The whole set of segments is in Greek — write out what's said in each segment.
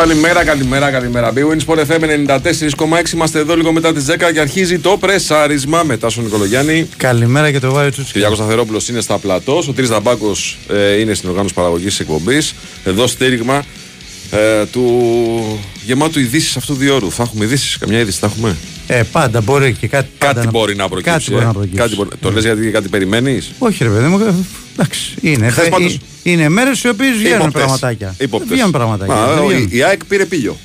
Καλημέρα, καλημέρα, καλημέρα. Big Sport FM 94,6. Είμαστε εδώ λίγο μετά τις 10 και αρχίζει το πρεσάρισμα μετά στον Νικολογιάννη. Καλημέρα και το Βάιο Τσούτσικ. Κυριάκος Σταθερόπουλος είναι στα πλατό. Ο Τρει Δαμπάκος ε, είναι στην οργάνωση παραγωγής εκπομπής. Εδώ στήριγμα ε, του γεμάτου ειδήσεις αυτού του διόρου. Θα έχουμε ειδήσεις, καμιά είδηση θα έχουμε; Ε, πάντα μπορεί και κάτι, Κάτι πάντα μπορεί να προκύψει. Κάτι μπορεί ε. να προκύψει. Κάτι μπορεί- Το λες γιατί κάτι περιμένεις; Όχι, ρε παιδί μου. ε, Εντάξει, είναι. Χθες Ε, πάντως- ε, είναι μέρες οι οποίες βγαίνουν πραγματάκια. Ύποπτες. Βγαίνουν πραγματάκια. Α, δεν ο- βγαίνουν. η ΑΕΚ πήρε πύλιο.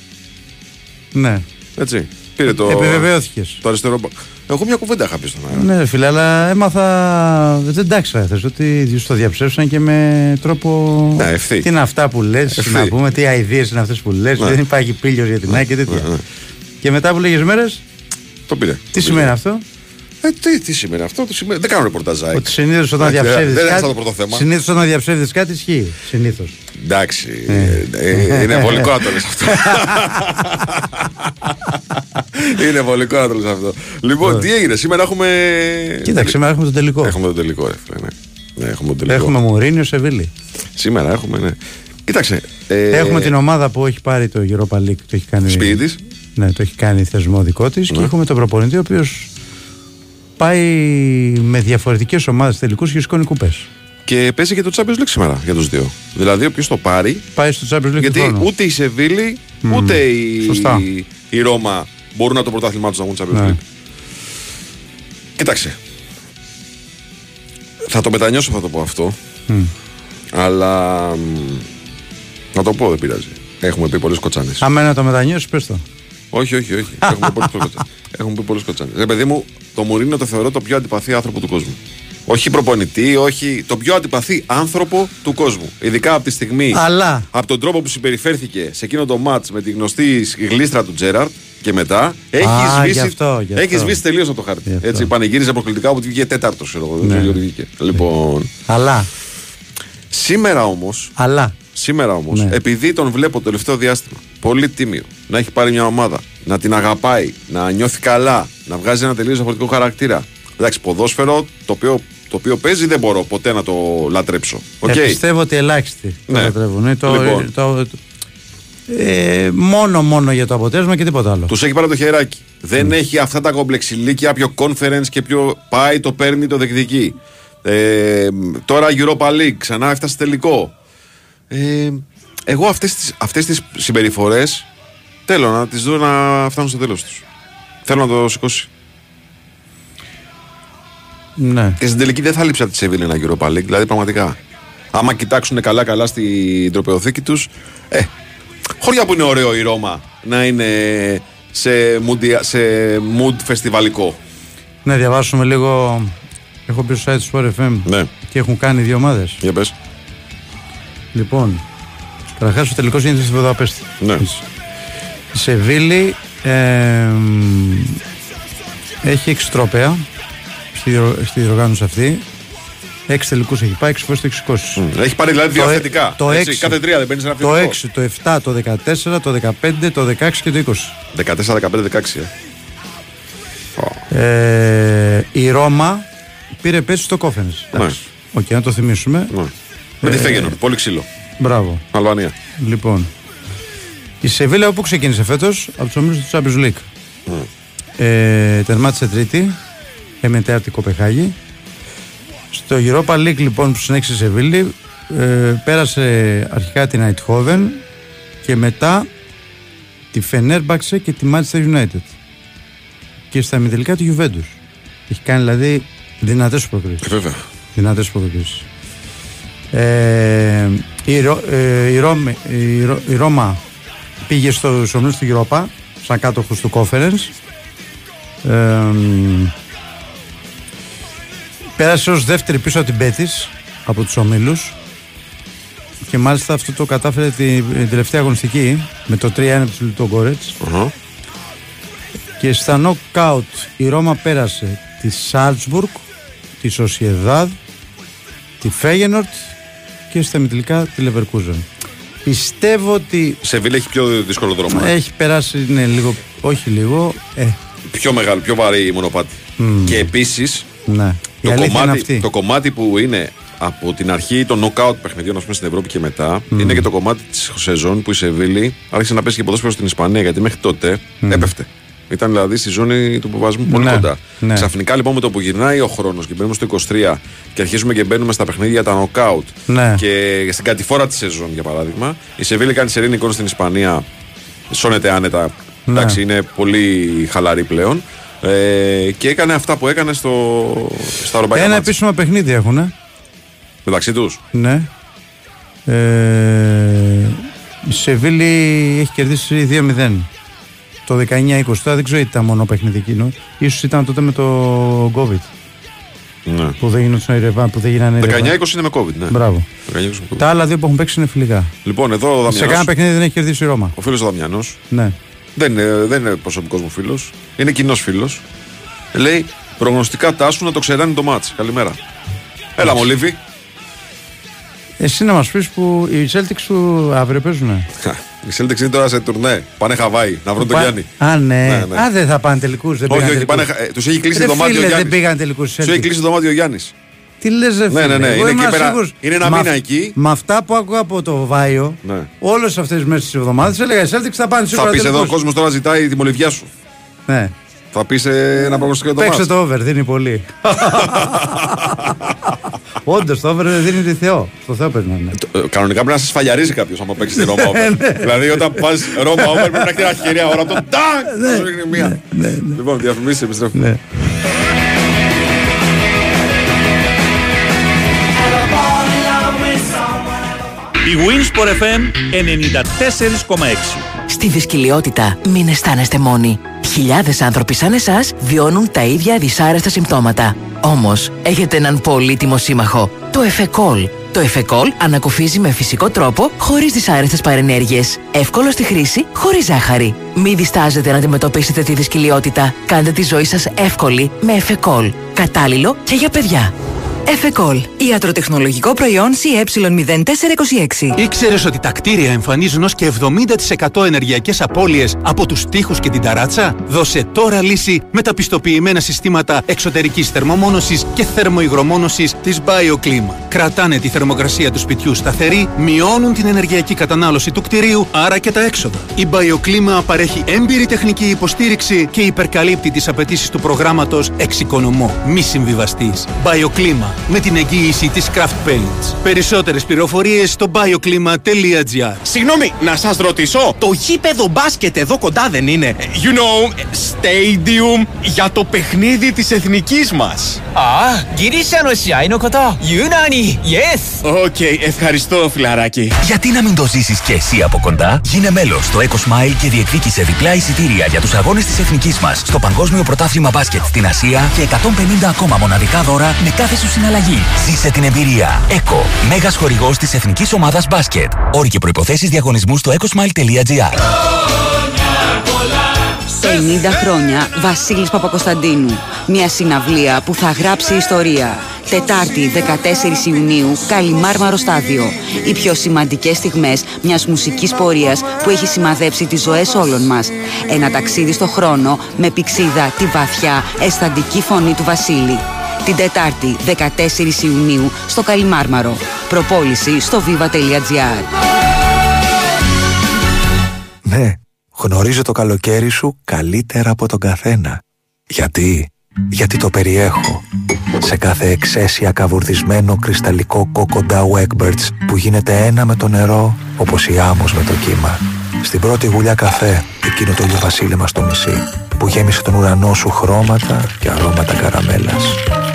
Ναι. Έτσι. Πήρε το. Επιβεβαιώθηκες. Το αριστερό. μπα- Εγώ μια κουβέντα είχα πει στον αέρα. Ναι, ρε φίλε, αλλά έμαθα. Δεν τάξα χθε ότι το διαψεύσαν και με τρόπο. Ναι, ευθύ. Τι είναι αυτά που λες, Ευθύ. να πούμε, τι αειδίε είναι αυτές που λες, Ναι. δεν υπάρχει πύλιος για την ΑΕΚ και τέτοια. ναι, ναι. Και μετά από λίγες μέρες, Το πήρε. τι Το σημαίνει πήρε. αυτό; Ε, τι, τι σημαίνει αυτό, το σημαίνει... δεν κάνω ρεπορτάζ ΑΕΚ. Ότι συνήθως όταν Εντάξει, διαψεύδεις δεν είναι κάτι. αυτό το πρώτο θέμα. Συνήθως όταν διαψεύδεις κάτι ισχύει. Συνήθως. Εντάξει, ε, ε, είναι βολικό να το λες αυτό. είναι βολικό να το λες αυτό. Λοιπόν, τι έγινε, σήμερα έχουμε... Κοίταξε, σήμερα έχουμε το τελικό. Έχουμε τον τελικό, ρε φίλε, ναι. Ναι, έχουμε τον τελικό. Έχουμε Μουρίνιο Σεβίλη. Σήμερα έχουμε, ναι. Κοίταξε. ε, Έχουμε την ομάδα που έχει πάρει το Europa League. Το έχει κάνει, Σπίτι της. Ναι, το έχει κάνει θεσμό δικό της. Και Ναι. έχουμε τον προπονητή ο οποίος πάει με διαφορετικές ομάδες τελικούς και σηκώνει κουπές. Και παίζει και το Champions League σήμερα για τους δύο. Δηλαδή, όποιος το πάρει, Πάει στο Champions League γιατί του χρόνου. ούτε η Σεβίλη, ούτε η, Σωστά. η Ρώμα μπορούν να το πρωτάθλημά τους να βγουν Champions Ναι. League. Κοίταξε. Θα το μετανιώσω θα το πω αυτό. Αλλά. μ, Να το πω, δεν πειράζει. Έχουμε πει πολλές κοτσάνες. Άμα είναι να το μετανιώσεις, πες το. Όχι, όχι, όχι. Έχουμε πει πολλές κοτσάνε. Έχουμε πει πολλές κοτσάνε. Ρε παιδί μου, το Μουρίνο το θεωρώ το πιο αντιπαθή άνθρωπο του κόσμου. Όχι προπονητή, όχι. Το πιο αντιπαθή άνθρωπο του κόσμου. Ειδικά από τη στιγμή. Αλλά. Από τον τρόπο που συμπεριφέρθηκε σε εκείνο το μάτς με τη γνωστή γλίστρα του Τζέραρτ και μετά. Έχει Α, σβήσει, γι' αυτό, γι' αυτό. έχει σβήσει τελείως από το χάρτη. Γι' αυτό. Έτσι, πανηγύριζε προκλητικά ότι βγήκε τέταρτος, ξέρω εγώ. Δεν Ναι. ξέρω γιατί βγήκε. Λοιπόν. Αλλά. Σήμερα όμω, Αλλά. Σήμερα όμως, Ναι. επειδή τον βλέπω το τελευταίο διάστημα πολύ τίμιο, να έχει πάρει μια ομάδα, να την αγαπάει, να νιώθει καλά, να βγάζει ένα τελείως διαφορετικό χαρακτήρα. Εντάξει, ποδόσφαιρο το οποίο, το οποίο παίζει δεν μπορώ ποτέ να το λατρέψω. Οκ. Ε, πιστεύω ότι ελάχιστοι το Ναι. λατρεύουν. Ε, Το, Λοιπόν. το, το- ε, μόνο μόνο για το αποτέλεσμα και τίποτα άλλο. Τους έχει πάρει το χεράκι. Δεν έχει αυτά τα κομπλεξιλίκια, πιο conference και πιο πάει, το παίρνει, το διεκδικεί. Ε, τώρα Europa League, ξανά έφτασε τελικό. Ε, εγώ αυτές τις, αυτές τις συμπεριφορές θέλω να τις δω να φτάνουν στο τέλος τους. Θέλω να το σηκώσει. Ναι. Και στην τελική δεν θα λείψει από τη Σεβίλη ένα Europa League, δηλαδή πραγματικά. Άμα κοιτάξουν καλά-καλά στην τροπεοθήκη τους, ε, χωριά που είναι ωραίο η Ρώμα να είναι σε mood, σε mood φεστιβαλικό. Να διαβάσουμε λίγο. Έχω πει στο site του Sport FM Ναι, και έχουν κάνει δύο ομάδες. για πες. Λοιπόν, καταρχάς ο τελικός γίνεται στη Βουδαπέστη. Ναι. Η Σεβίλη ε, μ, έχει έξι τρόπαια στη, διοργ- στη διοργάνωση αυτή. Έξι τελικούς έχει πάει, έξι φορές το έχει σηκώσει. Έχει πάρει δηλαδή δύο Το ε- θετικά. το έτσι, έξι. Κάθε τρία δεν παίρνεις ένα Το θετικό. 6, το 7, το 14, το 15, το 16 και το 20. 14-15-16. Ε. Ε, η Ρώμα πήρε πέρσι στο Conference. Εντάξει. Οκ, να το θυμίσουμε. Ναι. Με τη Ε, Φέγενορ, πολύ ξύλο. Μπράβο. Αλβανία. Λοιπόν, η Σεβίλα όπου ξεκίνησε φέτο από του ομίλου του Champions League. Ε, τερμάτισε τρίτη, έμεινε τέταρτη Κοπεγχάγη. Στο Europa League λοιπόν που συνέχισε η Σεβίλη, ε, πέρασε αρχικά την Eindhoven και μετά τη Fenerbahce και τη Manchester United. Και στα ημιτελικά του Juventus. Έχει κάνει δηλαδή δυνατές προκρίσεις. Ε, βέβαια. Δυνατέ προκρίσει. Ε, η, Ρο, ε, η, Ρώμη- η, Ρο- η Ρώμα πήγε στο ομίλου του Europa σαν κάτοχος του Conference. Ε, μ, πέρασε ως δεύτερη πίσω από την Πέτης από τους ομίλους και μάλιστα αυτό το κατάφερε την, την τελευταία αγωνιστική με το 3-1 τους Λιτογκόρετς Αχα. και στα νοκάουτ η Ρώμα πέρασε τη Σάλτσμπουργκ, τη Σοσιεδάδ, τη Φέγενορτ και στα μητυλικά τη Λεβερκούζεν. Πιστεύω ότι Σεβίλη έχει πιο δύσκολο δρόμο. ε. έχει περάσει ναι, λίγο, όχι λίγο, ε, Πιο μεγάλο, πιο βαρύ μονοπάτι. Και επίσης ναι. Η το αλήθεια είναι κομμάτι, αυτή. το κομμάτι που είναι από την αρχή των knockout παιχνιδιών, ας πούμε, στην Ευρώπη και μετά, είναι και το κομμάτι της σεζόν που η Σεβίλη άρχισε να πέσει και ποδόσφαιρο στην Ισπανία. Γιατί μέχρι τότε έπεφτε. Ήταν δηλαδή στη ζώνη του υποβασμού πολύ Ναι, κοντά. ναι. Ξαφνικά λοιπόν με το που γυρνάει ο χρόνος και μπαίνουμε στο 23 και αρχίζουμε και μπαίνουμε στα παιχνίδια τα knockout Ναι. και στην κατηφόρα της σεζόν για παράδειγμα, η Σεβίλη κάνει σερήνη εικόνα στην Ισπανία, σώνεται άνετα. Ναι. Εντάξει, είναι πολύ χαλαρή πλέον. Ε, και έκανε αυτά που έκανε στο, στα ευρωπαϊκά Ένα μάτς. επίσημο παιχνίδι έχουν. Μεταξύ τους. Ναι. Ε, η Σεβίλη έχει κερδίσει 2-0. Το 19-20. Τώρα δεν ξέρω γιατί ήταν μόνο παιχνίδι εκείνο. Ίσως ήταν τότε με το COVID. Ναι. Που δεν γίνονταν οι ρεβάν, που δεν γίνανε οι 19-20 ρεβάν. είναι με COVID. Ναι. Μπράβο. 19-20 με COVID. Τα άλλα δύο που έχουν παίξει είναι φιλικά. Λοιπόν, εδώ ο Σε Δαμιανός, κανένα παιχνίδι δεν έχει κερδίσει η Ρώμα. ο φίλος ο Δαμιανός, Ναι. δεν είναι, δεν είναι προσωπικός μου φίλος, είναι κοινός φίλος. Λέει προγνωστικά τάσου να το ξεράνει το μάτς. Καλημέρα. Έλα, Μολύβι. Εσύ να μας πεις που οι Celtics σου αύριο παίζουνε. Η Celtics είναι τώρα σε τουρνέ. Πάνε Χαβάη να βρουν τον Πα- Γιάννη. Α, ναι. Ναι, ναι. Α, δεν θα πάνε τελικούς. Δεν Όχι, πήγαν όχι, τελικούς. πάνε, ε, τους έχει κλείσει Ρε το δωμάτιο ο φίλε, δεν Γιάννης. πήγαν τελικούς. Σου έχει κλείσει το δωμάτιο ο Γιάννης. Τι λες, ρε Ναι, φίλε. ναι, ναι, Εγώ είναι εκεί ήμουν πέρα- σίγουρος. είναι ένα Με μήνα αυ- εκεί. Με αυτά που ακούω από το Βάιο, Ναι. όλες αυτές τις μέρες της εβδομάδας έλεγα οι Celtics θα πάνε σίγουρα Θα πεις εδώ ο τελικούς. κόσμος τώρα ζητάει τη μολυβιά σου. Ναι. Θα πεις ένα προγνωστικό για το Παίξε μάτς. το over, δίνει πολύ. Όντως το over δίνει τη Θεό. Στο Θεό πρέπει να είναι. Ε, Κανονικά πρέπει να σε σφαλιαρίζει κάποιος άμα παίξεις τη Ρώμα Ναι, over. δηλαδή όταν πας Ρώμα over πρέπει να έχει την ευκαιρία ώρα το τάκ! Θα σου ρίχνει μία. Λοιπόν, διαφημίσει, επιστρέφουμε. Ναι. Η Winsport FM 94,6. Στη δυσκολιότητα μην αισθάνεστε μόνοι. Χιλιάδες άνθρωποι σαν εσάς βιώνουν τα ίδια δυσάρεστα συμπτώματα. Όμως, έχετε έναν πολύτιμο σύμμαχο. Το Εφεκόλ. Το Εφεκόλ ανακουφίζει με φυσικό τρόπο, χωρίς δυσάρεστες παρενέργειες. Εύκολο στη χρήση, χωρίς ζάχαρη. Μην διστάζετε να αντιμετωπίσετε τη δυσκολιότητα. Κάντε τη ζωή σας εύκολη με Εφεκόλ. Κατάλληλο και για παιδιά. Εφεκόλ. Ιατροτεχνολογικό προϊόν CE0426. Ήξερες ότι τα κτίρια εμφανίζουν ως και 70% ενεργειακές απώλειες από τους τοίχους και την ταράτσα; Δώσε τώρα λύση με τα πιστοποιημένα συστήματα εξωτερικής θερμομόνωσης και θερμοϊγρομόνωσης της BioClima. Κρατάνε τη θερμοκρασία του σπιτιού σταθερή, μειώνουν την ενεργειακή κατανάλωση του κτηρίου, άρα και τα έξοδα. Η BioClima παρέχει έμπειρη τεχνική υποστήριξη και υπερκαλύπτει τις απαιτήσεις του προγράμματος Εξοικονομώ. Μη συμβιβαστείς. BioClima με την εγγύηση της Craft Paints. Περισσότερες πληροφορίες στο bioclima.gr Συγγνώμη, να σας ρωτήσω, το γήπεδο μπάσκετ εδώ κοντά δεν είναι, you know, stadium για το παιχνίδι της εθνικής μας. Α, γυρίσα νοσιάινο κοτά, Ιουνάνι, yes! OK, ευχαριστώ φιλαράκι. Γιατί να μην το ζήσεις και εσύ από κοντά, γίνε μέλος στο EcoSmile και διεκδίκησε διπλά εισιτήρια για τους αγώνες της εθνικής μας στο Παγκόσμιο Πρωτάθλημα Μπάσκετ στην Ασία και 150 ακόμα μοναδικά δώρα με κάθε σου συναντήριο συναλλαγή. Ζήσε την εμπειρία. ΕΚΟ, μέγας χορηγός της εθνικής ομάδας μπάσκετ. Όροι και προϋποθέσεις διαγωνισμού στο ecosmile.gr 50 χρόνια Βασίλης Παπακοσταντίνου. Μια συναυλία που θα γράψει ιστορία. Τετάρτη 14 Ιουνίου, Καλιμάρμαρο Στάδιο. Οι πιο σημαντικές στιγμές μιας μουσικής πορείας που έχει σημαδέψει τις ζωές όλων μας. Ένα ταξίδι στο χρόνο με πηξίδα τη βαθιά, αισθαντική φωνή του Βασίλη. Την Τετάρτη 14 Ιουνίου στο Καλιμάρμαρο. Προπόληση στο viva.gr. Ναι, γνωρίζω το καλοκαίρι σου καλύτερα από τον καθένα. Γιατί; Γιατί το περιέχω. Σε κάθε εξαίσια καβουρδισμένο κρυσταλλικό κόκο Dow Egberts που γίνεται ένα με το νερό όπως η άμμος με το κύμα. Στην πρώτη γουλιά καφέ, εκείνο το ηλιοβασίλεμα στο μισή που γέμισε τον ουρανό σου χρώματα και αρώματα καραμέλας.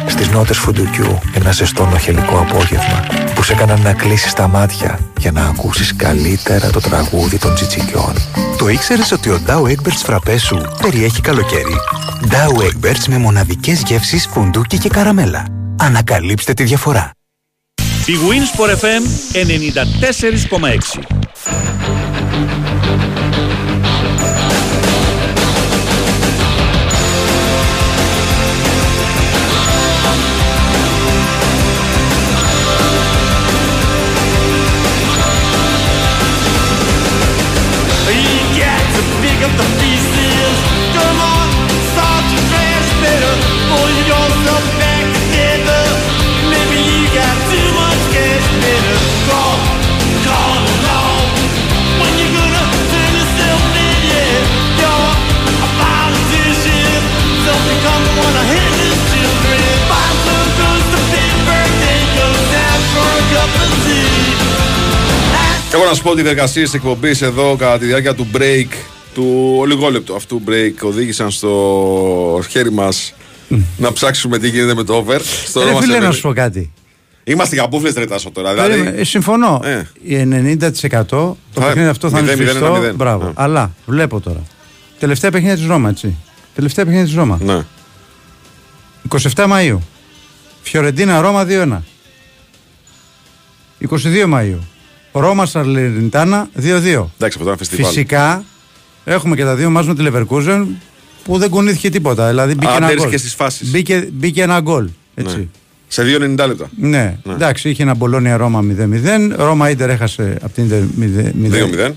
Στις νότες φουντουκιού ένα ζεστό νοχελικό απόγευμα που σε έκαναν να κλείσεις τα μάτια για να ακούσεις καλύτερα το τραγούδι των τσιτσικιών. Το ήξερες ότι ο Dow Egberts φραπές σου περιέχει καλοκαίρι; Dow Egberts με μοναδικές γεύσεις φουντούκι και καραμέλα. Ανακαλύψτε τη διαφορά. Η Winsport FM 94,6. Εγώ να σου πω ότι οι διεργασίες εκπομπής εδώ κατά τη διάρκεια του break, του λιγόλεπτου αυτού break, οδήγησαν στο χέρι μας να ψάξουμε τι γίνεται με το over. Στο Ρε Ρώμα φίλε, Σεβίλη. να σου πω κάτι. Είμαστε για μπουφλε τρετάσο τώρα. Περίμενε, Δηλαδή, ε, συμφωνώ. Ε. Η 90% το Θα- παιχνίδι αυτό θα είναι μηδέν, μηδέν, σφιχτό. ένα, μηδέν. Μπράβο. Ναι. Αλλά βλέπω τώρα. Τελευταία παιχνίδια της Ρώμα, έτσι. Τελευταία παιχνίδια της Ρώμα. ναι. 27 Μαΐου. Φιωρεντίνα Ρώμα 2-1. 22 Μαΐου. Ρώμα Σαρλερνιτάνα 2-2. Εντάξει, αυτό ήταν φεστιβάλ. Φυσικά έχουμε και τα δύο μας με τη Leverkusen που δεν κουνήθηκε τίποτα. Δηλαδή μπήκε ένα Άντερς γκολ. και στις φάσεις. Μπήκε, μπήκε ένα γκολ. Έτσι. Ναι. Σε 2,90 λεπτά. Ναι. εντάξει, είχε ένα Μπολόνια Ρώμα 0-0. Ρώμα Ιντερ έχασε από την Ιντερ 2-0,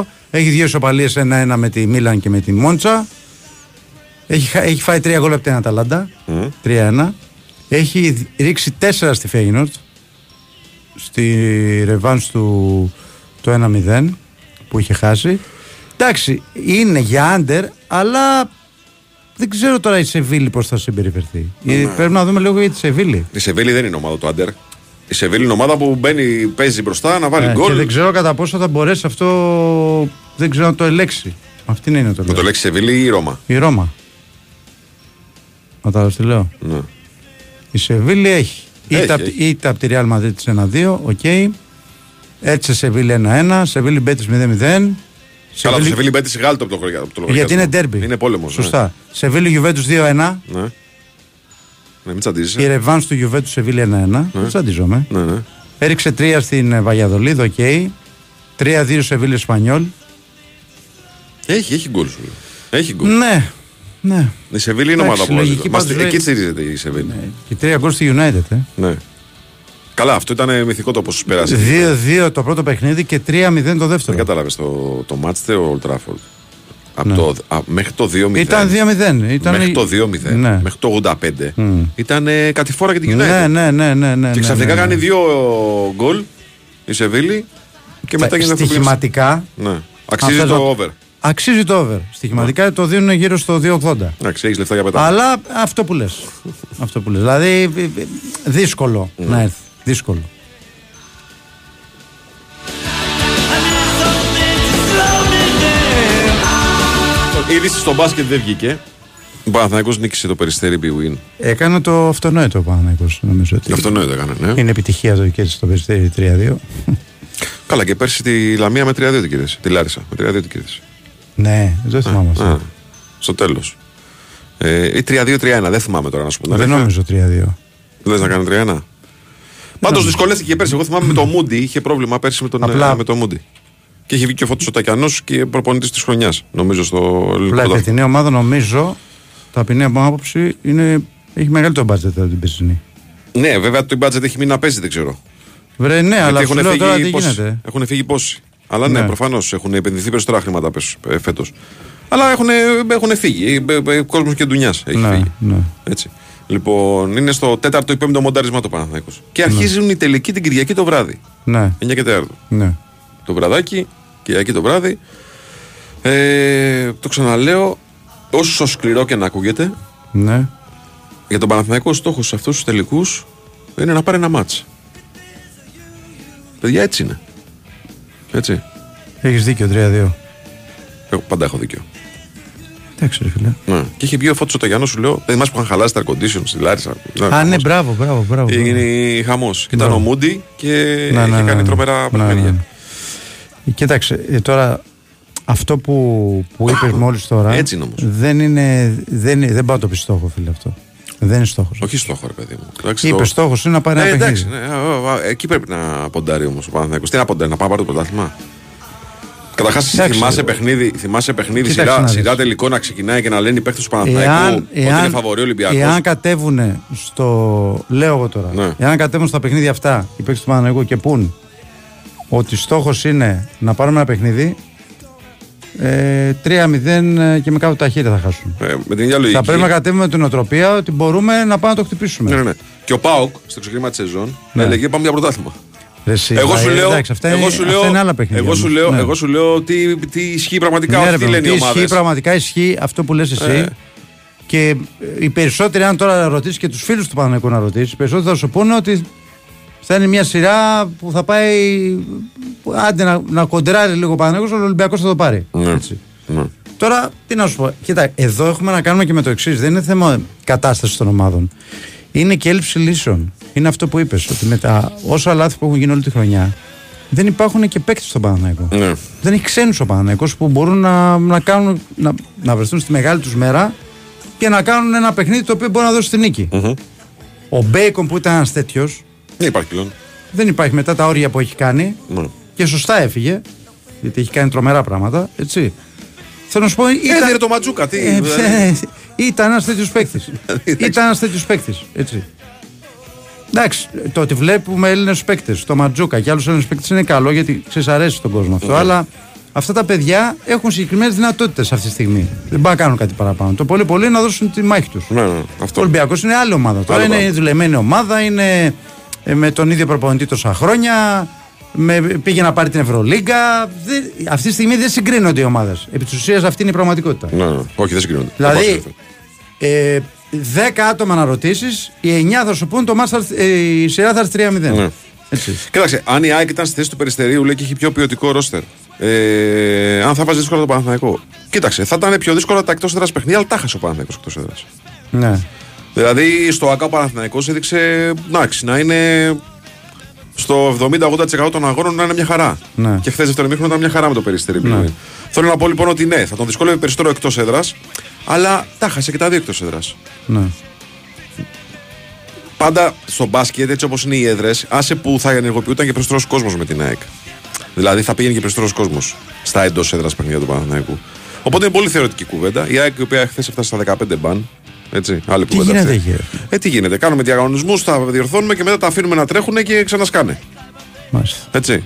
0-2. Έχει δύο ισοπαλίες 1-1 με τη Μίλαν και με τη Μόντσα. Έχει, χα- έχει φάει τρία γκολ από την Αταλάντα. 3-1. Έχει ρίξει 4 στη Φέγινορτ. Στη ρεβάνς του το 1-0 που είχε χάσει. Εντάξει, είναι για άντερ, αλλά δεν ξέρω τώρα η Σεβίλη πώς θα συμπεριφερθεί. Ε, Πρέπει να δούμε λίγο για τη Σεβίλη. Η Σεβίλη δεν είναι ομάδα του Άντερ. Η Σεβίλη είναι ομάδα που μπαίνει, παίζει μπροστά να βάλει Ε, γκολ. και δεν ξέρω κατά πόσο θα μπορέσει αυτό. Δεν ξέρω να το ελέξει. Αυτή είναι το Με το λέξη Σεβίλη ή η Ρώμα. Η Ρώμα. Κατάλαβε τι λέω. Ναι. Η Σεβίλη έχει. Έχει, Είτε απ' έχει. είτε από τη Real Madrid 1-2, οκ. Έτσι Σεβίλη 1-1, Σεβίλη Μπέτη 0-0. Καλά, το Σεβίλη μπαίνει γάλτο από το χωριά. από το Γιατί είναι λογαριασμό. ντέρμπι. Είναι πόλεμος. Σωστά. Σεβίλη Γιουβέντου 2-1. Ναι. Ναι, μην Η τσαντίζεσαι. ρεβάνς του Γιουβέντου Σεβίλη 1-1. Δεν τσαντιζόμαι. Ναι, ναι. Έριξε 3 στην ε, Βαγιαδολίδ, οκ. 3-2 Σεβίλη Εσπανιόλ. Έχει, έχει γκολ σου. λέω. Έχει γκολ. Ναι, ναι. Η Σεβίλη είναι Εντάξει, ομάδα που λογική βάζει. Μας- πάντως Εκεί λέει- στηρίζεται η Σεβίλη. Και 3 γκολ στη United. Ε. Ναι. Καλά, αυτό ήταν μυθικό το πώ πέρασε. 2-2 το πρώτο παιχνίδι και 3-0 το δεύτερο. Δεν κατάλαβες το, το μάτς ο Old Trafford. Από Ναι. το, α, μέχρι το 2-0. Ήταν 2-0. Ήταν... Μέχρι το 2-0. Ναι. Μέχρι το 85. Ήταν ε, κατηφόρα για την United. Ναι, ναι, ναι, ναι, ναι. Και ξαφνικά ναι, ναι. κάνει δύο γκολ η Σεβίλη και μετά γίνεται αυτό που λες. Στοιχηματικά. Ναι. Αξίζει θες το να- over. Αξίζει το over. Στοιχηματικά το δίνουν γύρω στο 2,80. Εντάξει, έχεις λεφτά για πετά. Αλλά αυτό που λες. αυτό που λες. Δηλαδή ε, ε, δύσκολο Ναι. να έρθει. Δύσκολο. Είδηση στο μπάσκετ δεν βγήκε. Ο Παναθηναϊκός νίκησε το περιστέρι Big Win. Έκανε το αυτονόητο ο Παναθηναϊκός, νομίζω ότι. Αυτό νόητο έκανε, ναι. Είναι επιτυχία το κέρδισε στο περιστέρι 3-2. Καλά, και πέρσι τη Λαμία με 3-2 την κέρδισε. Τη Λάρισα με 3-2 την κέρδισε. Ναι, δεν θυμάμαι αυτό. Α, στο τέλος. Ε, ή 3-2-3-1, δεν θυμάμαι τώρα να σου πω. την Δεν αλήθεια. νομίζω 3-2. Λε να κάνει 3-1. Πάντως δυσκολεύτηκε και πέρσι. Εγώ θυμάμαι με το Μούντι. Είχε πρόβλημα πέρσι με τον Απλά- ε, με το Μούντι. Και είχε βγει και ο Φώτος ο Τακιανός και προπονητής της χρονιάς, νομίζω, στο ελληνικό Απλά η πρωτάθλημα. φετινή ομάδα νομίζω, ταπεινή από άποψη, είναι, έχει μεγαλύτερο μπάτζετ από την περσινή. Ναι, βέβαια το budget έχει μείνει να παίζει, δεν ξέρω. Βρε, ναι, αλλά έχουν σου λέω τώρα τι φύγει, πόσοι, γίνεται. έχουν φύγει πόσοι; Αλλά ναι, Ναι. προφανώς έχουν επενδυθεί περισσότερα χρήματα φέτος. Αλλά έχουν, έχουν φύγει. Κόσμος και ντουνιά έχει Ναι, φύγει. ναι. Έτσι. Λοιπόν, είναι στο τέταρτο ή πέμπτο μοντάρισμα το Παναθηναϊκός. Και αρχίζουν οι τελικοί την Κυριακή το βράδυ. Ναι, 9 και 4. ναι. Το βραδάκι, Κυριακή το βράδυ. Ε, το ξαναλέω, όσο σκληρό και να ακούγεται, ναι. για τον Παναθηναϊκό στόχος σε αυτούς τους τελικούς είναι να πάρει ένα μάτς. Παιδιά, έτσι είναι. Έτσι. Έχεις δίκιο, 3-2. Εγώ πάντα έχω δίκιο. Εντάξει, ρε φίλε. Ναι. Και είχε βγει ο Φώτης ο Ταγιάννος, σου λέω, δεν θυμάσαι που είχαν χαλάσει τα air condition στη Λάρισα. Α, ναι, μπράβο, μπράβο, μπράβο. Έγινε χαμός. Και ήταν Μπράβο. ο Μούντι και Ναι, είχε ναι, ναι, κάνει ναι. τρομερά Ναι, ναι, παιχνίδια. ναι. Κοίταξε, ε, τώρα αυτό που, που είπε μόλις τώρα. Έτσι είναι όμως. Δεν είναι. Δεν, είναι- δεν πάω να το πει στόχο, φίλε αυτό. Δεν είναι στόχος. Όχι στόχο, ρε παιδί μου. Εντάξει, Είπε το- στόχος είναι να πάρει Ε, ένα εντάξει, παιχνίδι. ναι, α, α, εκεί πρέπει να ποντάρει όμως ο Παναθηναϊκός. Τι να ποντάρει, να πάει να πάρει το πρωτάθλημα; Καταρχάς, Εντάξει. θυμάσαι παιχνίδι, θυμάσαι παιχνίδι Κοίταξε να σειρά, δεις. σειρά τελικό να ξεκινάει και να λένε οι παίχτε του Παναθηναϊκού ότι είναι φαβορή Ολυμπιακός. εάν κατέβουν στο. Λέω εγώ τώρα. Ναι. Εάν κατέβουν στα παιχνίδια αυτά οι παίκτες του Παναγενικού και πούν ότι στόχος είναι να πάρουμε ένα παιχνίδι. Ε, 3-0 και με κάτω τα χέρια θα χάσουν. Ε, με την ίδια λογική. Θα πρέπει να κατέβουμε την οτροπία ότι μπορούμε να πάμε να το χτυπήσουμε. Ναι, ναι, ναι. Και ο Πάοκ στο ξεκίνημα της σεζόν Ναι. έλεγε πάμε για πρωτάθλημα. Ρε εσύ, Εγώ σου ε, λέω, εντάξει, αυτά, εγώ είναι, σου αυτά λέω, είναι άλλα παιχνίδια. εγώ σου όμως. λέω, Ναι. εγώ σου λέω τι, τι ισχύει πραγματικά, Ναι, όχι ρε τι παιδί, λένε οι τι ισχύει, ομάδες. πραγματικά ισχύει αυτό που λες εσύ. Ε. Και ε, οι περισσότεροι, αν τώρα ρωτήσεις και τους φίλους του Παναγενικού να ρωτήσεις, οι περισσότεροι θα σου πούνε ότι θα είναι μια σειρά που θα πάει άντε να, να κοντράρει λίγο ο Παναγιώτο, ο Ολυμπιακός θα το πάρει. Ναι. Έτσι. Ναι. Τώρα, τι να σου πω. Κοίτα, εδώ έχουμε να κάνουμε και με το εξής. Δεν είναι θέμα κατάστασης των ομάδων. Είναι και έλλειψη λύσεων. Είναι αυτό που είπες. Ότι με τα όσα λάθη που έχουν γίνει όλη τη χρονιά, δεν υπάρχουν και παίκτες στον Παναναϊκό. Ναι. Δεν έχει ξένους ο Παναναϊκό που μπορούν να, να, κάνουν, να, να βρεθούν στη μεγάλη τους μέρα και να κάνουν ένα παιχνίδι το οποίο μπορεί να δώσει τη νικη Ο Μπέικον που ήταν ένας τέτοιος, Δεν υπάρχει πλέον. δεν υπάρχει μετά τα όρια που έχει κάνει Ναι. και σωστά έφυγε. Γιατί έχει κάνει τρομερά πράγματα. Έτσι. Θέλω να σου πω. Έδιρε το Ματζούκα. Τι, Ε, δηλαδή. ε, ήταν ένας τέτοιος παίκτης. ήταν ένας τέτοιος παίκτης. Έτσι. Εντάξει, το ότι βλέπουμε Έλληνες παίκτες, το Ματζούκα και άλλους Έλληνες παίκτες είναι καλό γιατί ξέρεις, αρέσει στον κόσμο αυτό. Ναι. Αλλά αυτά τα παιδιά έχουν συγκεκριμένες δυνατότητες αυτή τη στιγμή. Δεν μπορούν να κάνουν κάτι παραπάνω. Το πολύ πολύ είναι να δώσουν τη μάχη τους. Ναι, ναι, Ο αυτό. Ολυμπιακός είναι άλλη ομάδα. Τώρα Άλλο είναι πράγμα. δουλεμένη ομάδα, είναι ε, με τον ίδιο προπονητή τόσα χρόνια. Με, πήγε να πάρει την Ευρωλίγκα. Δεν- αυτή τη στιγμή δεν συγκρίνονται οι ομάδες. Επί της ουσίας αυτή είναι η πραγματικότητα. Ναι, ναι. Όχι, δεν συγκρίνονται. Δηλαδή, ε, 10 άτομα να ρωτήσει, οι 9 θα σου πούν το μάτς θα έρθει- ε, η σειρά θα έρθει 3-0. Ναι. Έτσι. Κοίταξε, αν η ΑΕΚ ήταν στη θέση του Περιστερίου, λέει και έχει πιο ποιοτικό ρόστερ. Ε, αν θα βάζεις δύσκολα το Παναθηναϊκό. Κοίταξε, θα ήταν πιο δύσκολα τα εκτός έδρας παιχνίδια, αλλά τα χάσε ο Παναθηναϊκός εκτός έδρας. Ναι. Δηλαδή στο ΑΚΑ ο Παναθηναϊκός έδειξε εντάξει, να είναι στο 70-80% των αγώνων να είναι μια χαρά. Ναι. Και χθες δεύτερο μήχρονο ήταν μια χαρά με το περιστέρι. Ναι. Θέλω να πω λοιπόν ότι ναι, θα τον δυσκόλευε περισσότερο εκτός έδρας, αλλά τα χάσε και τα δύο εκτός έδρας. ναι. Πάντα στο μπάσκετ, έτσι όπως είναι οι έδρες, άσε που θα ενεργοποιούταν και περισσότερος κόσμος με την ΑΕΚ. Δηλαδή θα πήγαινε και περισσότερος κόσμος στα εντός έδρας παιχνίδια του Παναθηναϊκού. Οπότε είναι πολύ θεωρητική κουβέντα. Η ΑΕΚ, η οποία χθες έφτασε στα 15 μπαν. Έτσι, άλλη Τι κουβέντα. γίνεται αυτή. εκεί, ρε; Ε, τι γίνεται. Κάνουμε διαγωνισμούς, τα διορθώνουμε και μετά τα αφήνουμε να τρέχουν και ξανασκάνε. Μάλιστα. Έτσι.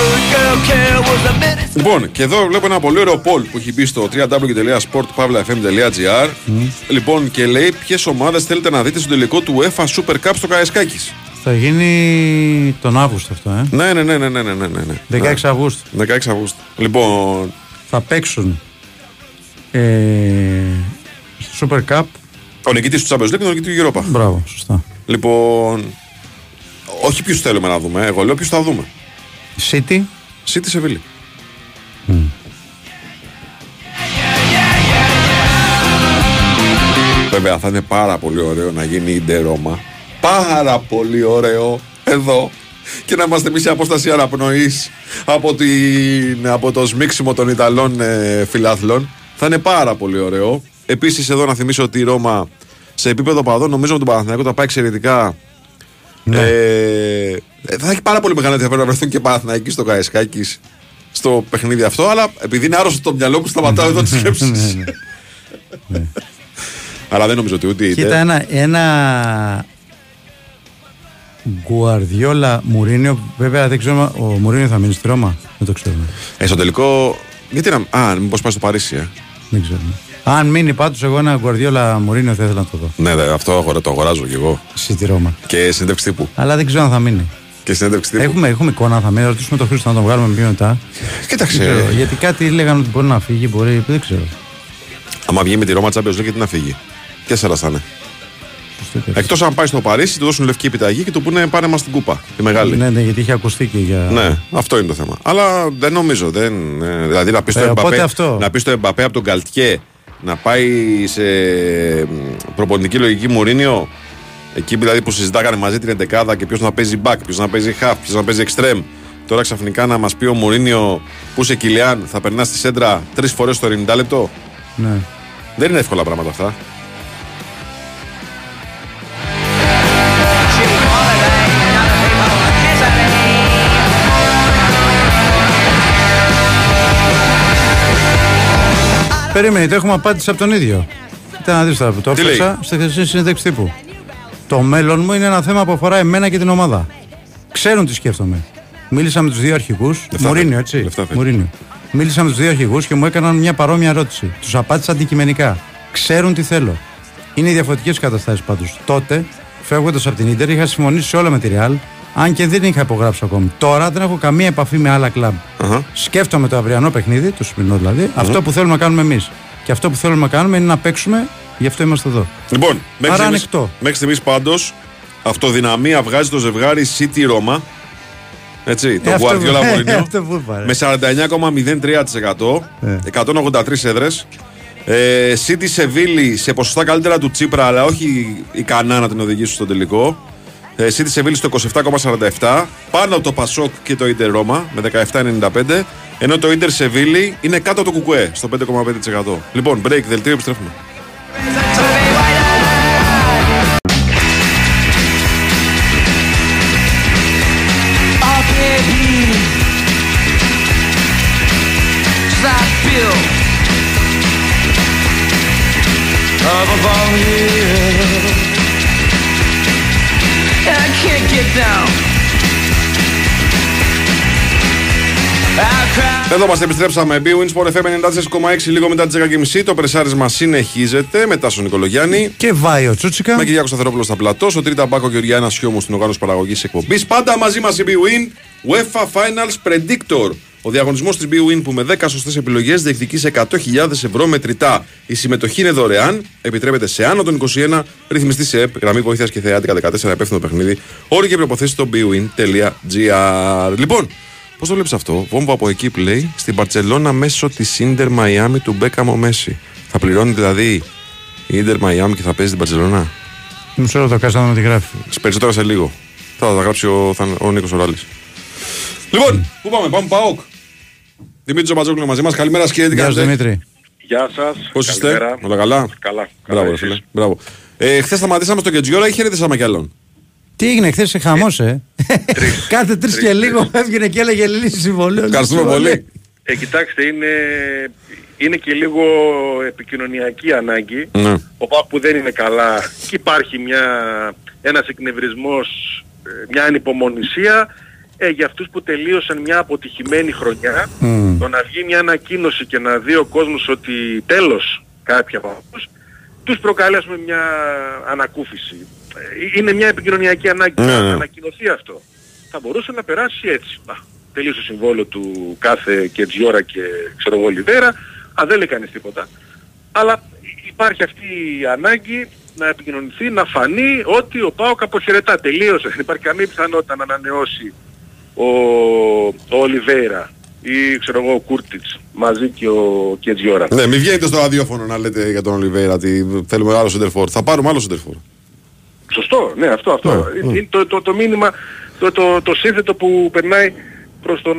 One love at all, I said, why even bother? Hey, pick up the bottle, Mr. Bus driver, please let his people on. Rude girl care was a minute. Λοιπόν, και εδώ βλέπω ένα πολύ ωραίο poll που έχει μπει στο www.sportpavlafm.gr. Λοιπόν, και λέει ποιες ομάδες θέλετε να δείτε στο τελικό του UEFA Super Cup στο Καεσκάκη. Θα γίνει τον Αύγουστο αυτό, ε. Ναι, ναι, ναι, ναι, ναι, ναι, ναι, ναι. 16 Αυγούστου. 16 Αυγούστου. Λοιπόν, Θα παίξουν ε, στο Super Cup. ο νικητής του Champions League και ο νικητή του Europa. Μπράβο, σωστά. Λοιπόν, όχι ποιους θέλουμε να δούμε, εγώ λέω ποιους θα δούμε. City. City Σεβίλη. Βέβαια θα είναι πάρα πολύ ωραίο να γίνει η Ντερόμα. Πάρα πολύ ωραίο εδώ και να είμαστε εμείς σε απόσταση αναπνοής από, την, από το σμίξιμο των Ιταλών ε, φιλάθλων. Θα είναι πάρα πολύ ωραίο. Επίσης, εδώ να θυμίσω ότι η Ρώμα σε επίπεδο παδών νομίζω ότι τον Παναθηναϊκό τα πάει εξαιρετικά. Ε, θα έχει πάρα πολύ μεγάλο ενδιαφέρον να βρεθούν και Παναθηναϊκοί στο Καεσκάκη στο παιχνίδι αυτό, αλλά επειδή είναι άρρωστο το μυαλό μου, σταματάω εδώ τις σκέψεις. Αλλά δεν νομίζω ότι ούτε είτε. Κοίτα ένα, ένα Γκουαρδιόλα Μουρίνιο. Βέβαια δεν ξέρω, ο Μουρίνιο θα μείνει στη Ρώμα. Δεν το ξέρουμε. Ε, στο τελικό. Γιατί να. Α, μήπως πάει στο Παρίσι, ε. Δεν ξέρουμε. Αν μείνει πάντως, εγώ ένα Γκουαρδιόλα Μουρίνιο θα ήθελα να το δω. Ναι, ναι, αυτό αγορά- το αγοράζω κι εγώ. Στη Ρώμα. Και συνέντευξη τύπου. Αλλά δεν ξέρω αν θα μείνει. Και συνέντευξη τύπου. Έχουμε, έχουμε εικόνα, θα μείνει. Ρωτήσουμε τον Χρήστο να τον βγάλουμε πιο μετά. Κοίταξε. Δεν ξέρω, γιατί κάτι λέγανε ότι μπορεί να φύγει, μπορεί. Δεν ξέρω. Άμα βγει με τη Ρώμα Champions League, γιατί να φύγει. Τέσσερα θα είναι. Εκτός αν πάει στο Παρίσι, του δώσουν λευκή επιταγή και του πούνε πάρε μας την κούπα. Τη μεγάλη. Ναι, ναι, γιατί είχε ακουστεί και για. Ναι, αυτό είναι το θέμα. Αλλά δεν νομίζω. Δεν, ε, δηλαδή να πει στο Ε, οπότε Εμπαπέ, αυτό. να πεις στο Εμπαπέ από τον Καλτιέ να πάει σε μ, προπονητική λογική Μουρίνιο. Εκεί δηλαδή που συζητάγανε μαζί την εντεκάδα και ποιος να παίζει back, ποιος να παίζει half, ποιος να παίζει extreme. Τώρα ξαφνικά να μας πει ο Μουρίνιο που σε Κιλιάν θα περνάς στη σέντρα τρεις φορές το 90 λεπτό. Ναι. Δεν είναι εύκολα πράγματα αυτά. Περίμενε, το έχουμε απάντηση από τον ίδιο. Κοίτα να δεις τώρα που το Τι έφτασα λέει; στη χθεσινή συνέντευξη τύπου. Το μέλλον μου είναι ένα θέμα που αφορά εμένα και την ομάδα. Ξέρουν τι σκέφτομαι. Μίλησα με τους δύο αρχηγούς. Λεφτά Μουρίνιο, θέλει. έτσι. Λεφτά θέλει. Μουρίνιο. Μίλησα με τους δύο αρχηγούς και μου έκαναν μια παρόμοια ερώτηση. Τους απάντησα αντικειμενικά. Ξέρουν τι θέλω. Είναι διαφορετικές καταστάσεις πάντως. Τότε, φεύγοντας από την ντερ, είχα συμφωνήσει σε όλα με τη Real Αν και δεν είχα υπογράψει ακόμη. Τώρα δεν έχω καμία επαφή με άλλα κλαμπ. Σκέφτομαι το αυριανό παιχνίδι, το σημερινό δηλαδή, αυτό που θέλουμε να κάνουμε εμείς. Και αυτό που θέλουμε να κάνουμε είναι να παίξουμε, γι' αυτό είμαστε εδώ. Λοιπόν, μέχρι Άρα στιγμής, ανοιχτό. μέχρι στιγμής πάντως αυτοδυναμία βγάζει το ζευγάρι City Ρώμα. Έτσι, το Ε, αυτό που- Guardiola ε, Mourinho. αυτό που είπα, ρε. Με 49,03%. Ε. 183 έδρες. Ε, City Σεβίλη σε ποσοστά καλύτερα του Τσίπρα, αλλά όχι ικανά να την οδηγήσουν στο τελικό. Ε, City Σεβίλη στο 27,47. Πάνω από το Πασόκ και το Ιντερ Ρώμα με 17,95. Ενώ το Ιντερ Σεβίλη είναι κάτω από το Κουκουέ στο 5,5%. Λοιπόν, break, δελτίο, επιστρέφουμε. Εδώ είμαστε, επιστρέψαμε. B-Wins Sport FM 94,6 λίγο μετά τις 10.30. Το πρεσάρισμα συνεχίζεται μετά στον Νικολογιάννη. Και βάει ο Τσούτσικα. Με Κυριάκος Σταθερόπουλος στα πλατό. Ο Τρίτα Μπάκο Γεωργιάνα Σιώμου στην οργάνωση παραγωγής εκπομπής. Πάντα μαζί μας η B-Win UEFA Finals Predictor. Ο διαγωνισμός της B-Win που με 10 σωστές επιλογές διεκδικεί σε 100.000 ευρώ μετρητά. Η συμμετοχή είναι δωρεάν, επιτρέπεται σε άνω των 21, ρυθμιστή σε ΕΠ, γραμμή βοήθειας και θεάτικα 14, υπεύθυνο παιχνίδι. Όροι και προποθέσει στο bwin.gr. Λοιπόν, πώς το βλέπεις αυτό, βόμβα από εκεί λέει στην Παρσελώνα μέσω της Ιντερ Μαϊάμι του Μπέκαμο Μέση. Θα πληρώνει δηλαδή η Ιντερ Μαϊάμι και θα παίζει την Παρσελώνα. Μισό λεπτό, κάτσε να δούμε τι γράφει. Περισσότερα σε λίγο. Θα τα γράψει ο, θα, ο Νίκος Οράλης. Λοιπόν, πού πάμε, πάμε Πάοκ. Δημήτρη Τζομπατζόκλου μαζί μας. Καλημέρα, κύριε τι Γεια σου κάνετε. Δημήτρη. Γεια σας. Πώς είστε, όλα καλά; Καλά. Μπράβο, ρε φίλε. Μπράβο. Ε, Χθες σταματήσαμε στο Κετζιόρα ή χαιρετήσαμε κι άλλον. Τι έγινε χθες σε χαμός, ε; Κάθε τρεις και λίγο έβγαινε και έλεγε λύση συμβολέου. Ευχαριστούμε πολύ. Ε, κοιτάξτε, είναι, είναι και λίγο επικοινωνιακή ανάγκη. Ναι. Ο ΠΑΟΚ που δεν είναι καλά και υπάρχει μια, ένας εκνευρισμός, ε, μια ανυπομονησία ε, για αυτούς που τελείωσαν μια αποτυχημένη χρονιά. Μμμ. Το να βγει μια ανακοίνωση και να δει ο κόσμος ότι τέλος κάποιοι από αυτούς, τους προκαλεί ας πούμε, μια ανακούφιση. Ε, Είναι μια επικοινωνιακή ανάγκη Ναι, να ναι. ανακοινωθεί αυτό. Θα μπορούσε να περάσει έτσι. Α, τελείωσε το συμβόλαιο του κάθε Κετζιόρα και ξέρω εγώ Λιβέρα. Α, δεν λέει κανείς τίποτα. Αλλά υπάρχει αυτή η ανάγκη να επικοινωνηθεί, να φανεί ότι ο ΠΑΟΚ αποχαιρετά. Τελείωσε. Δεν υπάρχει καμία πιθανότητα να ανανεώσει ο, ο Ολιβέρα ή ξέρω εγώ ο Κούρτιτς μαζί και ο Κετζιόρα. Ναι, μην βγαίνετε στο ραδιόφωνο να λέτε για τον Ολιβέρα ότι θέλουμε άλλο σεντερφόρ. Θα πάρουμε άλλο σεντερφόρ. Σωστό, ναι, αυτό, αυτό. Ναι, Είναι το, το, το μήνυμα, το, το, το σύνθετο που περνάει προς τον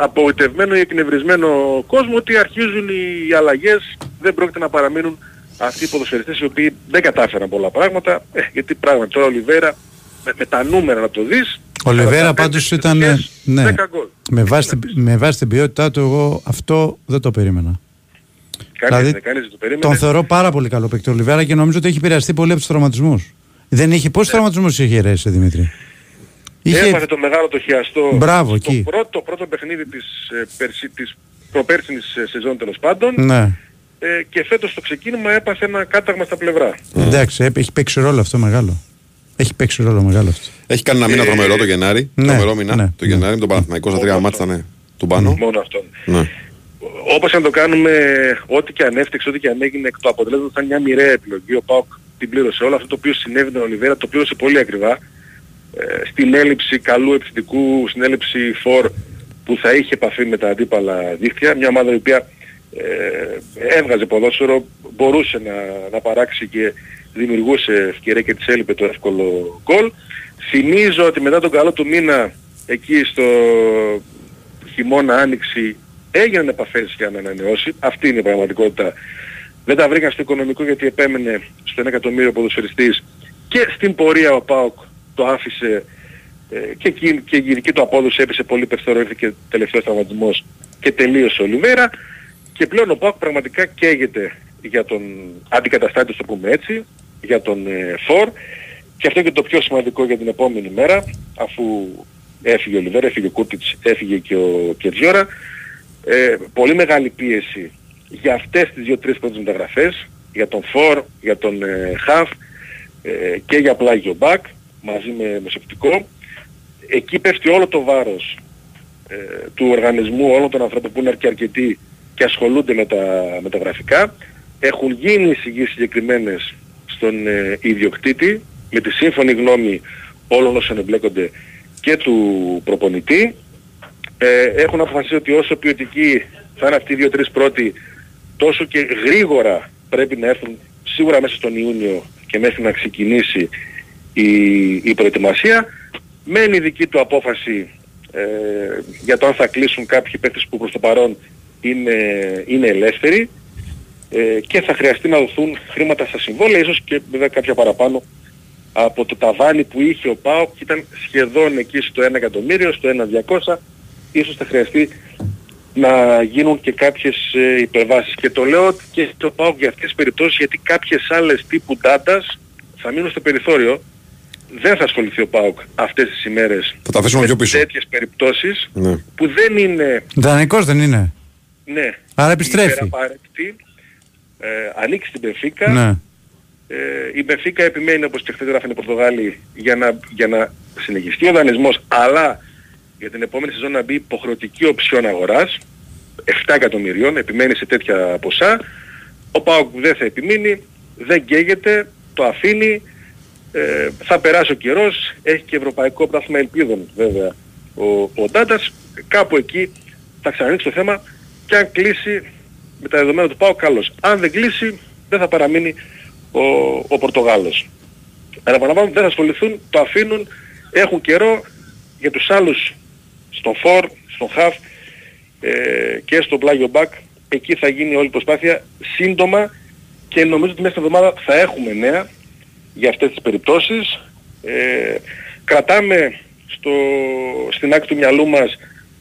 απογοητευμένο ή εκνευρισμένο κόσμο ότι αρχίζουν οι αλλαγές, δεν πρόκειται να παραμείνουν αυτοί οι ποδοσφαιριστές οι οποίοι δεν κατάφεραν πολλά πράγματα, ε, γιατί πράγματι τώρα ο Λιβέρα με, με τα νούμερα να το δεις, Ο Λεβέρα 45 πάντως ήταν. ε, Ναι, 10 γκολ. με βάση, την, με βάση την ποιότητά του, εγώ αυτό δεν το περίμενα. Κανείς, δεν- κανείς δεν το περίμενε. τον θεωρώ πάρα πολύ καλό παίκτη ο Λιβέρα και νομίζω ότι έχει επηρεαστεί πολύ από τους τραυματισμούς. Δεν είχε, πόσους τραυματισμούς είχε ρέσει, Δημήτρη; Είχε- Έπαθε το μεγάλο το χιαστό Μπράβο, στο εκεί. πρώτο, πρώτο παιχνίδι της, ε, περσι, της προπέρσινης ε, σεζόν τέλος πάντων Ναι. ε, και φέτος στο ξεκίνημα έπαθε ένα κάταγμα στα πλευρά. Εντάξει, έπ- έχει παίξει ρόλο αυτό μεγάλο. Έχει παίξει ρόλο μεγάλο αυτό. Έχει κάνει ένα μήνα Ε, τρομερό το Γενάρη. ναι, τρομερό μήνα. ναι, το Γενάρη με τον Παναθηναϊκό στα τρία μάτια ήταν του πάνω. Μόνο αυτό. Ναι. Όπως αν το κάνουμε, ό,τι και αν έφτιαξε, ό,τι και αν έγινε εκ του αποτελέσματος ήταν μια μοιραία επιλογή. Ο Πάοκ την πλήρωσε όλα. Αυτό το οποίο συνέβη με τον Ολιβέρα το πλήρωσε πολύ ακριβά. Ε, στην έλλειψη καλού επιθετικού, στην έλλειψη φορ που θα είχε επαφή με τα αντίπαλα δίχτυα. Μια ομάδα η οποία ε, έβγαζε ποδόσφαιρο, μπορούσε να, να παράξει και δημιουργούσε ευκαιρία και της έλειπε το εύκολο γκολ. Θυμίζω ότι μετά τον καλό του μήνα εκεί στο χειμώνα άνοιξη έγιναν επαφές για να ανανεώσει. Αυτή είναι η πραγματικότητα. Δεν τα βρήκαν στο οικονομικό γιατί επέμενε στο 1 εκατομμύριο ποδοσφαιριστής και στην πορεία ο ΠΑΟΚ το άφησε ε, και, εκεί, και η γενική του απόδοση έπεσε πολύ περισσότερο, ήρθε και τελευταίος τραυματισμός και τελείωσε ο Λιβέρα και πλέον ο ΠΑΟΚ πραγματικά καίγεται για τον αντικαταστάτη, το πούμε έτσι, για τον ε, Φορ. Και αυτό και το πιο σημαντικό για την επόμενη μέρα αφού έφυγε ο Λιβέρα, έφυγε ο Κούρτιτς, έφυγε και ο Κετζιόρα ε, πολύ μεγάλη πίεση για αυτές τις δύο-τρεις πρώτες μεταγραφές, για τον Φορ, για τον ε, Χαφ ε, και για πλάγιο Μπακ μαζί με μεσοπτικό. εκεί πέφτει όλο το βάρος ε, του οργανισμού όλων των ανθρώπων που είναι και αρκετοί και ασχολούνται με τα, με τα γραφικά. Έχουν γίνει εισηγήσεις συγκεκριμένες στον ε, ιδιοκτήτη με τη σύμφωνη γνώμη όλων όσων εμπλέκονται και του προπονητή. Ε, έχουν αποφασίσει ότι όσο ποιοτικοί θα είναι αυτοί οι δύο-τρεις πρώτοι τόσο και γρήγορα πρέπει να έρθουν σίγουρα μέσα στον Ιούνιο και μέχρι να ξεκινήσει η, η προετοιμασία. Μένει δική του απόφαση ε, για το αν θα κλείσουν κάποιοι παίκτες που προς το παρόν είναι, είναι ελεύθεροι ε, και θα χρειαστεί να δοθούν χρήματα στα συμβόλαια, ίσως και βέβαια κάποια παραπάνω από το ταβάνι που είχε ο ΠΑΟ και ήταν σχεδόν εκεί στο 1 εκατομμύριο, στο 1.200, ίσως θα χρειαστεί να γίνουν και κάποιες ε, υπερβάσεις. Και το λέω και στο ΠΑΟ για αυτές τις περιπτώσεις γιατί κάποιες άλλες τύπου ντάτας θα μείνουν στο περιθώριο. Δεν θα ασχοληθεί ο ΠΑΟΚ αυτές τις ημέρες Θα τα αφήσουμε με πιο πίσω. τέτοιες περιπτώσεις Ναι. που δεν είναι Δανεικός δεν είναι. ναι, Άρα επιστρέφει. υπεραπαραίτητη. Ε, ανήκει στην Πεφίκα. Ναι. Ε, η Μπεφίκα επιμένει όπως και χθες γράφουν οι Πορτογάλοι για να, για να συνεχιστεί ο δανεισμός αλλά για την επόμενη σεζόν να μπει υποχρεωτική οψιόν αγοράς 7 εκατομμυρίων, επιμένει σε τέτοια ποσά. Ο ΠΑΟΚ δεν θα επιμείνει, δεν καίγεται, το αφήνει, ε, θα περάσει ο καιρός, έχει και ευρωπαϊκό πράθυμα ελπίδων βέβαια ο, ο Ντάντας, κάπου εκεί θα ξανανοίξει το θέμα και αν κλείσει με τα δεδομένα του ΠΑΟΚ καλώς. Αν δεν κλείσει δεν θα παραμείνει ο, ο Πορτογάλος. Αλλά επαναλαμβάνω δεν θα ασχοληθούν, το αφήνουν, έχουν καιρό για τους άλλους στον φορ, στον χαφ ε, και στο πλάγιο μπακ. Εκεί θα γίνει όλη η προσπάθεια σύντομα και νομίζω ότι μέσα στην εβδομάδα θα έχουμε νέα για αυτές τις περιπτώσεις. Ε, κρατάμε στο, στην άκρη του μυαλού μας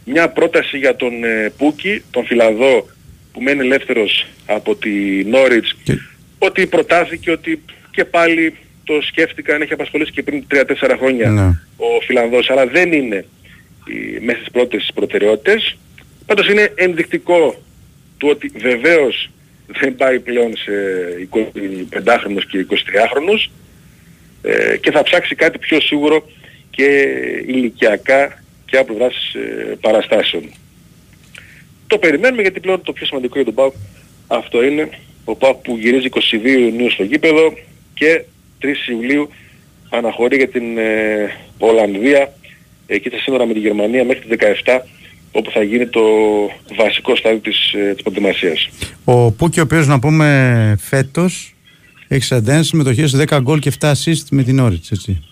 μια πρόταση για τον ε, Πούκι, τον Φιλανδό που μένει ελεύθερος από τη Νόριτς ότι προτάθηκε ότι και πάλι το σκέφτηκαν, έχει απασχολήσει και πριν 3-4 χρόνια Ναι. ο Φιλανδός, αλλά δεν είναι η, μέσα στις πρώτες προτεραιότητες. Πάντως είναι ενδεικτικό του ότι βεβαίως δεν πάει πλέον σε 25χρονους και 23χρονους ε, και θα ψάξει κάτι πιο σίγουρο και ηλικιακά και από πλευράς ε, παραστάσεων. Το περιμένουμε γιατί πλέον το πιο σημαντικό για τον ΠΑΟΚ αυτό είναι ο ΠΑΟΚ που γυρίζει 22 Ιουνίου στο γήπεδο και 3 Ιουλίου αναχωρεί για την ε, Ολλανδία εκεί στα σύνορα με τη Γερμανία μέχρι τις 17 όπου θα γίνει το βασικό στάδιο της, ε, της προετοιμασίας. Ο Πούκη, ο οποίος να πούμε φέτος έχει 41 συμμετοχές, 10 γκολ και 7 assist με την Όριτς, έτσι.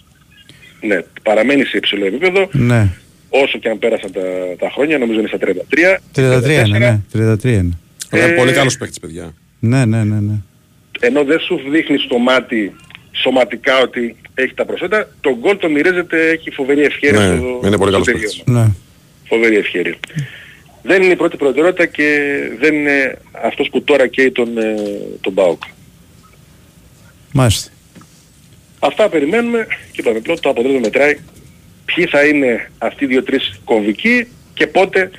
Ναι, παραμένει σε υψηλό επίπεδο Ναι. όσο και αν πέρασαν τα, τα χρόνια, νομίζω είναι στα 33. 33 είναι, ναι. 33 είναι. Αλλά είναι Ε, πολύ καλός παίκτης, παιδιά. Ναι, ναι, ναι, ναι. ενώ δεν σου δείχνει στο μάτι σωματικά ότι έχει τα προσόντα, το γκολ το μοιράζεται, έχει φοβερή ευχαίρεια Ναι, στο, είναι πολύ στο καλός τελείωμα. παίκτης. ναι. Φοβερή ευχαίρεια. Δεν είναι η πρώτη προτεραιότητα και δεν είναι αυτός που τώρα καίει τον, ε, τον ΠΑΟΚ. Μάλιστα. Αυτά περιμένουμε και είπαμε πρώτο το αποτέλεσμα μετράει ποιοι θα είναι αυτοί οι δύο-τρεις κομβικοί και πότε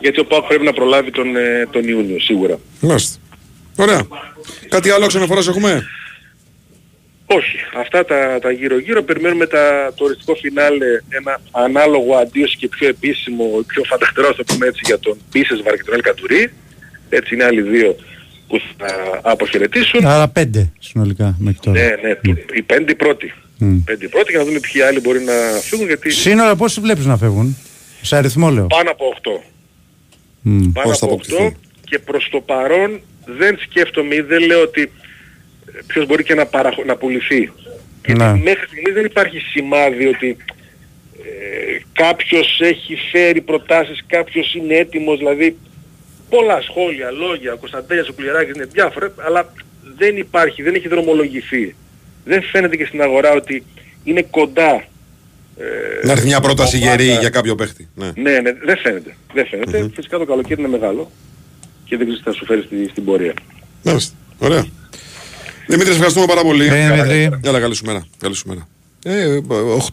γιατί ο ΠΑΟΚ πρέπει να προλάβει τον, ε, τον Ιούνιο σίγουρα. Μάλιστα. Ωραία. Κάτι άλλο ξαναφοράς έχουμε; Όχι. Αυτά τα, τα γύρω-γύρω. Περιμένουμε τα, το οριστικό φινάλε, ένα ανάλογο αντίος και πιο επίσημο, πιο φανταχτερό, θα το πούμε έτσι, για τον Πίσεσβαρ και τον Ελκατουρί. Έτσι είναι άλλοι δύο που θα αποχαιρετήσουν. Άρα 5 συνολικά μέχρι τώρα. Ναι, ναι, του- οι πέντε πρώτοι. Μμ. Πέντε πρώτοι για να δούμε ποιοι άλλοι μπορεί να φύγουν γιατί Σύνορα πόσοι βλέπεις να φεύγουν; Σε αριθμό λέω. πάνω από 8. Μμ. Πάνω Πώς θα από αποκτηθούν; 8 και προς το παρόν δεν σκέφτομαι ή δεν λέω ότι ε, ποιος μπορεί και να, παραχω... να πουληθεί. Γιατί Ναι. μέχρι στιγμής δεν υπάρχει σημάδι ότι ε, κάποιος έχει φέρει προτάσεις, κάποιος είναι έτοιμος, δηλαδή πολλά σχόλια, λόγια, ο Κωνσταντέλιας, ο Κουλιαράκης είναι διάφορα, αλλά δεν υπάρχει, δεν έχει δρομολογηθεί. Δεν φαίνεται και στην αγορά ότι είναι κοντά. ε, Να έρθει μια πρόταση ομάδα. γερή για κάποιο παίχτη. Ναι. Ναι, ναι, δεν φαίνεται. Δεν φαινεται Φυσικά το καλοκαίρι είναι μεγάλο και δεν ξέρεις τι θα σου φέρει στη, στην πορεία. Μάλιστα. Ωραία. Δημήτρη, σε ευχαριστούμε πάρα πολύ. Ε, Δημήτρη. Έλα, καλή σου μέρα. Καλή σου μέρα. Ε,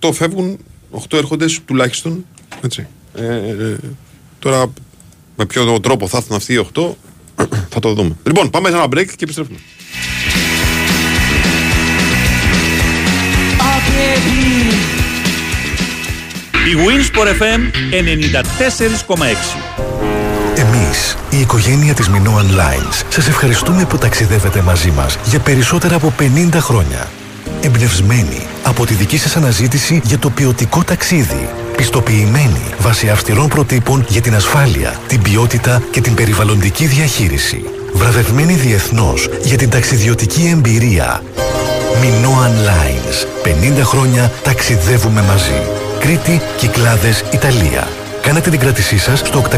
8 φεύγουν, 8 έρχονται τουλάχιστον. Έτσι. Ε, ε, τώρα με ποιο τρόπο θα έρθουν αυτοί οι 8 θα το δούμε. Λοιπόν, πάμε σε ένα break και επιστρέφουμε. Η Η Winsport FM 94,6. Εμείς, η οικογένεια της Minoan Lines, σας ευχαριστούμε που ταξιδεύετε μαζί μας για περισσότερα από 50 χρόνια. Εμπνευσμένοι από τη δική σας αναζήτηση για το ποιοτικό ταξίδι. Πιστοποιημένοι βάσει αυστηρών προτύπων για την ασφάλεια, την ποιότητα και την περιβαλλοντική διαχείριση. Βραβευμένοι διεθνώς για την ταξιδιωτική εμπειρία. Minoan Lines. 50 χρόνια ταξιδεύουμε μαζί. Κρήτη, Κυκλάδες, Ιταλία. Κάνετε την κράτησή σας στο 811-75.000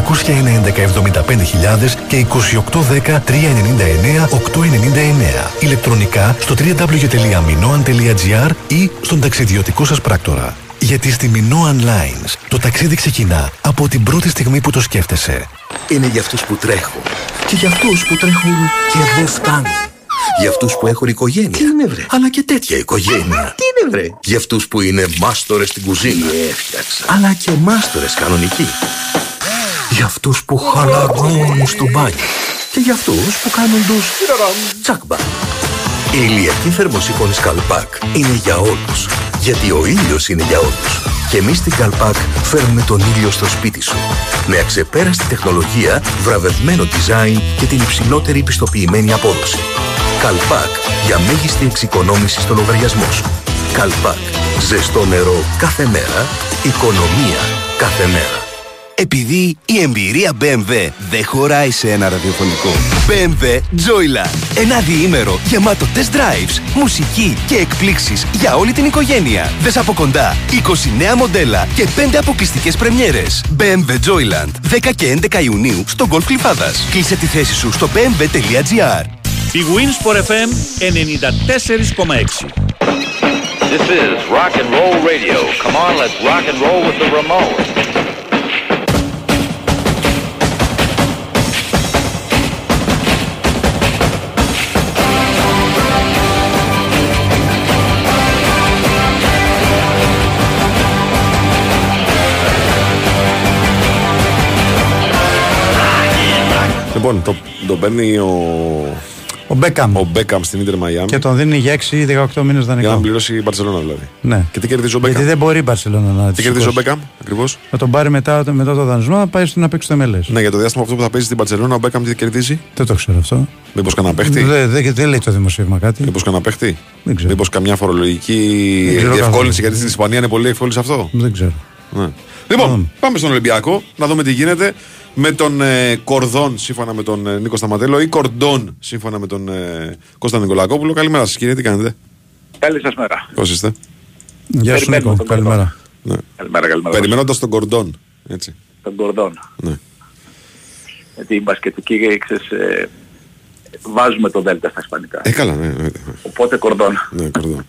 και 2810-399-899. Ηλεκτρονικά στο www.minoan.gr ή στον ταξιδιωτικό σας πράκτορα. Γιατί στη Minoan Lines το ταξίδι ξεκινά από την πρώτη στιγμή που το σκέφτεσαι. Είναι για αυτούς που τρέχουν και για αυτούς που τρέχουν και δεν φτάνουν. Για αυτούς που έχουν οικογένεια. Τι είναι βρε. Αλλά και τέτοια οικογένεια. Τι είναι βρε. Για αυτούς που είναι μάστορες στην κουζίνα. έφτιαξα. Αλλά και μάστορες κανονικοί. Για αυτούς που χαλαρώνουν στο μπάνιο. Και για αυτούς που κάνουν τους τσάκμπα. Η ηλιακή θερμοσύφωνη Καλπάκ είναι για όλους. Γιατί ο ήλιος είναι για όλους. Και εμείς στην Καλπάκ φέρνουμε τον ήλιο στο σπίτι σου. Με αξεπέραστη τεχνολογία, βραβευμένο design και την υψηλότερη πιστοποιημένη απόδοση. Καλπάκ για μέγιστη εξοικονόμηση στο λογαριασμό σου. Καλπάκ. Ζεστό νερό κάθε μέρα. Οικονομία κάθε μέρα. Επειδή η εμπειρία BMW δεν χωράει σε ένα ραδιοφωνικό. BMW Joyland. Ένα διήμερο γεμάτο test drives, μουσική και εκπλήξεις για όλη την οικογένεια. Δες από κοντά 20 νέα μοντέλα και 5 αποκλειστικές πρεμιέρες. BMW Joyland. 10 και 11 Ιουνίου στο Golf Cliffhadas. Κλείσε τη θέση σου στο bmw.gr. Η Winsport FM 94,6. This is rock and roll radio. Come on, let's rock and roll with the Ramones. Λοιπόν, το, το παίρνει ο, Ο Μπέκαμ. ο Μπέκαμ στην Ιντερ Μαϊάμι. Και τον δίνει για 6 ή 18 μήνες Για να δανεικό. πληρώσει η Μπαρσελόνα δηλαδή. Ναι. Και τι κερδίζει ο Γιατί Μπέκαμ. δεν μπορεί η Μπαρσελόνα να Τι τη κερδίζει ο σηκώσει. Μπέκαμ ακριβώς; Να τον πάρει μετά, μετά το δανεισμό να πάει στο να παίξει το MLS. Ναι, για το διάστημα αυτό που θα παίζει στην Μπαρσελόνα, ο Μπέκαμ τι κερδίζει; Δεν το ξέρω αυτό. Μήπως κανένα παίχτη; Δεν δεν- δεν λέει το δημοσίευμα κάτι. Μήπως κανένα παίχτη; Δεν ξέρω. Μήπως καμιά φορολογική Δεν ξέρω διευκόλυνση καθόλου. γιατί στην Ισπανία είναι πολύ εύκολη σε αυτό; Δεν ξέρω. Ναι. Λοιπόν, πάμε στον Ολυμπιακό να δούμε τι γίνεται με τον ε, Κορδόν σύμφωνα με τον ε, Νίκο Σταματέλο ή Κορντόν σύμφωνα με τον ε, Κώστα Νικολακόπουλο. Καλημέρα σας κύριε, τι κάνετε; Καλή σας μέρα. Πώς είστε; Γεια σου Περιμένουμε Νίκο. τον Καλημέρα. Ναι. Καλημέρα, καλημέρα. Περιμένοντας τον Κορντόν. Έτσι. Τον Κορδόν. Ναι. Γιατί η μπασκετική, ξέρεις, ε, βάζουμε το δέλτα στα ισπανικά. Ε, καλά, ναι. ναι, Οπότε Κορδόν. ναι, Κορδόν.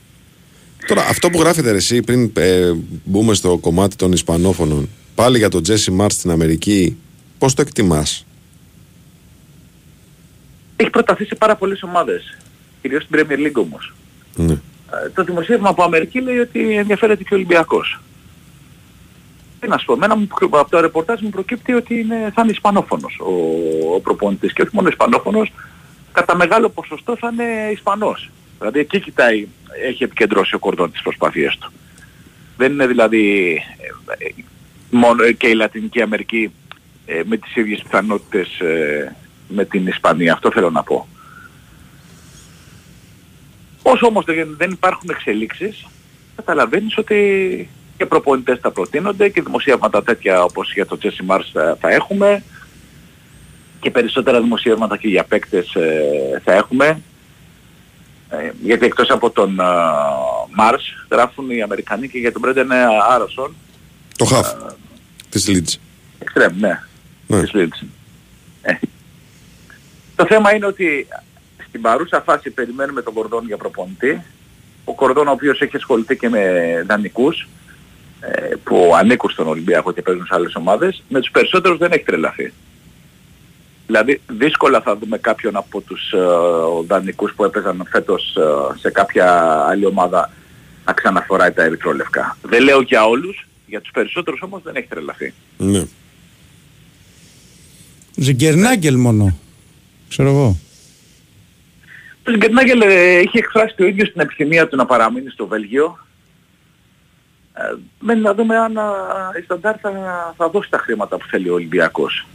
Τώρα, αυτό που γράφετε ρε, εσύ πριν ε, μπούμε στο κομμάτι των Ισπανόφωνων, πάλι για τον Τζέσι Μάρτ στην Αμερική, πώς το εκτιμάς; Έχει προταθεί σε πάρα πολλές ομάδες. Κυρίως στην Premier League όμως. Ναι. Ε, το δημοσίευμα από Αμερική λέει ότι ενδιαφέρεται και ο Ολυμπιακός. Τι να σου πω, εμένα μου, από το ρεπορτάζ μου προκύπτει ότι είναι, θα είναι Ισπανόφωνος ο, ο προπονητής και όχι μόνο Ισπανόφωνος, κατά μεγάλο ποσοστό θα είναι Ισπανός. Δηλαδή εκεί κοιτάει, έχει επικεντρώσει ο κορδόν τις προσπάθειές του. Δεν είναι δηλαδή ε, ε, μόνο ε, και η Λατινική Αμερική ε, με τις ίδιες πιθανότητες ε, με την Ισπανία. Αυτό θέλω να πω. Όσο όμως δεν, δεν υπάρχουν εξελίξεις, καταλαβαίνεις ότι και προπονητές θα προτείνονται και δημοσιεύματα τέτοια όπως για το Jesse Mars θα, θα έχουμε και περισσότερα δημοσιεύματα και για παίκτες ε, θα έχουμε. Ε, γιατί εκτός από τον Μάρς γράφουν οι Αμερικανοί και για τον Μπρέντεν Άρασον. Το χαφ της Λίτζ. Εξτρέμ, ναι. Ναι. Της Leeds. Ε, Το θέμα είναι ότι στην παρούσα φάση περιμένουμε τον Κορδόν για προπονητή. Ο Κορδόν ο οποίος έχει ασχοληθεί και με δανεικούς ε, που ανήκουν στον Ολυμπιακό και παίζουν σε άλλες ομάδες. Με τους περισσότερους δεν έχει τρελαθεί. Δηλαδή δύσκολα θα δούμε κάποιον από τους ε, δανεικούς που έπαιζαν φέτος ε, σε κάποια άλλη ομάδα να ξαναφοράει τα ερυθρόλευκα. Δεν λέω για όλους, για τους περισσότερους όμως δεν έχει τρελαθεί. Ναι. Ζιγκερνάγκελ μόνο. Ξέρω εγώ. Ο Γκερνάγκελ ε, είχε εκφράσει το ίδιο στην επιθυμία του να παραμείνει στο Βέλγιο. Ε, μένει να δούμε αν α, η Σταντάρ θα, θα δώσει τα χρήματα που θέλει ο Ολυμπιακός.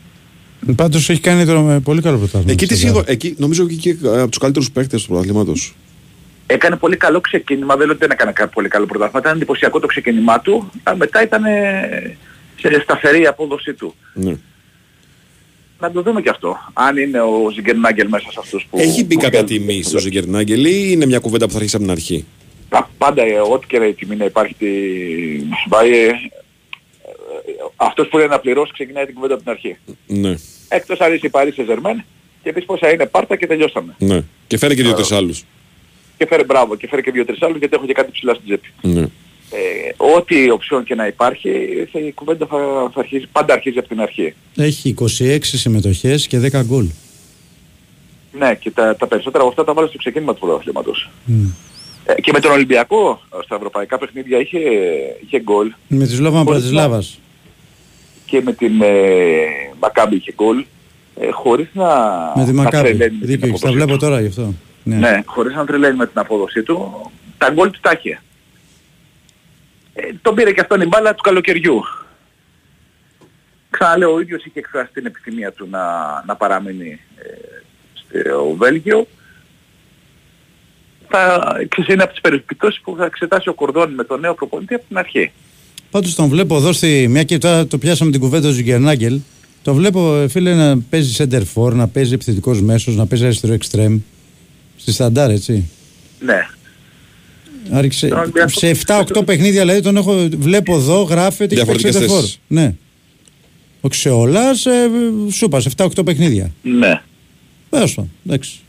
Πάντως έχει κάνει τώρα με πολύ καλό πρωτάθλημα. Εκεί, η τι Σταντάρ. είδω, εκεί νομίζω και, και από τους καλύτερους παίκτες του πρωταθλήματος. Έκανε πολύ καλό ξεκίνημα, δεν λέω ότι δεν έκανε κα- πολύ καλό πρωτάθλημα, ήταν εντυπωσιακό το ξεκίνημά του, αλλά μετά ήταν ε, σε σταθερή η απόδοσή του. Ναι. Να το δούμε και αυτό, αν είναι ο Ζιγκερνάγκελ μέσα σε αυτούς που... Έχει μπει που κάποια θέλουν. τιμή στο Ζιγκερνάγκελ ή είναι μια κουβέντα που θα αρχίσει από την αρχή; Πα- Πάντα ε, ό,τι και η τιμή να υπάρχει τη Σμπάι, ε, ε, αυτός που είναι να πληρώσει ξεκινάει την κουβέντα από την αρχή. Ναι, Εκτός αν είσαι η Paris Saint-Germain και πεις πόσα είναι πάρτα και τελειώσαμε. ναι. Και φέρει και δύο-τρεις άλλους. Και φέρε μπράβο και φέρε και δύο-τρεις άλλους γιατί έχω και κάτι ψηλά στην τσέπη. Ναι. Ε, ό,τι οψιόν και να υπάρχει, θα, η κουβέντα θα, θα αρχίσει, πάντα αρχίζει από την αρχή. Έχει 26 συμμετοχές και 10 γκολ. Ναι, και τα, τα περισσότερα από αυτά τα βάλε στο ξεκίνημα του πρωταθλήματος. Ε, και με τον Ολυμπιακό στα ευρωπαϊκά παιχνίδια είχε, είχε γκολ Με τη Σλόβαν Χωρίς Πρατισλάβα. και με την ε, Μακάμπη είχε γκολ ε, χωρίς να, Με τη να Μακάπη. τρελαίνει με την Δίκιο, έχεις, τα απόδοσή βλέπω τους. τώρα γι' αυτό. Ναι. Ναι, χωρίς να τρελαίνει με την απόδοσή του, τα γκολ του τα είχε. Ε, τον πήρε και αυτόν η μπάλα του καλοκαιριού. Ξαναλέω, ο ίδιος είχε εκφράσει την επιθυμία του να, να παραμείνει ε, στο Βέλγιο. Θα, ξέρεις, είναι από τις περιπτώσεις που θα εξετάσει ο Κορδόν με τον νέο προπονητή από την αρχή. Πάντως τον βλέπω εδώ στη. Μια και τώρα το πιάσαμε την κουβέντα του Ζιγκερνάγκελ. Το βλέπω, ε, φίλε, να παίζει center for, να παίζει επιθετικός μέσος, να παίζει αριστερό extreme. Στη σταντάρ, έτσι. Ναι. Άρχισε, Τον Ολυμπιακό- σε 7-8 παιχνίδια δηλαδή τον έχω, βλέπω εδώ, γράφεται και παίξει Διαφορετικές center for. θέσεις. Ναι. Όχι σε όλα, σε, σου είπα, σε 7-8 παιχνίδια. Ναι. Τέλος πάντων, εντάξει.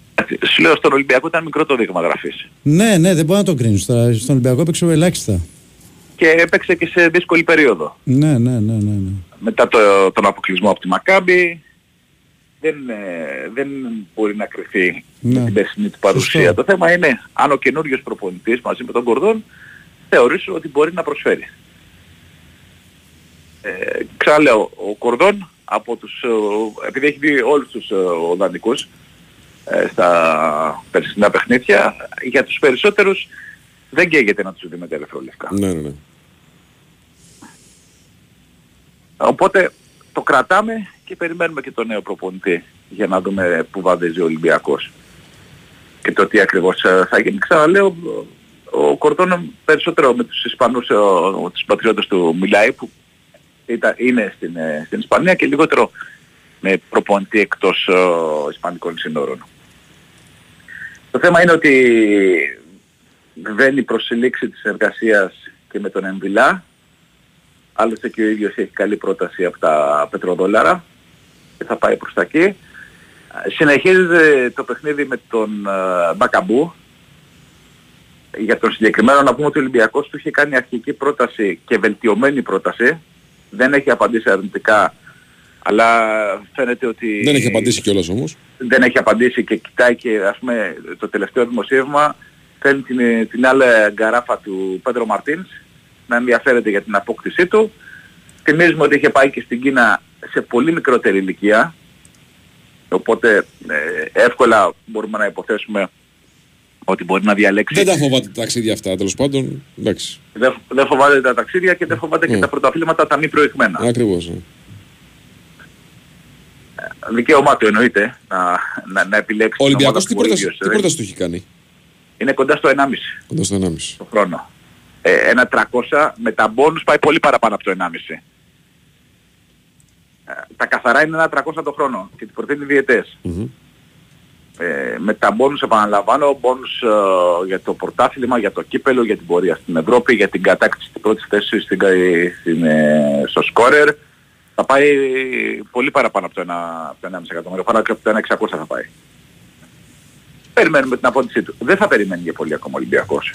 Σου λέω στον Ολυμπιακό ήταν μικρό το δείγμα γραφής. Ναι, ναι, δεν μπορεί να το κρίνεις τώρα. Στον Ολυμπιακό έπαιξε ελάχιστα. Και έπαιξε και σε δύσκολη περίοδο. Ναι, ναι, ναι, ναι. ναι. μετά το, τον αποκλεισμό από τη Μακάμπη δεν, ε, δεν μπορεί να κρυφτεί Ναι. με την περσινή του παρουσία. Σωστό. Το θέμα είναι αν ο καινούριος προπονητής μαζί με τον Κορδόν θεωρήσει ότι μπορεί να προσφέρει. Ε, ξαναλέω, ο Κορδόν από τους, ε, επειδή έχει δει όλους τους ε, οδαντικούς ε, στα περσινά παιχνίδια, για τους περισσότερους δεν καίγεται να τους δει με τα ελευθερολευκά. Ναι, ναι, ναι. Οπότε το κρατάμε και περιμένουμε και τον νέο προπονητή για να δούμε πού βαδίζει ο Ολυμπιακός και το τι ακριβώς ε, θα γίνει. Ξαναλέω, ο Κορδόν περισσότερο με τους Ισπανούς, ε, ο- τους πατριώτες του μιλάει που ήταν, είναι στην, ε, στην Ισπανία και λιγότερο με προπονητή εκτός ε, Ισπανικών συνόρων. Το θέμα είναι ότι βαίνει η προσελήξη της εργασίας και με τον Εμβιλά Άλλωστε και ο ίδιος έχει καλή πρόταση από τα πετροδόλαρα και θα πάει προς τα εκεί. Συνεχίζεται το παιχνίδι με τον ε, Μπακαμπού. Για τον συγκεκριμένο να πούμε ότι ο Ολυμπιακός του είχε κάνει αρχική πρόταση και βελτιωμένη πρόταση. Δεν έχει απαντήσει αρνητικά, αλλά φαίνεται ότι... Δεν έχει απαντήσει κιόλας όμως. δεν έχει απαντήσει και κοιτάει και ας πούμε το τελευταίο δημοσίευμα φέρνει την, την άλλη γκαράφα του Πέντρο Μαρτίνς να ενδιαφέρεται για την απόκτησή του. Θυμίζουμε ότι είχε πάει και στην Κίνα σε πολύ μικρότερη ηλικία οπότε ε, εύκολα μπορούμε να υποθέσουμε ότι μπορεί να διαλέξει. Δεν τα φοβάται τα ταξίδια αυτά, τέλος πάντων. Εντάξει. Δεν, δεν φοβάται τα ταξίδια και δεν φοβάται και Mm. τα πρωταθλήματα τα μη προηγμένα. Ακριβώς. ναι. Δικαίωμά του εννοείται να, να, να επιλέξει Ο την ομάδα Ολυμπιακός τι που ο πρόταση, ίδιος τι δεν- πρόταση του έχει κάνει; Είναι κοντά στο 1,5 Κοντά στο 1,5. το χρόνο. Ε, ένα 300 με τα μπόνους πάει πολύ παραπάνω από το 1,5. Ε, τα καθαρά είναι ένα 300 το χρόνο και την προτείνει διαιτές. Μμμ. Ε, με τα μπόνους επαναλαμβάνω, μπόνους ε, για το πρωτάθλημα, για το κύπελο, για την πορεία στην Ευρώπη, για την κατάκτηση της πρώτης θέσης στην, κα- στην, ε, στο σκόρερ. Θα πάει πολύ παραπάνω από το 1,5 από το 1,5 εκατομμύριο, παρά και από το 1,600 θα πάει. Περιμένουμε την απόδειξή του. Δεν θα περιμένει για πολύ ακόμα ο Ολυμπιακός.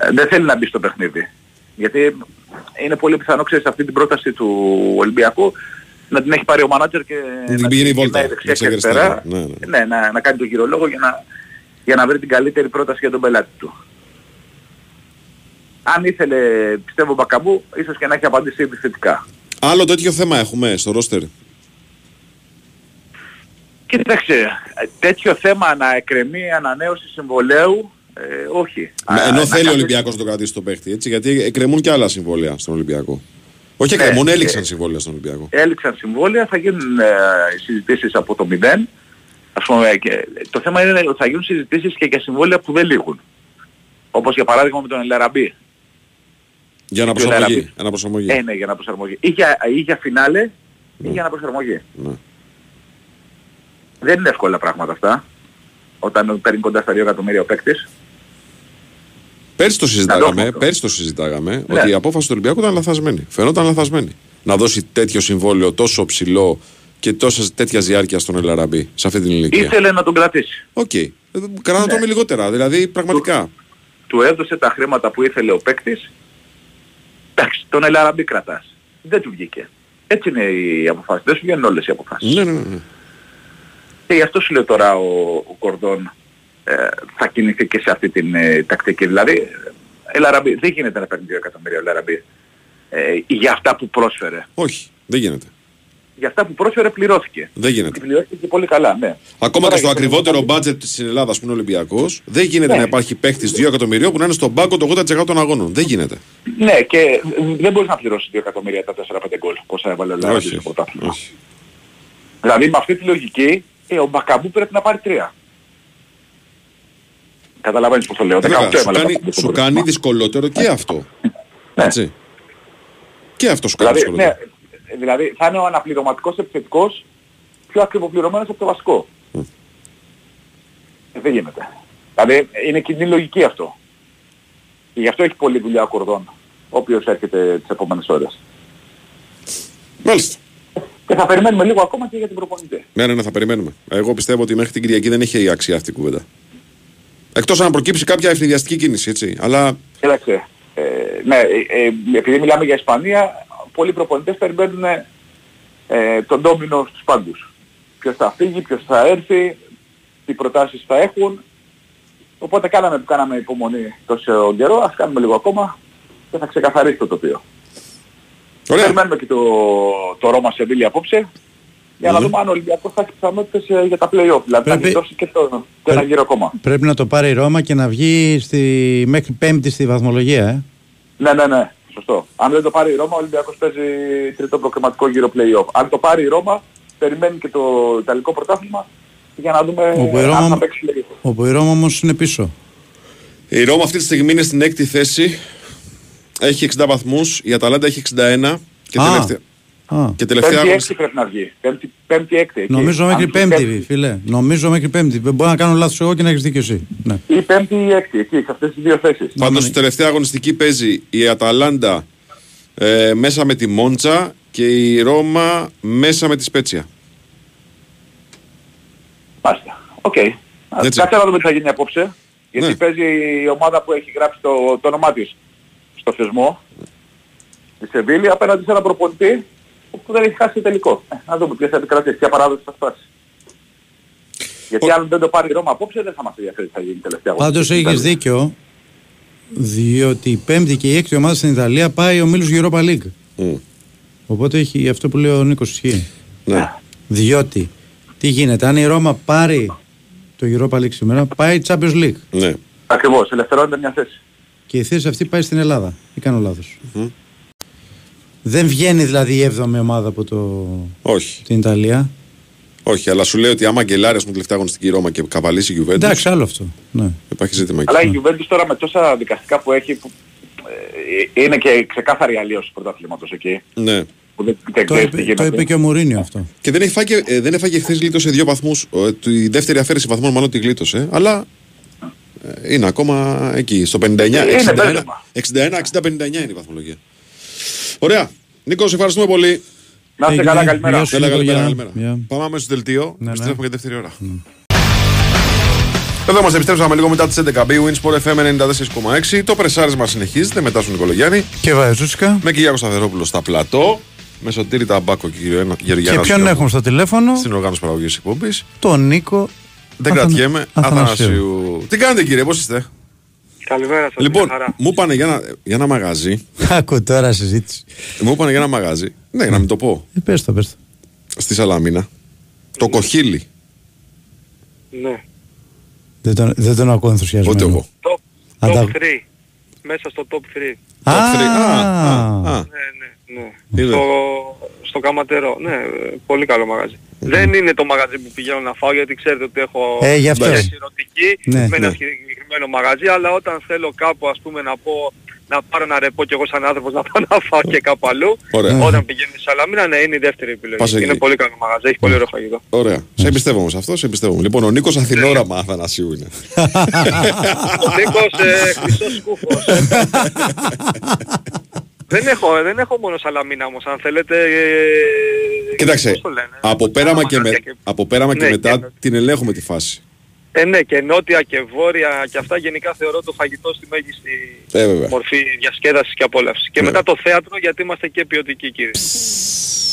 Ε, δεν θέλει να μπει στο παιχνίδι. Γιατί είναι πολύ πιθανό, ξέρεις, αυτή την πρόταση του Ολυμπιακού να την έχει πάρει ο μάνατζερ και την να πηγαίνει την βόλτα, γυρνάει δεξιά δεξιά και και αριστερά. αριστερά. Ναι, Ναι, να, να κάνει το γυρολόγο για να, για να βρει την καλύτερη πρόταση για τον πελάτη του. Αν ήθελε, πιστεύω, Μπακαμπού, ίσως και να έχει απαντήσει επιθετικά. Άλλο τέτοιο θέμα έχουμε στο ρόστερ; Κοίταξε, τέτοιο θέμα να εκκρεμεί ανανέωση συμβολέου Ε, όχι. Ναι, Α, ενώ να θέλει ο καθίσει- Ολυμπιακός να τον κρατήσει τον παίχτη, έτσι, γιατί εκκρεμούν και άλλα συμβόλαια στον Ολυμπιακό. Όχι Ναι, εκκρεμούν, ε, έληξαν συμβόλαια στον Ολυμπιακό. Έληξαν συμβόλαια, θα γίνουν ε, συζητήσεις από το μηδέν. Ας πούμε, και, το θέμα είναι ότι θα γίνουν συζητήσεις και για συμβόλαια που δεν λήγουν. Όπως για παράδειγμα με τον Ελαραμπή. Για να και ο προσαρμογή. Λαραμπή. Ένα προσαρμογή. Ε, ναι, για να προσαρμογή. Ή για, ή για φινάλε ή για να προσαρμογή. Ναι. Δεν είναι εύκολα πράγματα αυτά. Όταν παίρνει κοντά στα 2 εκατομμύρια ο παίκτης. Πέρσι το Να το συζητάγαμε, έχουμε αυτό. πέρσι το συζητάγαμε Ναι. ότι η απόφαση του Ολυμπιακού ήταν λαθασμένη. Φαινόταν λαθασμένη. Να δώσει τέτοιο συμβόλαιο τόσο ψηλό και τόσα τέτοια διάρκεια στον Ελαραμπή σε αυτή την ηλικία. Ήθελε να τον κρατήσει. OK. Okay. Κράτα το Ναι. με λιγότερα. Δηλαδή πραγματικά. Του έδωσε τα χρήματα που ήθελε ο παίκτης. Εντάξει, τον Ελαραμπή κρατάς. Δεν του βγήκε. Έτσι είναι οι αποφάσεις. Δεν σου βγαίνουν όλες οι αποφάσεις. Ναι, ναι, ναι. Και γι' αυτό σου λέω τώρα ο, ο Κορδόν ε, θα κινηθεί και σε αυτή την ε, τακτική. Δηλαδή, Ελαραμπή, δεν γίνεται να παίρνει 2 εκατομμύρια ο Ελαραμπή ε, για αυτά που πρόσφερε. Όχι, δεν γίνεται. Για αυτά που πρόσφερε πληρώθηκε. Δεν γίνεται. Και πληρώθηκε και πολύ καλά, ναι. Ακόμα Τώρα και στο για το ακριβότερο μπάτζετ στην Ελλάδα, που είναι ο Ολυμπιακός, δεν γίνεται Ναι. να υπάρχει παίχτη 2 εκατομμυρίων που να είναι στον πάγκο το 80% των αγώνων. Δεν γίνεται. Ναι, και δεν μπορείς να πληρώσεις 2 εκατομμύρια τα 4-5 γκολ. Πόσα έβαλε ο Ελαραμπή Όχι, στο πρωτάθλημα. Δηλαδή με αυτή τη λογική, ε, ο Μπακαμπού πρέπει να πάρει 3. Καταλαβαίνεις πώς το λέω. 18 Βέβαια, σου έβαλε ο κάνει, Μπακαμπού στο σου πρωτάθλημα. κάνει δυσκολότερο και αυτό. Έτσι. Και αυτό σου κάνει Δηλαδή, δυσκολότερο. ναι, δηλαδή θα είναι ο αναπληρωματικός επιθετικός πιο ακριβοπληρωμένος από το βασικό. Ε, δεν γίνεται. Δηλαδή είναι κοινή λογική αυτό. Και γι' αυτό έχει πολλή δουλειά ο Κορδόν, ο οποίος έρχεται τις επόμενες ώρες. Μάλιστα. Και θα περιμένουμε λίγο ακόμα και για την προπονητή. Ναι, ναι, ναι, θα περιμένουμε. Εγώ πιστεύω ότι μέχρι την Κυριακή δεν έχει αξία αυτή η κουβέντα. Εκτός αν προκύψει κάποια ευνηδιαστική κίνηση, έτσι. Αλλά Κοίταξε, ε, ναι, ε, ε, επειδή μιλάμε για Ισπανία, πολλοί προπονητές περιμένουν ε, τον ντόμινο στους πάντους. Ποιος θα φύγει, ποιος θα έρθει, τι προτάσεις θα έχουν. Οπότε κάναμε που κάναμε υπομονή τόσο καιρό, ας κάνουμε λίγο ακόμα και θα ξεκαθαρίσει το τοπίο. Ωραία. Περιμένουμε και το, το Ρώμα Σεβίλη απόψε για να δούμε αν ο Ολυμπιακός θα έχει πιθανότητες ε, για τα play-off. Δηλαδή θα Πρέπει- γλιτώσει και, το, και ένα γύρο ακόμα. Πρέπει να το πάρει η Ρώμα και να βγει στη... μέχρι πέμπτη στη βαθμολογία, ε. Ναι, ναι, ναι. Σωστό. Αν δεν το πάρει η Ρώμα, ο Ολυμπιακός παίζει τρίτο προκριματικό γύρο play-off. Αν το πάρει η Ρώμα, περιμένει και το Ιταλικό πρωτάθλημα για να δούμε Όπου η αν Ρώμα, θα παίξει λίγο. όπου η Ρώμα όμως είναι πίσω. η Ρώμα αυτή τη στιγμή είναι στην έκτη θέση. Έχει 60 βαθμούς. Η Αταλάντα έχει 61. Και Α. τελευταία, Α, και τελευταία Πέμπτη αγωνιστική. έκτη πρέπει να βγει. Πέμπτη, πέμπτη έκτη. εκεί. νομίζω Αν μέχρι σου πέμπτη, φίλε. Νομίζω μέχρι πέμπτη. Μπορεί να κάνω λάθος εγώ και να έχεις δίκιο εσύ. Ναι. Ή πέμπτη ή έκτη, εκεί, σε αυτές τις δύο θέσεις. Πάντως, στη τελευταία αγωνιστική παίζει η Αταλάντα ε, μέσα με τη Μόντσα και η Ρώμα μέσα με τη Σπέτσια. Μάλιστα. Οκ. Ας Έτσι. Κάτσε να δούμε τι θα γίνει απόψε. Γιατί Ναι. παίζει η ομάδα που έχει γράψει το, το όνομά της στο θεσμό. Τη Σεβίλη απέναντι σε ένα προπονητή που δεν έχει χάσει τελικό. Ε, να δούμε ποιες θα επικρατήσει, ποια παράδοση θα φτάσει. Γιατί αν δεν το πάρει η Ρώμα απόψε δεν θα μας ενδιαφέρει τι θα γίνει τελευταία Πάντως αγωνιστική. έχεις δίκιο, διότι η πέμπτη και η έκτη ομάδα στην Ιταλία πάει ομίλους Europa League. Οπότε έχει αυτό που λέει ο Νίκος ισχύει. Ναι. Διότι, τι γίνεται, αν η Ρώμα πάρει το Europa League σήμερα, πάει Champions League. Ναι. Ακριβώς, ελευθερώνεται μια θέση. Και η θέση αυτή πάει στην Ελλάδα. Ή κάνω λάθος. Δεν βγαίνει δηλαδή η 7η ομάδα από το... Όχι. την Ιταλία; Όχι, αλλά σου λέει ότι άμα γκελάρει μου τελευταία αγωνιστική Ρώμα και καβαλήσει η Juventus. Εντάξει, άλλο αυτό. Ναι. Υπάρχει ζήτημα εκεί. Αλλά η Juventus τώρα με τόσα δικαστικά που έχει που, ε, είναι και ξεκάθαρη αλλίωση του πρωταθλήματος εκεί. Ναι. Που δεν, δεν Το ξέρεις τι είπε, γίνεται. το είπε και ο Μουρίνιο αυτό. Και δεν, έχει φάγει, ε, δεν έφαγε χθες γλίτωσε δύο βαθμούς. Η δεύτερη αφαίρεση βαθμών μάλλον τη γλίτωσε. Αλλά ε, είναι ακόμα εκεί, στο 59. Είναι 61, μπέρδεμα. 61, 60, 59 είναι η βαθμολογία. Ωραία. Νίκος, σε ευχαριστούμε πολύ. Να είστε Έγινε. καλά, καλημέρα. Γεια σου, Έλα, Νίκο, καλημέρα, γεια. καλημέρα. Γεια. Πάμε αμέσως στο δελτίο. Ναι, ναι. Επιστρέφουμε για δεύτερη ώρα. Εδώ μας επιστρέψαμε λίγο μετά τις 11. Winsport FM 94,6. Το πρεσάρισμα συνεχίζεται μετά στον Νικολογιάννη. Και Βαϊζούσικα. Με Κυριάκο Σταθερόπουλο στα πλατό. Με Σωτήρη Ταμπάκο και κύριο Και Γεωργιάννα ποιον έχουμε στο τηλέφωνο, στην οργάνωση παραγωγής εκπομπής. τον Νίκο Δεν Αθανα- κρατιέμαι. Αθανασίου. Αθανασίου. Τι κάνετε κύριε, πώς είστε; Καλημέρα σας. Λοιπόν, μια χαρά. μου είπανε για ένα, για ένα μαγαζί. Άκου τώρα συζήτηση. Μου είπανε για ένα μαγαζί. Ναι, να μην το πω. Ε, πες το, πες το. Στη Σαλαμίνα. Το κοχύλι. Ναι. Δεν τον, δεν τον ακούω ενθουσιασμένο. Ούτε εγώ. Το Αν τα- Top 3. Μέσα στο top 3. Α, Ναι, ναι, ναι. Στο, στο Καματερό. Ναι, ε, πολύ καλό μαγαζί. Δεν είναι το μαγαζί που πηγαίνω να φάω γιατί ξέρετε ότι έχω Ε, γι' αυτό. σχέση ερωτική Ναι. με ένα Ναι. συγκεκριμένο μαγαζί αλλά όταν θέλω κάπου ας πούμε να πω να πάρω ένα ρεπό κι εγώ σαν άνθρωπος να πάω να φάω και κάπου αλλού Ωραία. όταν πηγαίνει στη Σαλαμίνα ναι είναι η δεύτερη επιλογή. Πας εκεί. Είναι πολύ καλό μαγαζί, έχει πολύ ωραίο φαγητό. Ωραία. Σε εμπιστεύω όμως αυτό, σε εμπιστεύω. Λοιπόν, ο Νίκος Αθηνόραμα Αθανασίου είναι. Ο Νίκος ε, χρυσός σκούφος. δεν, έχω, δεν έχω μόνο Σαλαμίνα όμως αν θέλετε. ε, Κοίταξε, πώς το λένε. από πέραμα και, με, από πέραμα και Ναι, μετά και- την ελέγχουμε τη φάση. Ε, ναι, και νότια και βόρεια και αυτά γενικά θεωρώ το φαγητό στη μέγιστη Ε, βέβαια. μορφή διασκέδασης και απόλαυσης. Και Ναι. μετά το θέατρο γιατί είμαστε και ποιοτικοί κύριε.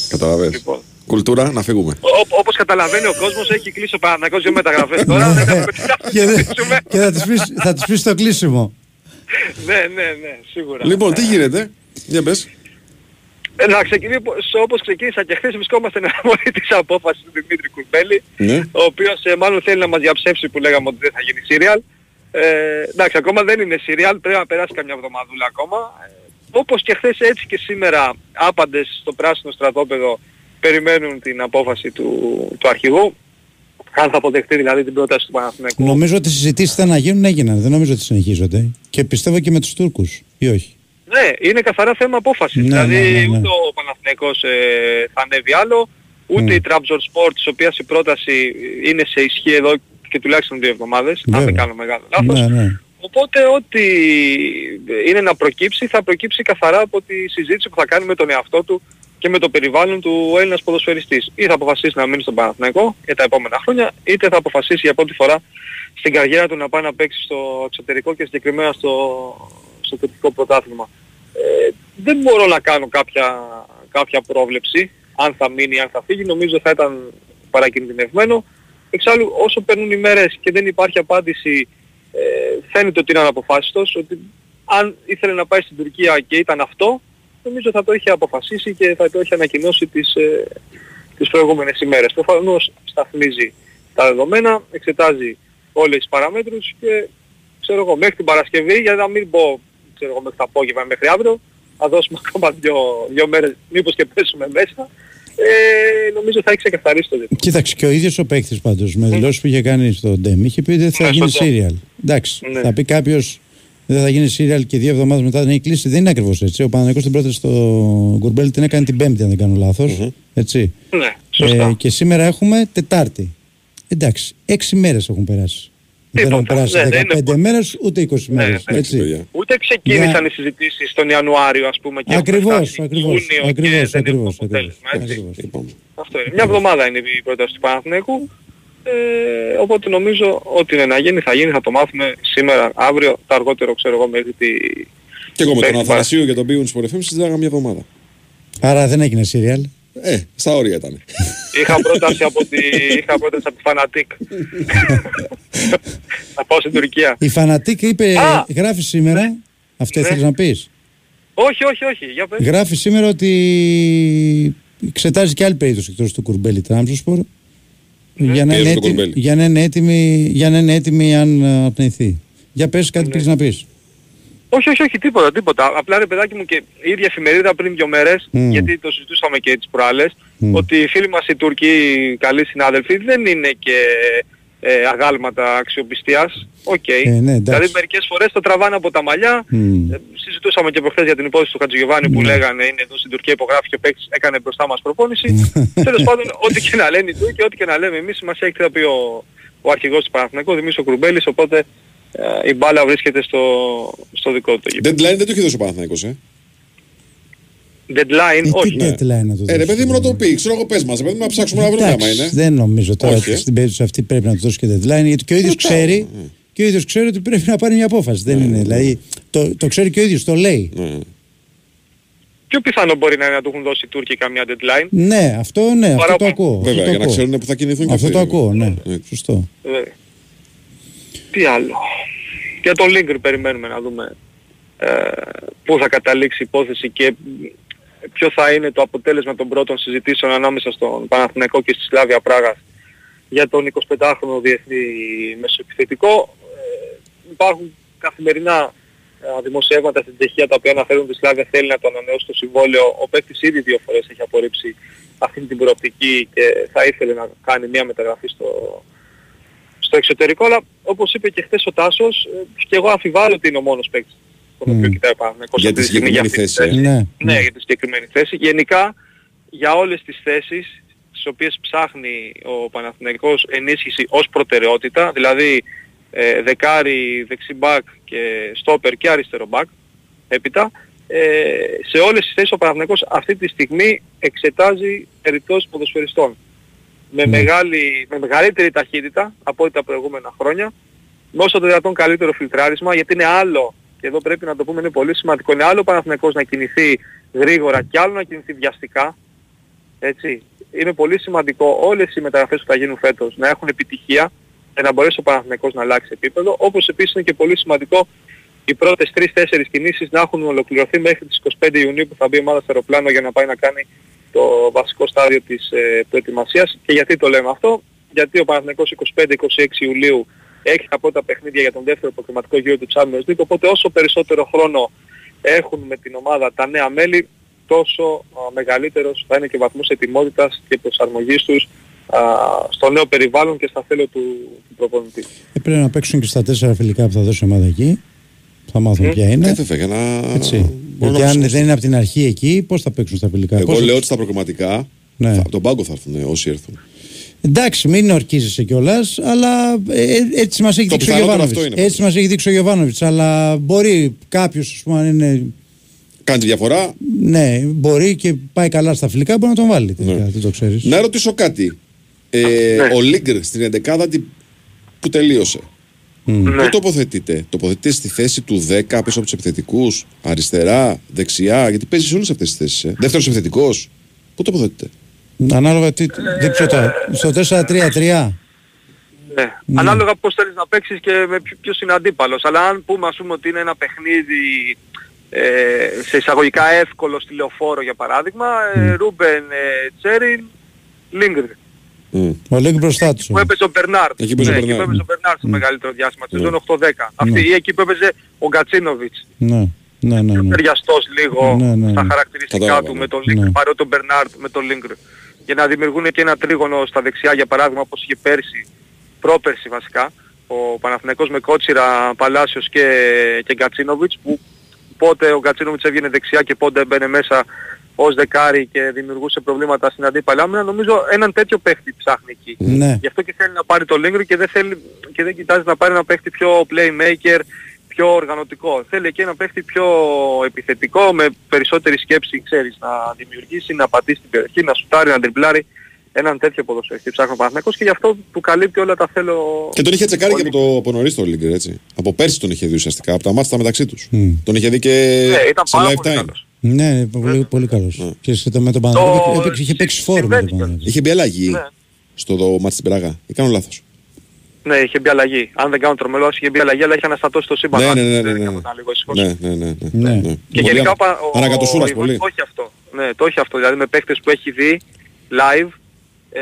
Καταλαβαίνεις. Λοιπόν. Κουλτούρα, να φύγουμε. Ό, όπως καταλαβαίνει ο κόσμος έχει κλείσει ο Παναγιώτης για μεταγραφές τώρα. δεν έχουμε τι να και, δε- συζητήσουμε. και θα, της πεις, θα της πεις το κλείσιμο. ναι, ναι, ναι, σίγουρα. Λοιπόν, τι γίνεται; Για πες. Ε, να ξεκινήσω όπως ξεκίνησα και χθες βρισκόμαστε εν αναμονή της απόφασης του Δημήτρη Κουρμπέλη Ναι. ο οποίος ε, μάλλον θέλει να μας διαψεύσει που λέγαμε ότι δεν θα γίνει σύριαλ. Ε, εντάξει, ακόμα δεν είναι σύριαλ, πρέπει να περάσει καμιά εβδομαδούλα ακόμα. Ε, όπως και χθες έτσι και σήμερα άπαντες στο πράσινο στρατόπεδο περιμένουν την απόφαση του, του αρχηγού. Αν θα αποδεχτεί δηλαδή την πρόταση του Παναθηναϊκού. Νομίζω ότι οι συζητήσεις ήταν να γίνουν, έγιναν. Δεν νομίζω ότι συνεχίζονται. Και πιστεύω και με τους Τούρκους. Ή όχι; Ναι, είναι καθαρά θέμα απόφασης. Ναι, δηλαδή ναι, ναι, ναι. ούτε ο Παναθηναϊκός ε, θα ανέβει άλλο, ούτε Ναι. η Trabzon Sport, της οποίας η πρόταση είναι σε ισχύ εδώ και τουλάχιστον δύο εβδομάδες, αν δεν Βέβαια. κάνω μεγάλο λάθος. Ναι, ναι. Οπότε ό,τι είναι να προκύψει θα προκύψει καθαρά από τη συζήτηση που θα κάνει με τον εαυτό του και με το περιβάλλον του Έλληνας ποδοσφαιριστής. Ή θα αποφασίσει να μείνει στον Παναθηναϊκό για τα επόμενα χρόνια, είτε θα αποφασίσει για πρώτη φορά στην καριέρα του να πάει να παίξει στο εξωτερικό και συγκεκριμένα στο, στο τουρκικό πρωτάθλημα. Ε, δεν μπορώ να κάνω κάποια, κάποια πρόβλεψη αν θα μείνει ή αν θα φύγει. Νομίζω θα ήταν παρακινδυνευμένο. Εξάλλου όσο παίρνουν οι μέρες και δεν υπάρχει απάντηση ε, φαίνεται ότι είναι αναποφάσιστος, ότι αν ήθελε να πάει στην Τουρκία και ήταν αυτό, νομίζω θα το είχε αποφασίσει και θα το είχε ανακοινώσει τις, ε, τις προηγούμενες ημέρες. Προφανώς σταθμίζει τα δεδομένα, εξετάζει όλες τις παραμέτρους και ξέρω εγώ μέχρι την Παρασκευή, για να μην πω ξέρω εγώ, μέχρι το απόγευμα μέχρι αύριο, θα δώσουμε ακόμα δύο, δύο μέρες, μήπως και πέσουμε μέσα, ε, νομίζω θα έχει ξεκαθαρίσει το ζήτημα. Κοίταξε και ο ίδιος ο παίκτης πάντως με δηλώσεις που είχε κάνει στο Ντέμ είχε πει ότι δεν θα Ναι, γίνει στο Ντέμ. σύριαλ. Εντάξει, Ναι. θα πει κάποιος δεν θα γίνει σύριαλ και δύο εβδομάδες μετά δεν έχει κλείσει. Δεν είναι ακριβώς έτσι. Ο Παναγιώτης την πρόταση στο Γκουρμπέλ την έκανε την Πέμπτη αν δεν κάνω λάθος. Έτσι. Ναι, σωστά. Ε, και σήμερα έχουμε Τετάρτη. Εντάξει, έξι μέρες έχουν περάσει. Δεν έχουν Τίποτα. περάσει Ναι, δεν 15 είναι- μέρες ούτε 20 Ναι, μέρες. ναι. έτσι. Ούτε ξεκίνησαν Για- οι συζητήσεις τον Ιανουάριο ας πούμε και έχουν Ακριβώς, φτάσει ακριβώς, Ιούνιο και ακριβώς, δεν έχουν ακριβώς, αποτέλεσμα, έτσι. ακριβώς. Αυτό είναι. Μια εβδομάδα είναι η πρόταση του Παναθηναϊκού. Ε, οπότε νομίζω ότι είναι να γίνει θα γίνει, θα το μάθουμε σήμερα, αύριο, το αργότερο ξέρω εγώ μέχρι τη... Και εγώ με μέχρι τον την Αθανασίου και τον Μπίουν Sport FM συζητάγαμε μια εβδομάδα. Άρα δεν έγινε σύριαλ. Ε, στα όρια ήταν. Είχα πρόταση από τη, είχα πρόταση από τη Φανατίκ. να πάω στην Τουρκία. Η Φανατίκ είπε, Α! γράφει σήμερα, αυτό Ναι. ήθελες να πεις; όχι, όχι, όχι. Για πες. Γράφει σήμερα ότι εξετάζει και άλλη περίπτωση εκτός του Κουρμπέλη Τραμζοσπορ για, να είναι Πιέζει το έτοιμη- Κουρμπέλη. για, να είναι έτοιμη, για να είναι έτοιμη αν ε, αρνηθεί. Για πες κάτι πήγες να πεις. Όχι, όχι, όχι, τίποτα, τίποτα. Απλά ρε παιδάκι μου και η ίδια εφημερίδα πριν δύο μέρες, Μμ. γιατί το συζητούσαμε και τις προάλλες, Μμ. ότι οι φίλοι μας οι Τουρκοί καλοί συνάδελφοι δεν είναι και ε, αγάλματα αξιοπιστίας. Οκ. Ε, ναι, εντάξει. δηλαδή μερικές φορές το τραβάνε από τα μαλλιά. Μμ. Ε, συζητούσαμε και προχθές για την υπόθεση του Χατζηγιοβάνη που Ναι. λέγανε είναι εδώ στην Τουρκία υπογράφει και ο παίκτης έκανε μπροστά μας προπόνηση. Τέλος πάντων, ό,τι και να λένε οι Τούρκοι, ό,τι και να λέμε εμείς, μας έχει θα πει ο, ο αρχηγός του Παναθηναϊκού, Δημήτρης ο Κρουμπέλης, οπότε ε, η μπάλα βρίσκεται στο, στο δικό του το γήπεδο. Deadline δεν το έχει δώσει ο Παναθηναϊκός, ε. Deadline, Ε, όχι. τι deadline να το Ε, ρε δώσει. παιδί μου να το πει, ξέρω εγώ πες μας, ρε παιδί μου να ψάξουμε να βρούμε άμα Εντάξει, είναι. δεν νομίζω τώρα Όχι, ότι ε. στην περίπτωση αυτή πρέπει να του δώσει και deadline γιατί και ο ίδιος Ρωτάω, ξέρει και ο ίδιος ξέρει ότι πρέπει να πάρει μια απόφαση. Δεν είναι, δηλαδή το, το ξέρει και ο ίδιος, το λέει. Πιο πιθανό μπορεί να είναι να του έχουν δώσει οι Τούρκοι καμιά deadline. Ναι, αυτό ναι, αυτό το Παραπάνω. ακούω. Βέβαια, αυτό το για να ακούω. ξέρουν που θα κινηθούν και Αυτό αυτοί. το ακούω, ναι. Ε, Σωστό. Βέβαια. Τι άλλο. Για τον Λίγκρ περιμένουμε να δούμε ε, πού θα καταλήξει η υπόθεση και ποιο θα είναι το αποτέλεσμα των πρώτων συζητήσεων ανάμεσα στον Παναθηναϊκό και στη Σλάβια Πράγας για τον 25χρονο διεθνή μεσοεπιθετικό. Ε, υπάρχουν καθ- καθημερινά ε, δημοσιεύματα στην Τσεχία τα οποία αναφέρουν ότι η Σλάβια θέλει να το ανανεώσει το συμβόλαιο. Ο παίκτης ήδη δύο φορές έχει απορρίψει αυτή την προοπτική και θα ήθελε να κάνει μια μεταγραφή στο, στο εξωτερικό. Αλλά όπως είπε και χθες ο Τάσος, ε, και εγώ αμφιβάλλω ότι είναι ο μόνος παίκτης τον οποίο κοιτάει πάνω. Για τη συγκεκριμένη θέση. ε. Ναι. Ναι, για τη συγκεκριμένη θέση. Γενικά για όλες τις θέσεις τις οποίες ψάχνει ο Παναθηναϊκός ενίσχυση ως προτεραιότητα, δηλαδή ε, δεκάρι, δεξιμπάκ και στόπερ και αριστερό μπακ έπειτα, ε, σε όλες τις θέσεις ο Παναθηναϊκός αυτή τη στιγμή εξετάζει περιπτώσεις ποδοσφαιριστών. Με, μεγάλη, με μεγαλύτερη ταχύτητα από ό,τι τα προηγούμενα χρόνια, με όσο το δυνατόν καλύτερο φιλτράρισμα, γιατί είναι άλλο, και εδώ πρέπει να το πούμε είναι πολύ σημαντικό, είναι άλλο ο Παναθηναϊκός να κινηθεί γρήγορα και άλλο να κινηθεί βιαστικά, έτσι. Είναι πολύ σημαντικό όλες οι μεταγραφές που θα γίνουν φέτος να έχουν επιτυχία για να μπορέσει ο Παναθηναϊκός να αλλάξει επίπεδο, όπως επίσης είναι και πολύ σημαντικό οι πρώτες 3-4 κινήσεις να έχουν ολοκληρωθεί μέχρι τις 25 Ιουνίου που θα μπει η ομάδα στο αεροπλάνο για να πάει να κάνει το βασικό στάδιο της ε, προετοιμασίας. Και γιατί το λέμε αυτό, γιατί ο Παναθηναϊκός 25-26 Ιουλίου έχει τα πρώτα παιχνίδια για τον δεύτερο προκριματικό γύρο του Champions League, οπότε όσο περισσότερο χρόνο έχουν με την ομάδα τα νέα μέλη, τόσο α, μεγαλύτερος θα είναι και ο βαθμός ετοιμότητας και προσαρμογής τους α, στο νέο περιβάλλον και στα θέλω του, του προπονητή. Ε, πρέπει να παίξουν και στα τέσσερα φιλικά που θα δώσει η ομάδα εκεί. Θα μάθουν Μμ. ποια είναι. Ε, βέβαια, για να... Έτσι. μπορώ Γιατί να αν σας- δεν είναι από την αρχή εκεί, πώς θα παίξουν στα φιλικά. Εγώ πώς θα- λέω ότι στα προκριματικά Ναι. θα, από τον πάγκο θα έρθουν όσοι έρθουν. Εντάξει, μην ορκίζεσαι κιόλας, αλλά ε, έτσι μας έχει Το δείξει ο πιθανότερο Γιωβάνοβιτς. αυτό είναι Έτσι μας έχει δείξει ο Γιωβάνοβιτς. Αλλά μπορεί κάποιος, ας πούμε, αν είναι. Κάνει τη διαφορά. Ναι, μπορεί και πάει καλά στα φιλικά, μπορεί να τον βάλει. Τελικά, Δεν το ξέρεις. Να ρωτήσω κάτι. Ε, Ο Λίγκρ στην 11η τι- που τελείωσε. Πού τοποθετείτε, τοποθετείτε στη θέση του 10 πίσω από τους επιθετικούς, αριστερά, δεξιά, γιατί παίζεις σε όλες αυτές τις θέσεις. Ε. Δεύτερος επιθετικός. Πού τοποθετείτε; Ανάλογα τι. δεν ξέρω τώρα. Στο 4-3-3. Ναι. Ανάλογα πώς θέλεις να παίξεις και με ποιο- ποιος είναι αντίπαλος. Αλλά αν πούμε ας πούμε ότι είναι ένα παιχνίδι ε, σε εισαγωγικά εύκολο στη λεωφόρο για παράδειγμα, ε, Ρούμπεν, ε, Τσέριν, Λίγκρ. Ο Λίγκ μπροστά τους. Που έπαιζε ο Μπερνάρτ. Εκεί παίζει ο ναι, εκεί που Μπερνάρτ, έπαιζε ο Μπερνάρτ στο μεγαλύτερο διάστημα. Τη Ναι. σεζόν 8-10. Αυτή ή εκεί που έπαιζε ο Γκατσίνοβιτς. Ναι, ναι, ναι. ναι. Ταιριαστός λίγο Ναι, ναι, στα ναι. χαρακτηριστικά Κατάλαβα, του ναι. με τον Λίγκρ, Ναι. παρότι τον Μπερνάρτ με τον Λίγκρ. Για να δημιουργούν και ένα τρίγωνο στα δεξιά για παράδειγμα όπως είχε πέρσι, πρόπερσι βασικά, ο Παναθηναϊκός με Κότσιρα, Παλάσιος και, και Γκατσίνοβιτς που πότε ο Γκατσίνοβιτς έβγαινε δεξιά και πότε έμπαινε μέσα ως δεκάρι και δημιουργούσε προβλήματα στην αντίπαλη άμυνα. Νομίζω έναν τέτοιο παίχτη ψάχνει εκεί. Ναι. Γι' αυτό και θέλει να πάρει το Λίγκρ και δεν, θέλει, και δεν κοιτάζει να πάρει ένα παίχτη πιο playmaker, πιο οργανωτικό. Θέλει και ένα παίχτη πιο επιθετικό, με περισσότερη σκέψη, ξέρεις, να δημιουργήσει, να πατήσει την περιοχή, να σουτάρει, να τριμπλάρει. Έναν τέτοιο ποδοσφαιριστή ψάχνει ο Παναθηναϊκός και γι' αυτό του καλύπτει όλα τα θέλω... Και τον είχε τσεκάρει και από, το, από νωρίς το Λίγκρ, έτσι. Από πέρσι τον είχε δει ουσιαστικά, από τα μάτια τα μεταξύ τους. Τον είχε δει και Ναι, ήταν σε πάρα live πολύ time. καλός. Ναι, πολύ, πολύ καλός. Και στο- με τον Παναγιώτο έπαιξε- είχε παίξει φόρμα. με τον Παναγιώτο. Είχε μπει αλλαγή Ναι. στο δω μάτι στην Πράγα. Ή κάνω λάθος. Ναι, είχε μπει αλλαγή. Αν δεν κάνω τρομελός, είχε μπει αλλαγή, αλλά είχε αναστατώσει το σύμπαν. Ναι, ναι, ναι. Δεν ναι, ναι. ήμουν λίγο ήσυχος. Ναι, ναι, ναι, ναι. Ναι. ναι. Και Πολύ γενικά ανα- ο Πα- ο- Ανακατοσούρας ο πολύ. Ιβάν το έχει αυτό. Ναι, το έχει αυτό. Δηλαδή με παίκτες που έχει δει live ε,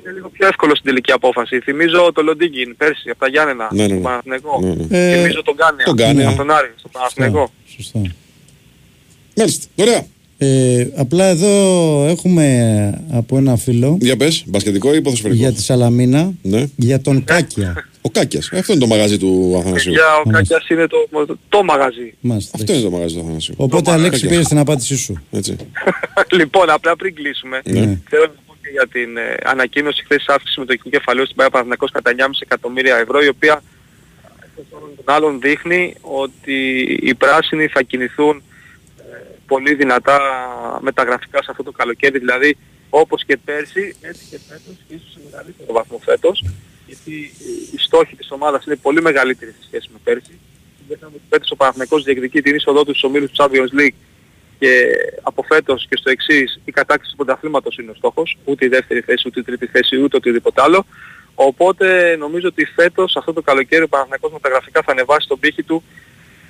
είναι λίγο πιο εύκολο στην τελική απόφαση. Θυμίζω το Λοντίγκιν πέρσι από τα Γιάννενα, Ναι, ναι, στο ναι. Παναθηναϊκό. Ναι, ναι. Ε, Θυμίζω τον Κάνια, τον Κάνια. από τον Άρη, στο Παναθηναϊκό. Σωστά. Μάλιστα. Ωραία. Ε, απλά εδώ έχουμε από ένα φίλο Για πες, μπασκετικό ή ποδοσφαιρικό; για τη Σαλαμίνα Ναι. για τον Κάκια. Ο Κάκιας. Αυτό είναι το μαγαζί του Αθανασίου. Για ο Κάκιας είναι το, το, το μαγαζί. Μάλιστα. Αυτό είναι το μαγαζί του Αθανασίου. Οπότε, Αλέξη, Κάκιας. πήρε την απάντησή σου. Έτσι. λοιπόν, απλά πριν κλείσουμε, Ναι. θέλω να πω και για την ε, ανακοίνωση χθες της αύξησης μετοχικού κεφαλαίου στην ΠΑΕ Παναθηναϊκός κατά 9,5 εκατομμύρια ευρώ, η οποία των άλλων δείχνει ότι οι πράσινοι θα κινηθούν ε, πολύ δυνατά μεταγραφικά σε αυτό το καλοκαίρι, δηλαδή όπως και πέρσι, έτσι και φέτος, και ίσως σε μεγαλύτερο βαθμό φέτος, γιατί ε, οι στόχοι της ομάδας είναι πολύ μεγαλύτεροι σε σχέση με πέρσι. Δεν ότι φέτος ο Παναθηναϊκός διεκδικεί την είσοδό του στους ομίλους του Champions League και από φέτος και στο εξής η κατάκτηση του πρωταθλήματος είναι ο στόχος, ούτε η δεύτερη θέση, ούτε η τρίτη θέση, ούτε οτιδήποτε άλλο. Οπότε νομίζω ότι φέτος αυτό το καλοκαίρι ο Παναθηναϊκός μεταγραφικά θα ανεβάσει τον πύχη του,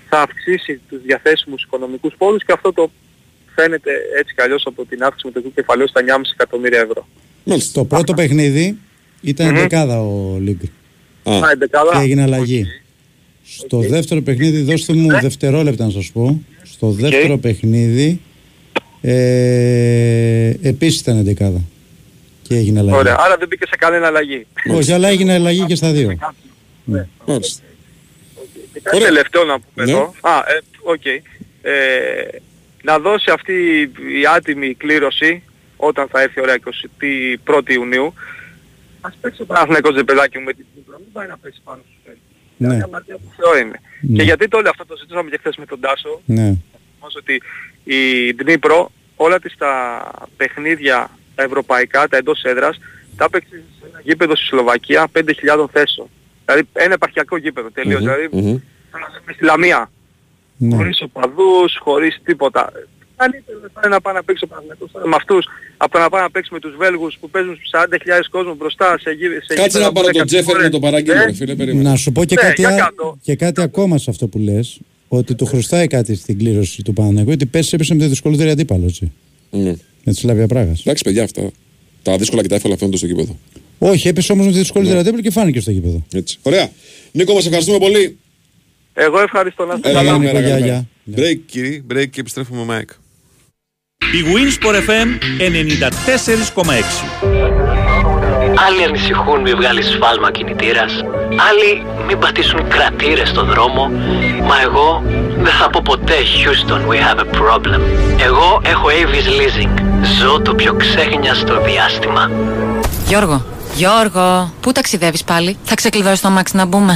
θα αυξήσει τους διαθέσιμους οικονομικούς πόρους και αυτό το φαίνεται έτσι κι αλλιώς από την αύξηση μετοχικού κεφαλαίου στα 9,5 εκατομμύρια ευρώ. Το πρώτο παιχνίδι ήταν Μμμ. δεκάδα ο Λίγκ. Α, εντεκάδα. Και έγινε αλλαγή. Στο δεύτερο παιχνίδι, δώστε μου δευτερόλεπτα να σας πω. Στο δεύτερο παιχνίδι ε, επίσης ήταν εντεκάδα. Και έγινε αλλαγή. Ωραία, άρα δεν μπήκε σε κανένα αλλαγή. Όχι, αλλά έγινε αλλαγή και στα δύο. Ναι. Μάλιστα. Κάτι τελευταίο να πούμε Ναι. εδώ. Α, ε, οκ. Ε, να δώσει αυτή η άτιμη κλήρωση όταν θα έρθει ωραία 21η Ιουνίου. Ας παίξει ο Παναθηναϊκός ρε παιδάκι μου με την Κύπρο. Μην πάει να παίξει πάνω στους παίκτες. Ναι. Μια αμαρτία που Θεό είναι. Ναι. Και γιατί το λέω αυτό το ζητούσαμε και χθες με τον Τάσο. Ναι. Όμως ότι η Δνήπρο όλα της τα παιχνίδια τα ευρωπαϊκά, τα εντός έδρας, τα έπαιξε σε ένα γήπεδο στη Σλοβακία 5.000 θέσεων. Δηλαδή ένα επαρχιακό γήπεδο τελείως. Μμμ, Δηλαδή μμμ. με στη Λαμία. Ναι. Χωρίς οπαδούς, χωρίς τίποτα. Καλύτερο δεν θα είναι να πάει να παίξει ο Παναθηναϊκός τώρα με αυτούς από το να πάει να παίξει με τους Βέλγους που παίζουν στους 40.000 κόσμος μπροστά σε, γη, σε Κάτσε γήπεδα να που πάρω είναι τον Τζέφερ κατηγορία. να το παραγγείλω, Ε, ρε φίλε, περίμενε. Να σου πω και, Ναι, κάτι, για α- κάτω. και κάτι ακόμα σε αυτό που λες ότι του χρωστάει κάτι στην κλήρωση του Παναγιώτη ότι πέρσι έπεσε με τη δυσκολότερη αντίπαλο έτσι. Ναι. Με τη Σλαβία Πράγας. Εντάξει, παιδιά, αυτά. Τα δύσκολα και τα εύκολα φαίνονται στο γήπεδο. Όχι, έπεσε όμως με τη δυσκολότερη Ναι. αντίπαλο και φάνηκε στο γήπεδο. Έτσι. Ωραία. Νίκο, μας ευχαριστούμε πολύ. Εγώ ευχαριστώ να είστε Έλα, καλά. καλημέρα, Νίκο, καλημέρα. γεια, Break, κύριε, break και επιστρέφουμε με Mike. Η Winsport FM 94,6. Άλλοι ανησυχούν μη βγάλεις σφάλμα κινητήρας, άλλοι μην πατήσουν κρατήρες στο δρόμο, μα εγώ δεν θα πω ποτέ Houston we have a problem. Εγώ έχω Avis Leasing. Ζω το πιο ξέχνιαστο διάστημα. Γιώργο, Γιώργο, πού ταξιδεύεις πάλι; Θα ξεκλειδώσει το αμάξι να μπούμε.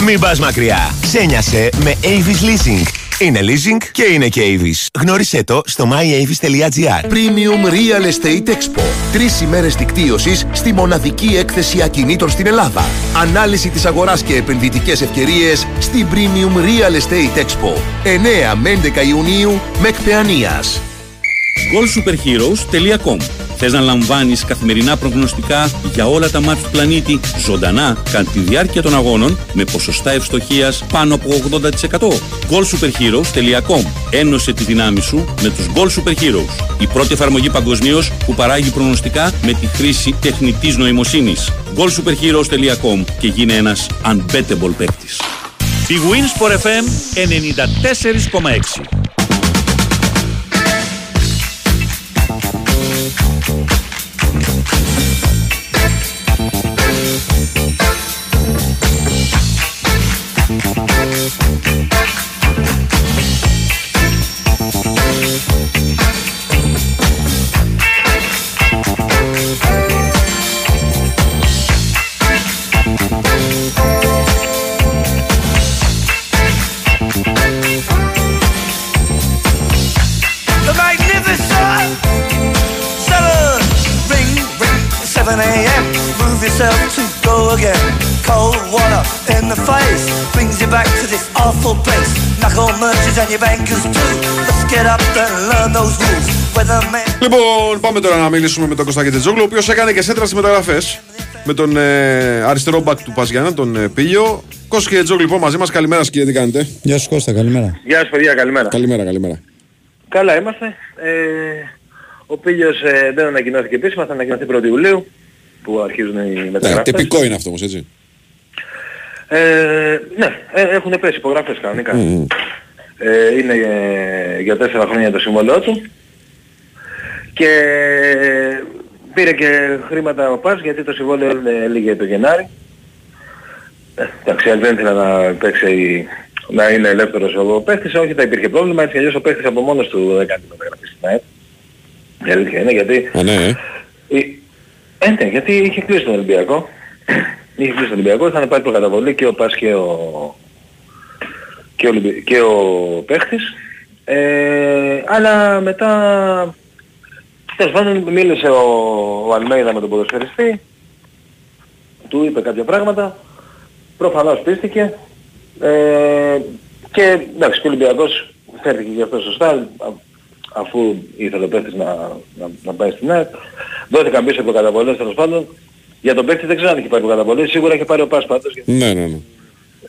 Μην πας μακριά. Ξένιασε με Avis Leasing. Είναι leasing και είναι και Avis. Γνώρισέ το στο myavis.gr. Premium Real Estate Expo. Τρεις ημέρες δικτύωσης στη μοναδική έκθεση ακινήτων στην Ελλάδα. Ανάλυση της αγοράς και επενδυτικές ευκαιρίες στην Premium Real Estate Expo. 9 με 11 Ιουνίου με εκπαιανίας. goalsuperheroes.com Θες να λαμβάνεις καθημερινά προγνωστικά για όλα τα μάτια του πλανήτη ζωντανά κατά τη διάρκεια των αγώνων με ποσοστά ευστοχίας πάνω από 80%. goalsuperheroes.com Ένωσε τη δύναμη σου με τους Goal Super Heroes. Η πρώτη εφαρμογή παγκοσμίως που παράγει προγνωστικά με τη χρήση τεχνητής νοημοσύνης. goalsuperheroes.com και γίνε ένας unbettable παίκτης. Η Winsport FM 94,6 Λοιπόν, πάμε τώρα να μιλήσουμε με τον Κωστάκη Τετζόγλου, ο οποίος έκανε και σέντρα στι μεταγραφέ. Με τον ε, αριστερό μπακ του Παζιανά, τον ε, Πίλιο. Κώστα Τετζόγλου, λοιπόν, μαζί μας. Καλημέρα, σας, κύριε, τι κάνετε; Γεια σου Κώστα, καλημέρα. Γεια σας παιδιά, καλημέρα. Καλημέρα, καλημέρα. Καλά είμαστε. Ε, ο Πίλιος ε, δεν ανακοινώθηκε επίσημα, θα ανακοινωθεί 1η Ιουλίου που αρχίζουν οι Ναι, μεταγραφές. τυπικό είναι αυτό όμως, έτσι. Ε, ναι, ε, έχουν πέσει υπογραφές κανονικά. Μμμ. Ε, είναι ε, για τέσσερα χρόνια το συμβόλαιό του και πήρε και χρήματα ο Πας γιατί το συμβόλαιο ε, λίγε το Γενάρη. Ε, εντάξει, αν δεν ήθελε να παίξει να είναι ελεύθερος ο παίχτης, όχι θα υπήρχε πρόβλημα, έτσι κι αλλιώς ο παίχτης από μόνος του δεν κάνει τη μεταγραφή στην ΑΕΠ. Η αλήθεια είναι γιατί... Α, ναι, ε. η- Ε, ναι, γιατί είχε κλείσει τον Ολυμπιακό. είχε κλείσει τον Ολυμπιακό, είχαν πάρει προκαταβολή και ο Πας και ο, και ο, Ολυμπι- και ο παίχτης. Ε, αλλά μετά... Τέλος πάντων μίλησε ο, ο Αλμέιδα με τον ποδοσφαιριστή, του είπε κάποια πράγματα, προφανώς πίστηκε ε, και εντάξει και ο Ολυμπιακός φέρθηκε και αυτό σωστά α- αφού ήθελε ο παίχτης να, να, να πάει στην ΑΕΠ. Δόθηκαν πίσω προκαταβολές τέλος πάντων. Για τον παίχτη δεν ξέρω αν είχε πάρει προκαταβολές, σίγουρα είχε πάρει ο Πας πάντως. γιατί, Ναι, ναι, ναι.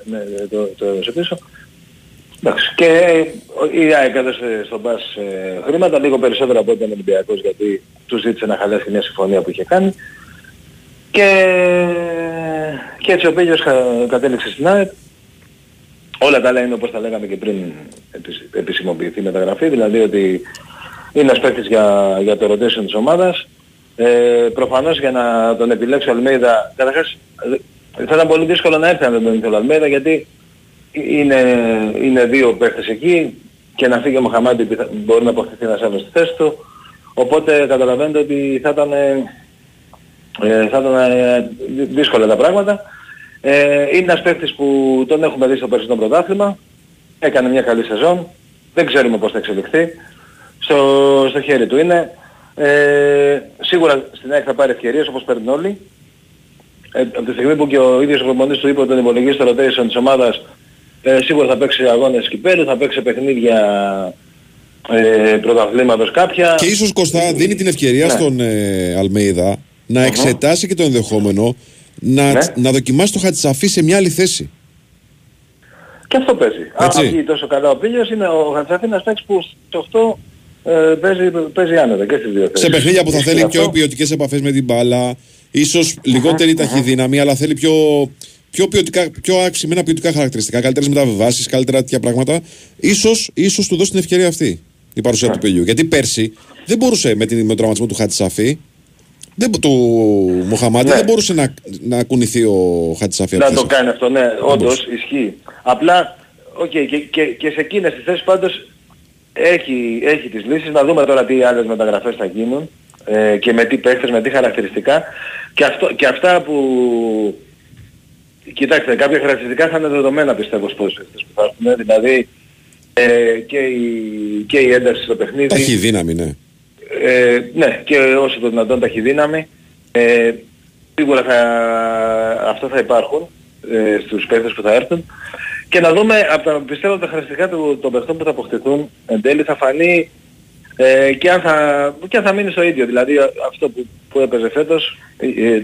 Ναι, το, το έδωσε πίσω. Εντάξει. Και ο- η ΑΕΚ έδωσε στον Πας ε, χρήματα, λίγο περισσότερα από ό,τι ήταν ο Ολυμπιακός, γιατί τους ζήτησε να χαλάσει μια συμφωνία που είχε κάνει. Και, και έτσι ο Πέλιος κα- κατέληξε στην ΑΕΚ Όλα τα άλλα είναι όπως τα λέγαμε και πριν επισ- επισημοποιηθεί η μεταγραφή, δηλαδή ότι είναι ένας παίκτης για, για το rotation της ομάδας. Ε, προφανώς για να τον επιλέξει ο Αλμέιδα, καταρχάς ε, θα ήταν πολύ δύσκολο να έρθει αν δεν τον ήθελε ο Αλμέιδα γιατί είναι, είναι δύο παίκτες εκεί και να φύγει ο Μοχαμάντη πιθα- μπορεί να αποκτηθεί ένας άλλος στη θέση του. Οπότε καταλαβαίνετε ότι θα ήταν, ε, ε, θα ήταν ε, δυ- δύσκολα τα πράγματα. Ε, είναι ένας παίκτης που τον έχουμε δει στο περσινό πρωτάθλημα. Έκανε μια καλή σεζόν. Δεν ξέρουμε πώς θα εξελιχθεί. Στο, στο χέρι του είναι. Ε, σίγουρα στην ΑΕΚ θα πάρει ευκαιρίες όπως παίρνουν όλοι. Ε, από τη στιγμή που και ο ίδιος ο προπονητής του είπε ότι τον υπολογίζει στο rotation της ομάδας ε, σίγουρα θα παίξει αγώνες κυπέλου, θα παίξει παιχνίδια ε, πρωταθλήματος κάποια. Και ίσως Κωστά δίνει την ευκαιρία Ναι. στον ε, Αλμέιδα να εξετάσει και το ενδεχόμενο να, Ναι. να δοκιμάσει το Χατσαφή σε μια άλλη θέση. Και αυτό παίζει. Αν Έτσι. βγει τόσο καλά ο Πίλιος είναι ο Χατζαφή ένας παίκτης που στο 8 ε, παίζει, παίζει άνετα και στις δύο θέσεις. Σε παιχνίδια που θα Ισχύει θέλει αυτό. πιο ποιοτικές επαφές με την μπάλα, ίσως λιγότερη ταχυδύναμη, αλλά θέλει πιο, πιο, ποιοτικά, πιο αυξημένα ποιοτικά χαρακτηριστικά, καλύτερες μεταβιβάσεις, καλύτερα τέτοια πράγματα. Ίσως, ίσως του δώσει την ευκαιρία αυτή η παρουσία του παιδιού. Γιατί πέρσι δεν μπορούσε με, την, με τον τραυματισμό του Χατσαφή, δεν, του Μοχαμάτη, Ναι. δεν μπορούσε να, να κουνηθεί ο Χατσαφή. από Να τη το θέση. κάνει αυτό, ναι, όντως ισχύει. Απλά, οκ, και, και, και σε εκείνες τις θέσεις πάντως έχει, έχει τις λύσεις. Να δούμε τώρα τι άλλες μεταγραφές θα γίνουν ε, και με τι παίχτες, με τι χαρακτηριστικά. Και, αυτό, και αυτά που... Κοιτάξτε, κάποια χαρακτηριστικά θα είναι δεδομένα πιστεύω στους παίχτες που θα έρθουν. Δηλαδή ε, και, η, και η ένταση στο παιχνίδι. Ταχυδύναμη, ναι. Ε, ναι, και όσο το δυνατόν ταχυδύναμη. Ε, σίγουρα θα, αυτά θα υπάρχουν ε, στους παίκτες που θα έρθουν. Και να δούμε, από τα, πιστεύω τα χαρακτηριστικά του, των παιχτών που θα αποκτηθούν εν τέλει θα φανεί ε, και, αν θα, και αν θα μείνει στο ίδιο. Δηλαδή αυτό που, που έπαιζε φέτος, ε,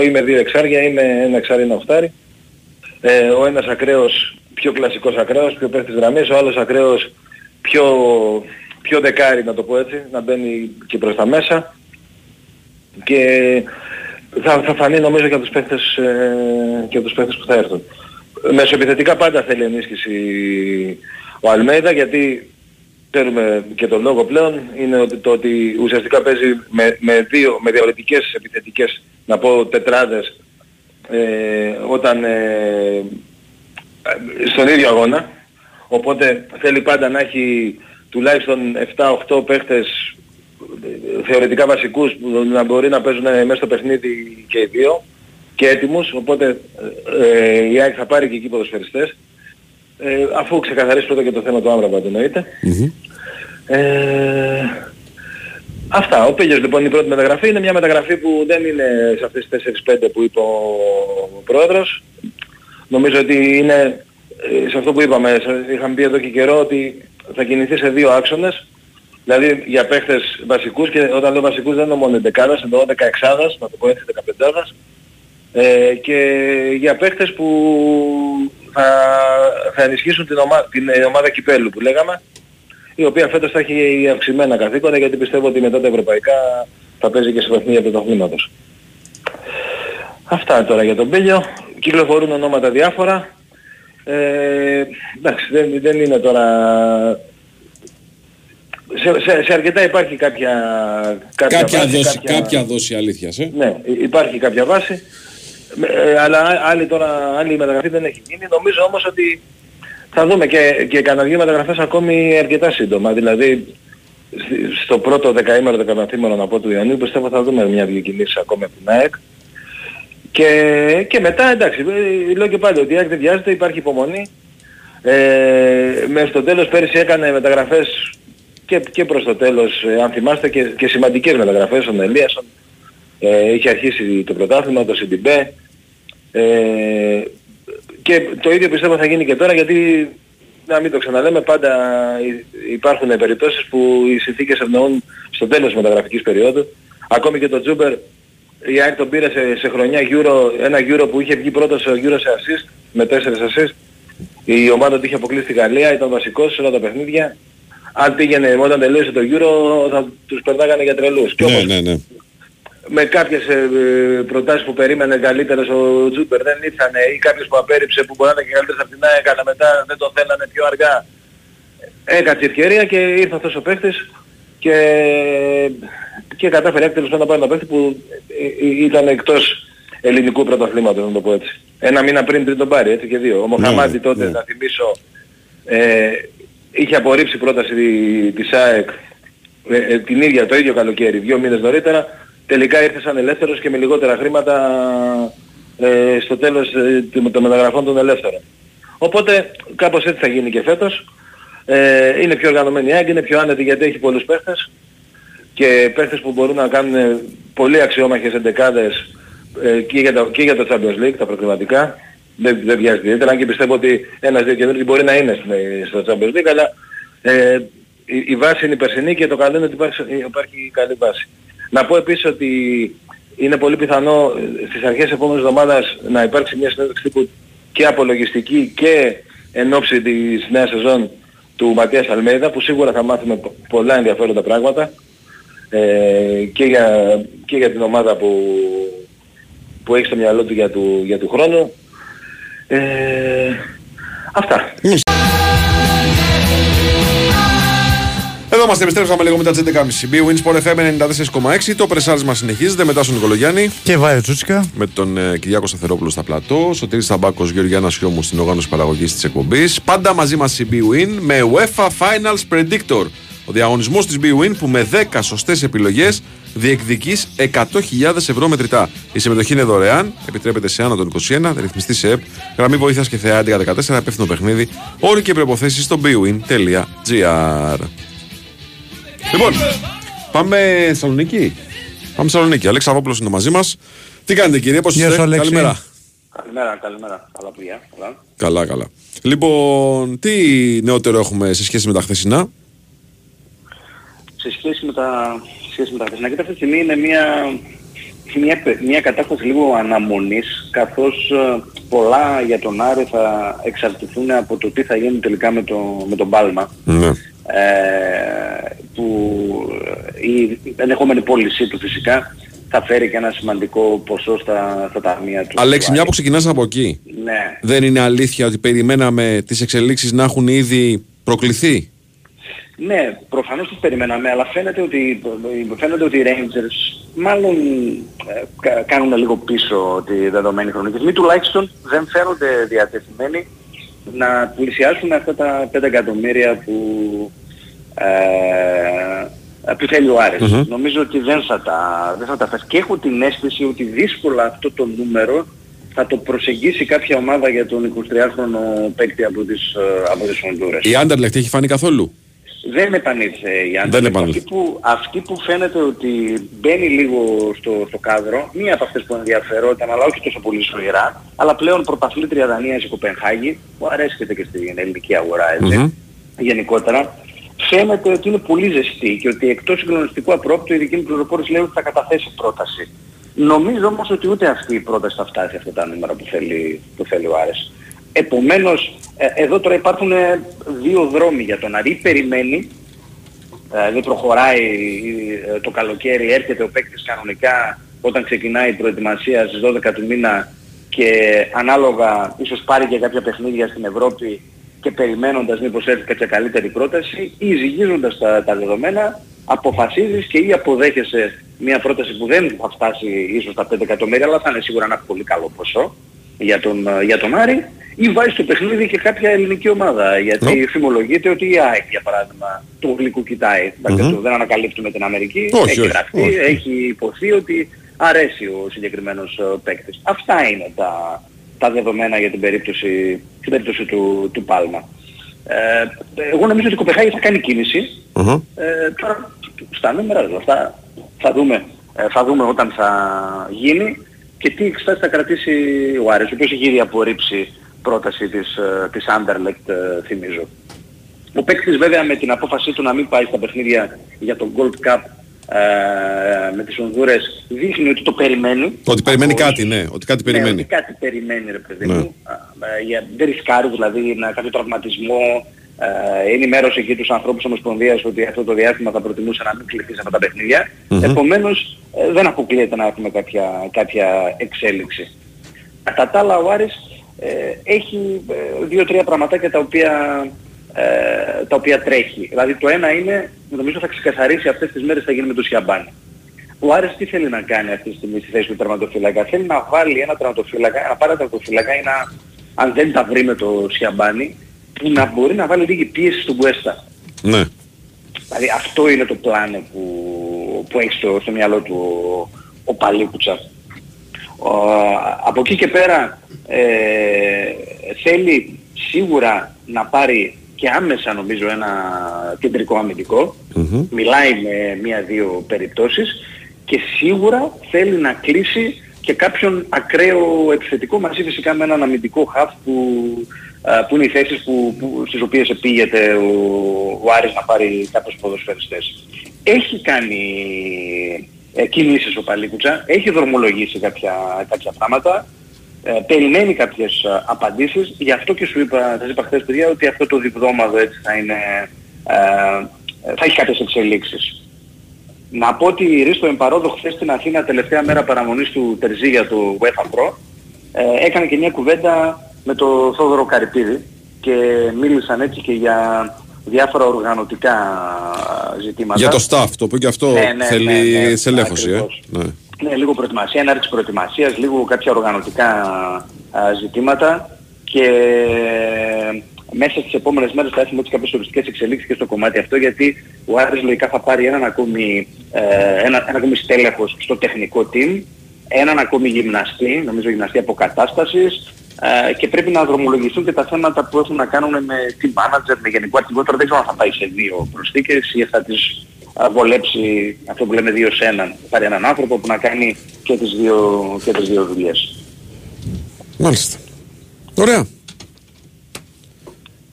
4-4-2 ή με δύο εξάρια ή με ένα εξάρι ένα οχτάρι. Ε, ο ένας ακραίος, πιο κλασικός ακραίος, πιο παίχτης γραμμής, ο άλλος ακραίος πιο, πιο δεκάρι να το πω έτσι, να μπαίνει και προς τα μέσα και θα, θα φανεί νομίζω και από τους παίχτες, ε, και από τους παίχτες που θα έρθουν. Μεσοεπιθετικά πάντα θέλει ενίσχυση ο Αλμέιδα γιατί ξέρουμε και τον λόγο πλέον είναι ότι, το ότι ουσιαστικά παίζει με, με, δύο, με διαφορετικές επιθετικές να πω τετράδες ε, όταν ε, στον ίδιο αγώνα. Οπότε θέλει πάντα να έχει τουλάχιστον 7-8 παίχτες ε, θεωρητικά βασικούς που να μπορεί να παίζουν μέσα στο παιχνίδι και οι δύο και έτοιμους. Οπότε ε, η ΑΕΚ θα πάρει και εκεί ποδοσφαιριστές. Ε, αφού ξεκαθαρίσει πρώτα και το θέμα του Άμραμπατ εννοείται ε, αυτά. Ο Πέλιος λοιπόν η πρώτη μεταγραφή είναι μια μεταγραφή που δεν είναι σε αυτές τις 4-5 που είπε ο πρόεδρος. Νομίζω ότι είναι ε, σε αυτό που είπαμε, σε- είχαμε πει εδώ και καιρό ότι θα κινηθεί σε δύο άξονες. Δηλαδή για παίχτες βασικούς και όταν λέω βασικούς δεν εννοώ μόνο 11 εννοώ 16 να το πω έτσι 15 ε, και για παίχτες που θα, θα ενισχύσουν την, ομα, την ε, ομάδα κυπέλου που λέγαμε η οποία φέτος θα έχει αυξημένα καθήκοντα γιατί πιστεύω ότι μετά τα ευρωπαϊκά θα παίζει και σε παιχνίδια πρωταθλήματος. Αυτά τώρα για τον Πέλιο. Κυκλοφορούν ονόματα διάφορα. Ε, εντάξει, δεν, δεν είναι τώρα... Σε, σε, σε αρκετά υπάρχει κάποια... Κάποια, Κάποια, βάση, δόση, κάποια- κάποια δόση αλήθειας, ε. ναι, υ- υπάρχει κάποια βάση. Ε, αλλά α- άλλη τώρα, άλλη μεταγραφή δεν έχει γίνει. Νομίζω όμως ότι θα δούμε και, και κανένα δύο μεταγραφές ακόμη αρκετά σύντομα. Δηλαδή σ- στο πρώτο δεκαήμερο, δεκαπενθήμερο να πω του Ιαννίου πιστεύω θα δούμε μια-δυο κινήσεις ακόμη από την ΑΕΚ. Και, και μετά εντάξει, ε, λέω και πάλι ότι η ΑΕΚ δεν βιάζεται, υπάρχει υπομονή. Ε, μέχρι το τέλος πέρυσι έκανε μεταγραφές και, και προς το τέλος, ε, αν θυμάστε, και, και σημαντικές μεταγραφές, τον Ελίασον, ε, είχε αρχίσει το πρωτάθλημα, το Σιντιμπέ. Ε, και το ίδιο πιστεύω θα γίνει και τώρα γιατί να μην το ξαναλέμε πάντα υ- υπάρχουν περιπτώσεις που οι συνθήκες ευνοούν στο τέλος της μεταγραφικής περίοδου. Ακόμη και το Τσούμπερ η ΑΕΚ τον πήρε σε, σε χρονιά Euro, ένα Euro που είχε βγει πρώτος στο Euro σε assist με 4 assist. Η ομάδα του είχε αποκλείσει στη Γαλλία, ήταν βασικός σε όλα τα παιχνίδια. Αν πήγαινε όταν τελείωσε το Euro θα τους περνάγανε για τρελούς. Και Ναι, όπως ναι, ναι. Με κάποιες ε, ε, προτάσεις που περίμενε καλύτερες ο Τζούπερ δεν ήρθανε ή κάποιες που απέρριψε που μπορεί να είναι και καλύτερες από την ΑΕΚ αλλά μετά δεν το θέλανε πιο αργά. Έκατσε ευκαιρία και ήρθε αυτός ο παίχτης και, και κατάφερε έκτελος να πάρει ένα παίχτη που ε, ε, ήταν εκτός ελληνικού πρωταθλήματος να το πω έτσι. Ένα μήνα πριν πριν τον πάρει έτσι και δύο. Ο Μοχαμάντη τότε ναι. να θυμίσω ε, είχε απορρίψει πρόταση της ΑΕΚ ε, ε, την ίδια το ίδιο καλοκαίρι, δύο μήνες νωρίτερα, τελικά ήρθε σαν ελεύθερος και με λιγότερα χρήματα ε, στο τέλος ε, των μεταγραφών των ελεύθερων. Οπότε κάπως έτσι θα γίνει και φέτος. Ε, είναι πιο οργανωμένη η ΑΕΚ, είναι πιο άνετη γιατί έχει πολλούς παίχτες και παίχτες που μπορούν να κάνουν πολύ αξιόμαχες εντεκάδες ε, και, για το, και για το Champions League, τα προκριματικά. Δεν, δεν βιάζεται ιδιαίτερα, αν και πιστεύω ότι ένας-δύο καινούργιοι μπορεί να είναι στην- στο Champions League, αλλά ε, η, η βάση είναι η περσινή και το καλό είναι ότι υπάρχει, υπάρχει καλή βάση. Να πω επίσης ότι είναι πολύ πιθανό ε, στις αρχές της επόμενης εβδομάδας να υπάρξει μια συνέντευξη τύπου και απολογιστική και εν ώψη της νέας σεζόν του Ματίας Αλμέιδα που σίγουρα θα μάθουμε πο- πολλά ενδιαφέροντα πράγματα ε, και, για, και για την ομάδα που, που έχει στο μυαλό του για του, για του χρόνου. Ε, αυτά. Εδώ είμαστε, επιστρέψαμε λίγο μετά τις 11.30. B Winsport FM 94,6. Το πρεσάρισμα συνεχίζεται μετά στον Νικολογιάννη. Και Βάιο Τσούτσικα. Με τον ε, Κυριάκο Σταθερόπουλο στα πλατό. Σωτήρης Ταμπάκος, Γεωργιάννα Χιόμου στην οργάνωση παραγωγής της εκπομπής. Πάντα μαζί μας η B-Win με UEFA Finals Predictor. Ο διαγωνισμός της B-Win που με 10 σωστές επιλογές διεκδικείς 100.000 ευρώ μετρητά. Η συμμετοχή είναι δωρεάν, επιτρέπεται σε άνω των 21, ρυθμιστή σε ΕΠ, γραμμή βοήθειας και θεά 1114, υπεύθυνο παιχνίδι, όροι και προποθέσει στο bwin.gr. Λοιπόν, πάμε Θεσσαλονίκη. Πάμε Θεσσαλονίκη. Αλέξης Αβόπουλος είναι μαζί μας. Τι κάνετε κύριε, πώς Γεια είστε, σου, Αλέξη. καλημέρα. Καλημέρα, καλημέρα. Καλά παιδιά. Καλά. Καλά, καλά. Λοιπόν, τι νεότερο έχουμε σε σχέση με τα χθεσινά; σε σχέση με τα, σε σχέση με τα χθεσινά. Κοίτα, αυτή τη στιγμή είναι μια, μια, μια κατάσταση λίγο αναμονής, καθώς ε, πολλά για τον Άρη θα εξαρτηθούν από το τι θα γίνει τελικά με, το, με τον Πάλμα. Ναι. Ε, που ε, η ενδεχόμενη πώλησή του φυσικά θα φέρει και ένα σημαντικό ποσό στα, στα ταμεία του. Αλέξη, του μια Άρη. που ξεκινάς από εκεί. Ναι. Δεν είναι αλήθεια ότι περιμέναμε τις εξελίξεις να έχουν ήδη προκληθεί; Ναι, προφανώς τις περιμέναμε, αλλά φαίνεται ότι, φαίνεται ότι οι Rangers μάλλον ε, κα- κάνουν λίγο πίσω τη δεδομένη χρονική στιγμή, τουλάχιστον δεν φαίνονται διατεθειμένοι να πλησιάσουν αυτά τα 5 εκατομμύρια που, ε, που θέλει ο αρης Μμμ. Νομίζω ότι δεν θα, τα, δεν θα τα φτάσει. Και έχω την αίσθηση ότι δύσκολα αυτό το νούμερο θα το προσεγγίσει κάποια ομάδα για τον 23χρονο παίκτη από τις, ε, από τις Ονδούρες. Η Άντερλεχτ έχει φανεί καθόλου; Δεν επανήλθε η Δεν Άντερλεχτ. επανήλθε. Αυτή που, αυτή που φαίνεται ότι μπαίνει λίγο στο, στο κάδρο, μία από αυτές που ενδιαφερόταν, αλλά όχι τόσο πολύ ζωηρά, αλλά πλέον πρωταθλήτρια Δανίας η Κοπενχάγη, που αρέσκεται και στην ελληνική αγορά, έτσι, Μμμ. γενικότερα, φαίνεται ότι είναι πολύ ζεστή και ότι εκτός συγκλονιστικού απρόπτου οι δικοί μου πληροφόρες λέει ότι θα καταθέσει πρόταση. Νομίζω όμως ότι ούτε αυτή η πρόταση θα φτάσει αυτά τα νούμερα που θέλει, που θέλει ο Άρης. Επομένως, ε, εδώ τώρα υπάρχουν ε, δύο δρόμοι για τον Άρη. Ή Περιμένει, ε, δεν προχωράει ε, το καλοκαίρι, έρχεται ο παίκτης κανονικά όταν ξεκινάει η προετοιμασία στις 12 του μήνα και ανάλογα ίσως πάρει και κάποια παιχνίδια στην Ευρώπη και περιμένοντας μήπως έρθει κάποια καλύτερη πρόταση ή ζυγίζοντας τα, τα δεδομένα αποφασίζεις και ή αποδέχεσαι μια πρόταση που δεν θα φτάσει ίσως τα 5 εκατομμύρια αλλά θα είναι σίγουρα ένα πολύ καλό ποσό για τον, ε, για τον Άρη ή βάζει στο παιχνίδι και κάποια ελληνική ομάδα. Γιατί φημολογείται ότι η ΑΕΚ για παράδειγμα του γλυκού κοιτάει. Εντάξει, Μμμ. αυτό δεν ανακαλύπτουμε την Αμερική. Όχι, έχει όχι, γραφτεί, όχι. έχει υποθεί ότι αρέσει ο συγκεκριμένος ε, παίκτης. Αυτά είναι τα, τα δεδομένα για την περίπτωση, την περίπτωση του, του Πάλμα. Ε, εγώ νομίζω ότι η Κοπεχάγη θα κάνει κίνηση. Μμμ. Ε, τώρα στα νούμερα δηλαδή, αυτά θα δούμε, ε, θα δούμε όταν θα γίνει και τι εξετάσεις θα κρατήσει ο Άρης, ο οποίος έχει ήδη απορρίψει πρόταση της, ε, της Anderlecht, ε, θυμίζω. Ο παίκτης βέβαια με την απόφασή του να μην πάει στα παιχνίδια για το Gold Cup ε, με τις Ονδούρες δείχνει ότι το περιμένει. Ότι περιμένει κάτι, ναι. Ότι κάτι Ναι, περιμένει. ότι κάτι περιμένει ρε παιδί Ναι. μου. Α, ε, για- δεν ρισκάρει δηλαδή να κάποιο τραυματισμό. Ε, ενημέρωσε εκεί τους ανθρώπους της Ομοσπονδίας ότι αυτό το διάστημα θα προτιμούσε να μην κληθεί σε αυτά τα παιχνίδια. Μμμ. Επομένως ε, δεν αποκλείεται να έχουμε κάποια, κάποια εξέλιξη. Κατά τα άλλα ο Άρης ε, έχει ε, δύο-τρία πραγματάκια τα οποία, ε, τα οποία τρέχει. Δηλαδή το ένα είναι, νομίζω θα ξεκαθαρίσει αυτές τις μέρες θα γίνει με το Σιαμπάνι. Ο Άρης τι θέλει να κάνει αυτή τη στιγμή στη θέση του τερματοφύλακα; Θέλει να βάλει ένα τερματοφύλακα, ένα πάρα τερματοφύλακα ή να, αν δεν τα βρει με το Σιαμπάνι, που να μπορεί να βάλει λίγη πίεση στον Κουέστα. Ναι. Δηλαδή αυτό είναι το πλάνο που, που έχει στο, στο μυαλό του ο, ο Παλίκουτσας. Ο, από εκεί και πέρα ε, θέλει σίγουρα να πάρει και άμεσα νομίζω ένα κεντρικό αμυντικό. Μιλάει με μία-δύο περιπτώσεις και σίγουρα θέλει να κλείσει και κάποιον ακραίο επιθετικό μαζί φυσικά με έναν αμυντικό χαφ που, α, που είναι οι θέσεις που, που, στις οποίες επήγεται ο, ο Άρης να πάρει κάποιους ποδοσφαιριστές. Έχει κάνει ε, κινήσεις ο Παλίκουτσα, έχει δρομολογήσει κάποια, κάποια πράγματα, ε, περιμένει κάποιες ε, απαντήσεις, γι' αυτό και σου είπα, σας είπα χθες παιδιά, ότι αυτό το διβδόμαδο έτσι θα είναι, ε, θα έχει κάποιες εξελίξεις. Να πω ότι η Ρίστο Εμπαρόδο χθες στην Αθήνα τελευταία μέρα παραμονής του Τερζή για το UEFA Pro ε, έκανε και μια κουβέντα με τον Θόδωρο Καρυπίδη και μίλησαν έτσι και για διάφορα οργανωτικά ζητήματα. Για το staff, το οποίο και αυτό Ναι, ναι, θέλει ναι, ναι, στελέχωση, ε. ακριβώς. Ναι. Ναι, λίγο προετοιμασία, έναρξη προετοιμασίας, λίγο κάποια οργανωτικά α, ζητήματα και μέσα στις επόμενες μέρες θα έχουμε έτσι κάποιες οριστικές εξελίξεις και στο κομμάτι αυτό γιατί ο Άρης λογικά θα πάρει έναν ακόμη, ε, ένα, ένα ακόμη στέλεχος στο τεχνικό team, έναν ακόμη γυμναστή, νομίζω γυμναστή αποκατάστασης ε, και πρέπει να δρομολογηθούν και τα θέματα που έχουν να κάνουν με team manager, με γενικό αρχηγό. Τώρα δεν ξέρω αν θα πάει σε δύο προσθήκες ή θα τις α, βολέψει αυτό που λέμε δύο σε έναν. Θα πάρει έναν άνθρωπο που να κάνει και τις δύο, και τις δύο δουλειές. Μάλιστα. Ωραία.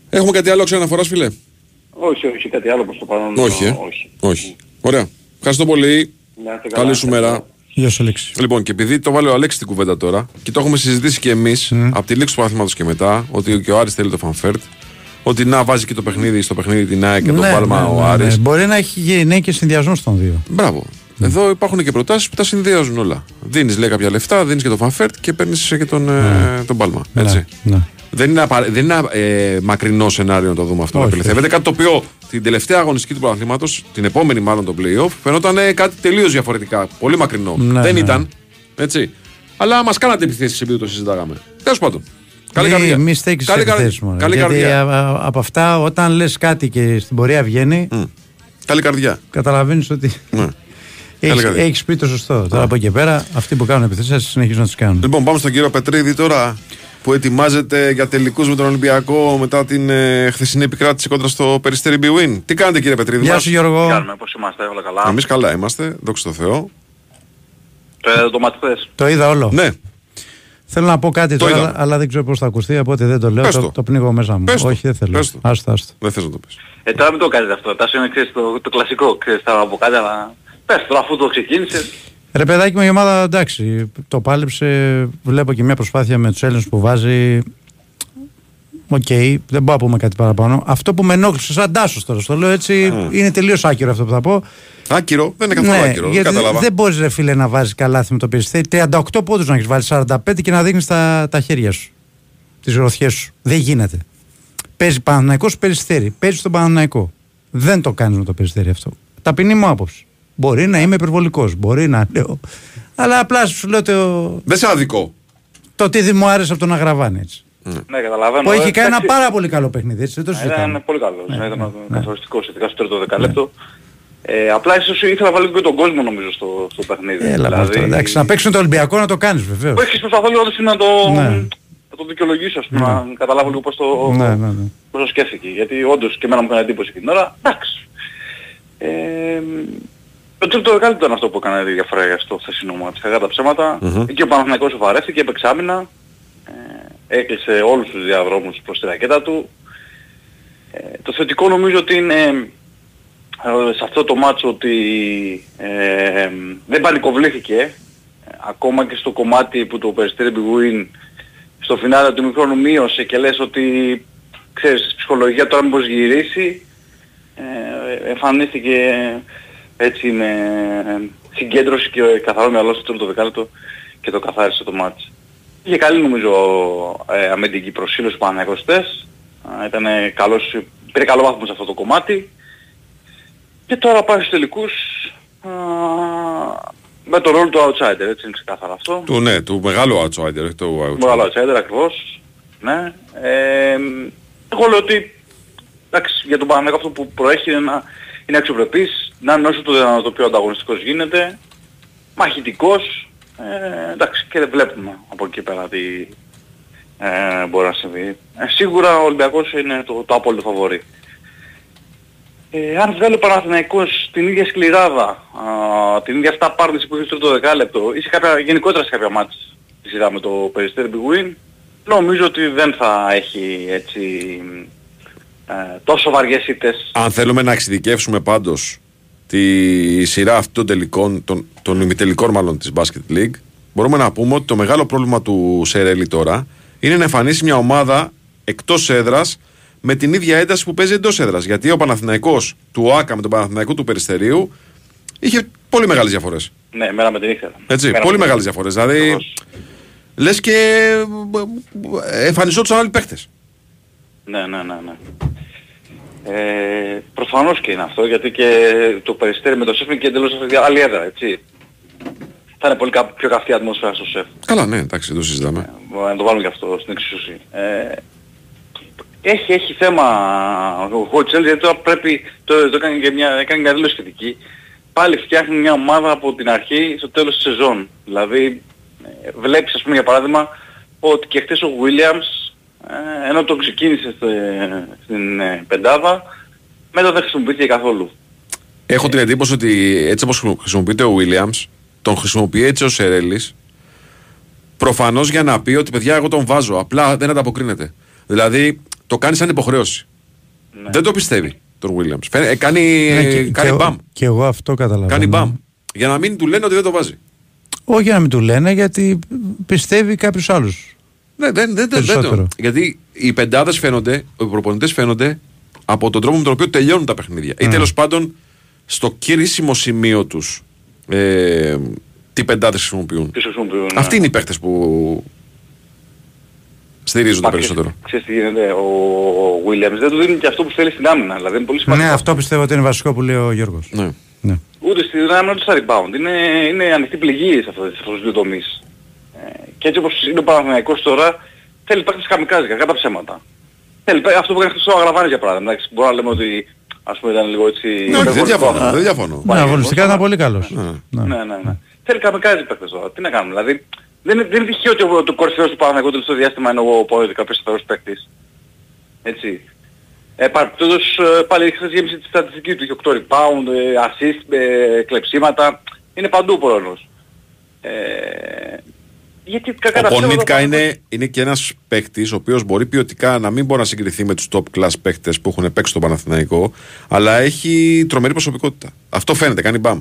Έχουμε κάτι άλλο ξαναφοράς φίλε; Όχι, όχι, κάτι άλλο προς το παρόν. Όχι, ε. όχι. Όχι. Ωραία. Ευχαριστώ πολύ. Να είστε καλά. Καλή σου μέρα. Γεια σου Αλέξη. Λοιπόν, και επειδή το βάλε ο Αλέξης στην κουβέντα τώρα και το έχουμε συζητήσει και εμείς από τη λήξη του πρωταθλήματος και μετά, ότι και ο Άρης θέλει το Φαν Βέερτ, ότι να βάζει και το παιχνίδι στο παιχνίδι την ΑΕΚ και τον Πάλμα ο Άρης. Μπορεί να έχει γίνει και συνδυασμός των δύο. Μπράβο. Εδώ υπάρχουν και προτάσεις που τα συνδυάζουν όλα. Δίνεις λέει κάποια λεφτά, δίνεις και το Φαν Βέερτ και παίρνεις και τον, ε, τον Πάλμα. Έτσι. Ναι. Δεν είναι, απα... δεν είναι ε, μακρινό σενάριο να το δούμε αυτό. να Όχι, επιληθεύεται. Κάτι το οποίο την τελευταία αγωνιστική του πρωταθλήματος, την επόμενη μάλλον το playoff, φαινόταν ε, κάτι τελείως διαφορετικά. Πολύ μακρινό. Ναι, δεν ναι. ήταν. Έτσι. Αλλά μας κάνατε επιθέσεις επειδή το συζητάγαμε. Τέλος πάντων. Καλή Μη- καρδιά. Μη στέκει Καλή, καρδιά. επιθέσεις μόνο. Καλή Γιατί καρδιά. α- α- από αυτά, όταν λες κάτι και στην πορεία βγαίνει, Καλή καρδιά. καταλαβαίνεις ότι. Ναι. Καλή καρδιά. Έχεις πει το σωστό. Τώρα από εκεί και πέρα, αυτοί που κάνουν επιθέσεις συνεχίζουν να τις κάνουν. Λοιπόν, πάμε στον κύριο Πετρίδη τώρα που ετοιμάζεται για τελικούς με τον Ολυμπιακό μετά την ε, χθεσινή επικράτηση κόντρα στο περιστέρι Bwin. Τι κάνετε κύριε Πετρίδη, Γεια μας; σου Γιώργο. Κάνουμε, πώς είμαστε, όλα καλά; Εμείς καλά είμαστε, δόξα τω Θεώ. Ε, το μάτι χθες. Το είδα όλο. Ναι. Θέλω να πω κάτι Το τώρα, είδαμε. αλλά δεν ξέρω πώς θα ακουστεί, οπότε δεν το λέω. Πες Το, το. το πνίγω μέσα μου. Πες το. Όχι, δεν θέλω. Πες το. Άστο, άστο. Δεν θες να το πεις. Ε, τώρα μην το κάνετε αυτό. Τάσο είναι ξέρεις, το, το κλασικό. Ξέρεις, θα να πω κάτι, αλλά πες τώρα αφού το ξεκίνησες. Ρε παιδάκι μου, η ομάδα εντάξει, το πάλεψε. Βλέπω και μια προσπάθεια με τους Έλληνες που βάζει. Οκ, δεν μπορώ να πούμε κάτι παραπάνω. Αυτό που με ενόχλησε, σαν Τάσος τώρα, στο λέω έτσι, είναι τελείως άκυρο αυτό που θα πω. Άκυρο, δεν είναι καθόλου άκυρο. Δεν Ναι, γιατί κατάλαβα. δεν μπορείς, ρε φίλε, να βάζεις καλάθι με το Περιστέρι. 38 πόντους να έχεις βάλει 45 και να δείχνεις τα, τα χέρια σου. Τις γροθιές σου. Δεν γίνεται. Παίζει Παναθηναϊκό Περιστέρι. Παίζει στον Παναθηναϊκό. Δεν το κάνεις με το περιστέρι αυτό. Ταπεινή μου άποψη. Μπορεί να είμαι υπερβολικός. Μπορεί να λέω. Αλλά απλά σου λέω το, Δεν σε αδικό. το τι δεν μου άρεσε από τον Αγραβάνη. Έτσι. Ναι, καταλαβαίνω. Που έχει Ε, κάνει ένα εντάξει, πάρα πολύ καλό παιχνίδι. Έτσι, δεν το Ήταν συζητάμε. πολύ καλός. Ναι, Ναι, ήταν ναι, ναι. καθοριστικός, ειδικά στο τρίτο δεκαλέπτο. Ε, απλά ίσως ήθελα να βάλω και τον κόσμο νομίζω στο, στο παιχνίδι. Έλα με αυτό. Εντάξει, να παίξουν το Ολυμπιακό να το κάνεις βεβαίως. Όχι, προσπαθώ λίγο να το, Ναι. να το δικαιολογήσω, ας πούμε, Ναι. να καταλάβω λίγο πώς το, Ναι, ναι, ναι. πώς το σκέφτηκε. Γιατί όντως και εμένα μου έκανε εντύπωση εκείνη την ώρα. Εντάξει. Ε, το τρίτο δεκάλεπτο ήταν αυτό που έκανε τη διαφορά για στο χθεσινό μάτς. Κακά τα ψέματα. Μμμ. Εκεί ο Παναθηναϊκός σοβαρεύτηκε, έπαιξε άμυνα. Ε, έκλεισε όλους τους διαδρόμους προς τη ρακέτα του. Ε, το θετικό νομίζω ότι είναι ε, σε αυτό το μάτσο ότι ε, δεν πανικοβλήθηκε ε, ακόμα και στο κομμάτι που το Περιστέρι Big στο φινάλε του μικρόνου μείωσε και λες ότι ξέρεις η ψυχολογίας τώρα μήπως γυρίσει ε, εμφανίστηκε έτσι με συγκέντρωση και καθαρό μυαλό στο το δεκάλεπτο και το καθάρισε το μάτς. Είχε καλή νομίζω ε, αμυντική προσήλωση πάνω χθες. Ήταν καλός, πήρε καλό βάθμο σε αυτό το κομμάτι. Και τώρα πάει στους τελικούς α, με το ρόλο του outsider, έτσι είναι ξεκάθαρα αυτό. Του, ναι, του μεγάλου outsider, όχι του outsider. Μεγάλο outsider ακριβώς. Ναι. Ε, εγώ λέω ότι εντάξει, για τον Παναγιώτο αυτό που προέχει είναι να είναι αξιοπρεπής, να είναι όσο το, το πιο ανταγωνιστικός γίνεται, μαχητικός, ε, εντάξει και δεν βλέπουμε από εκεί πέρα τι ε, μπορεί να συμβεί. Ε, σίγουρα ο Ολυμπιακός είναι το, το απόλυτο φαβορή. Ε, αν βγάλει ο Παναθηναϊκός την ίδια σκληράδα, α, την ίδια αυτά πάρνηση που είχε στο τρίτο δεκάλεπτο ή σε κάποια, γενικότερα σε κάποια μάτς τη σειρά με το Περιστέρι Big Win, νομίζω ότι δεν θα έχει έτσι ε, τόσο βαριές ήττες. Αν θέλουμε να εξειδικεύσουμε πάντως τη σειρά αυτών των τελικών, των, των ημιτελικών μάλλον της Basket League, μπορούμε να πούμε ότι το μεγάλο πρόβλημα του Σερέλη τώρα είναι να εμφανίσει μια ομάδα εκτός έδρας με την ίδια ένταση που παίζει εντός έδρας. Γιατί ο Παναθηναϊκός του ΟΑΚΑ με τον Παναθηναϊκό του Περιστερίου είχε πολύ μεγάλες διαφορές. Ναι, μέρα με την νύχτα. Έτσι, Μέρα πολύ με την μεγάλες διαφορές. Δηλαδή, λες και ε, εμφανιζόντουσαν άλλοι παίχτε. Ναι, ναι, ναι, ναι. Ε, προφανώς και είναι αυτό, γιατί και το περιστέρι με το σεφ είναι και εντελώς άλλη έδρα, έτσι. Θα είναι πολύ κα- πιο καυτή ατμόσφαιρα στο σεφ. Καλά, ναι, εντάξει, δεν το συζητάμε. Μπορούμε να το βάλουμε και αυτό στην εξίσωση. Ε, έχει, έχει θέμα ο Χότσελ, γιατί τώρα πρέπει, το, το έκανε και μια, έκανε μια δήλωση σχετική. Πάλι φτιάχνει μια ομάδα από την αρχή στο τέλος της σεζόν. Δηλαδή, ε, βλέπεις ας πούμε για παράδειγμα ότι και χθες ο Williams ε, ενώ το ξεκίνησε στε- στην ε, πεντάδα, μετά δεν χρησιμοποιήθηκε καθόλου. Έχω την εντύπωση ότι έτσι όπως χρησιμοποιείται ο Williams, τον χρησιμοποιεί έτσι ο Σερέλης. Προφανώς για να πει ότι παιδιά, εγώ τον βάζω. Απλά δεν ανταποκρίνεται. Δηλαδή το κάνει σαν υποχρέωση. Δεν το πιστεύει τον Williams. Φαίνε- ε, κάνει Ναι, ε, και, κάνει και, μπαμ. και εγώ αυτό καταλαβαίνω. Κάνει μπαμ. Για να μην του λένε ότι δεν το βάζει. Όχι για να μην του λένε, γιατί πιστεύει κάποιους άλλους. Ναι, δεν, δεν, δεν, δεν Περισσότερο. το. Γιατί οι πεντάδες φαίνονται, οι προπονητές φαίνονται από τον τρόπο με τον οποίο τελειώνουν τα παιχνίδια. Ή Mm. τέλος πάντων στο κρίσιμο σημείο τους ε, τι πεντάδες χρησιμοποιούν. Τις χρησιμοποιούν, ναι. Αυτοί είναι οι παίχτε που στηρίζονται Μα περισσότερο. Ξέρεις τι γίνεται, ο Williams δεν του δίνει και αυτό που θέλει στην άμυνα. Δηλαδή είναι πολύ σημαντικό. Ναι, αυτό πιστεύω ότι είναι βασικό που λέει ο Γιώργος. Ναι. Ούτε στην άμυνα ούτε στα rebound. Είναι, είναι ανοιχτή πληγή σε αυτούς τους δύο τομείς. Ε, και έτσι όπως είναι ο Παναθηναϊκός τώρα, θέλει παίκτες καμικάζι, κακά τα ψέματα. Θέλει παί- αυτό που έκανε χθες ο Αγραβάνης για παράδειγμα. Εντάξει, μπορούμε να λέμε ότι ας πούμε ήταν λίγο έτσι... Ναι, όχι, δεν υπερβολικό. διαφωνώ. Δεν διαφωνώ. Ναι, αγωνιστικά ήταν πολύ καλός. Ναι, ναι, ναι. Θέλει καμικάζι παίκτες τώρα. Τι να κάνουμε. Δηλαδή δεν, είναι- δεν είναι τυχαίο ότι ο, το κορυφαίος του Παναθηναϊκού το τελευταίο διάστημα είναι ο Πόεδη, κάποιος σταθερός παίκτης. Έτσι. Ε, παραπτώντας ε, πάλι χθες γέμισε τη στατιστική του, είχε 8 rebound, ε, assist, ε, κλεψίματα, είναι παντού ο Πόλωνος. Ε, γιατί κακά Ο τα ψέματα Πονίτκα πάνω- είναι, είναι και ένας παίκτης ο οποίος μπορεί ποιοτικά να μην μπορεί να συγκριθεί με τους top class παίκτες που έχουν παίξει στο Παναθηναϊκό, αλλά έχει τρομερή προσωπικότητα. Αυτό φαίνεται, κάνει μπαμ.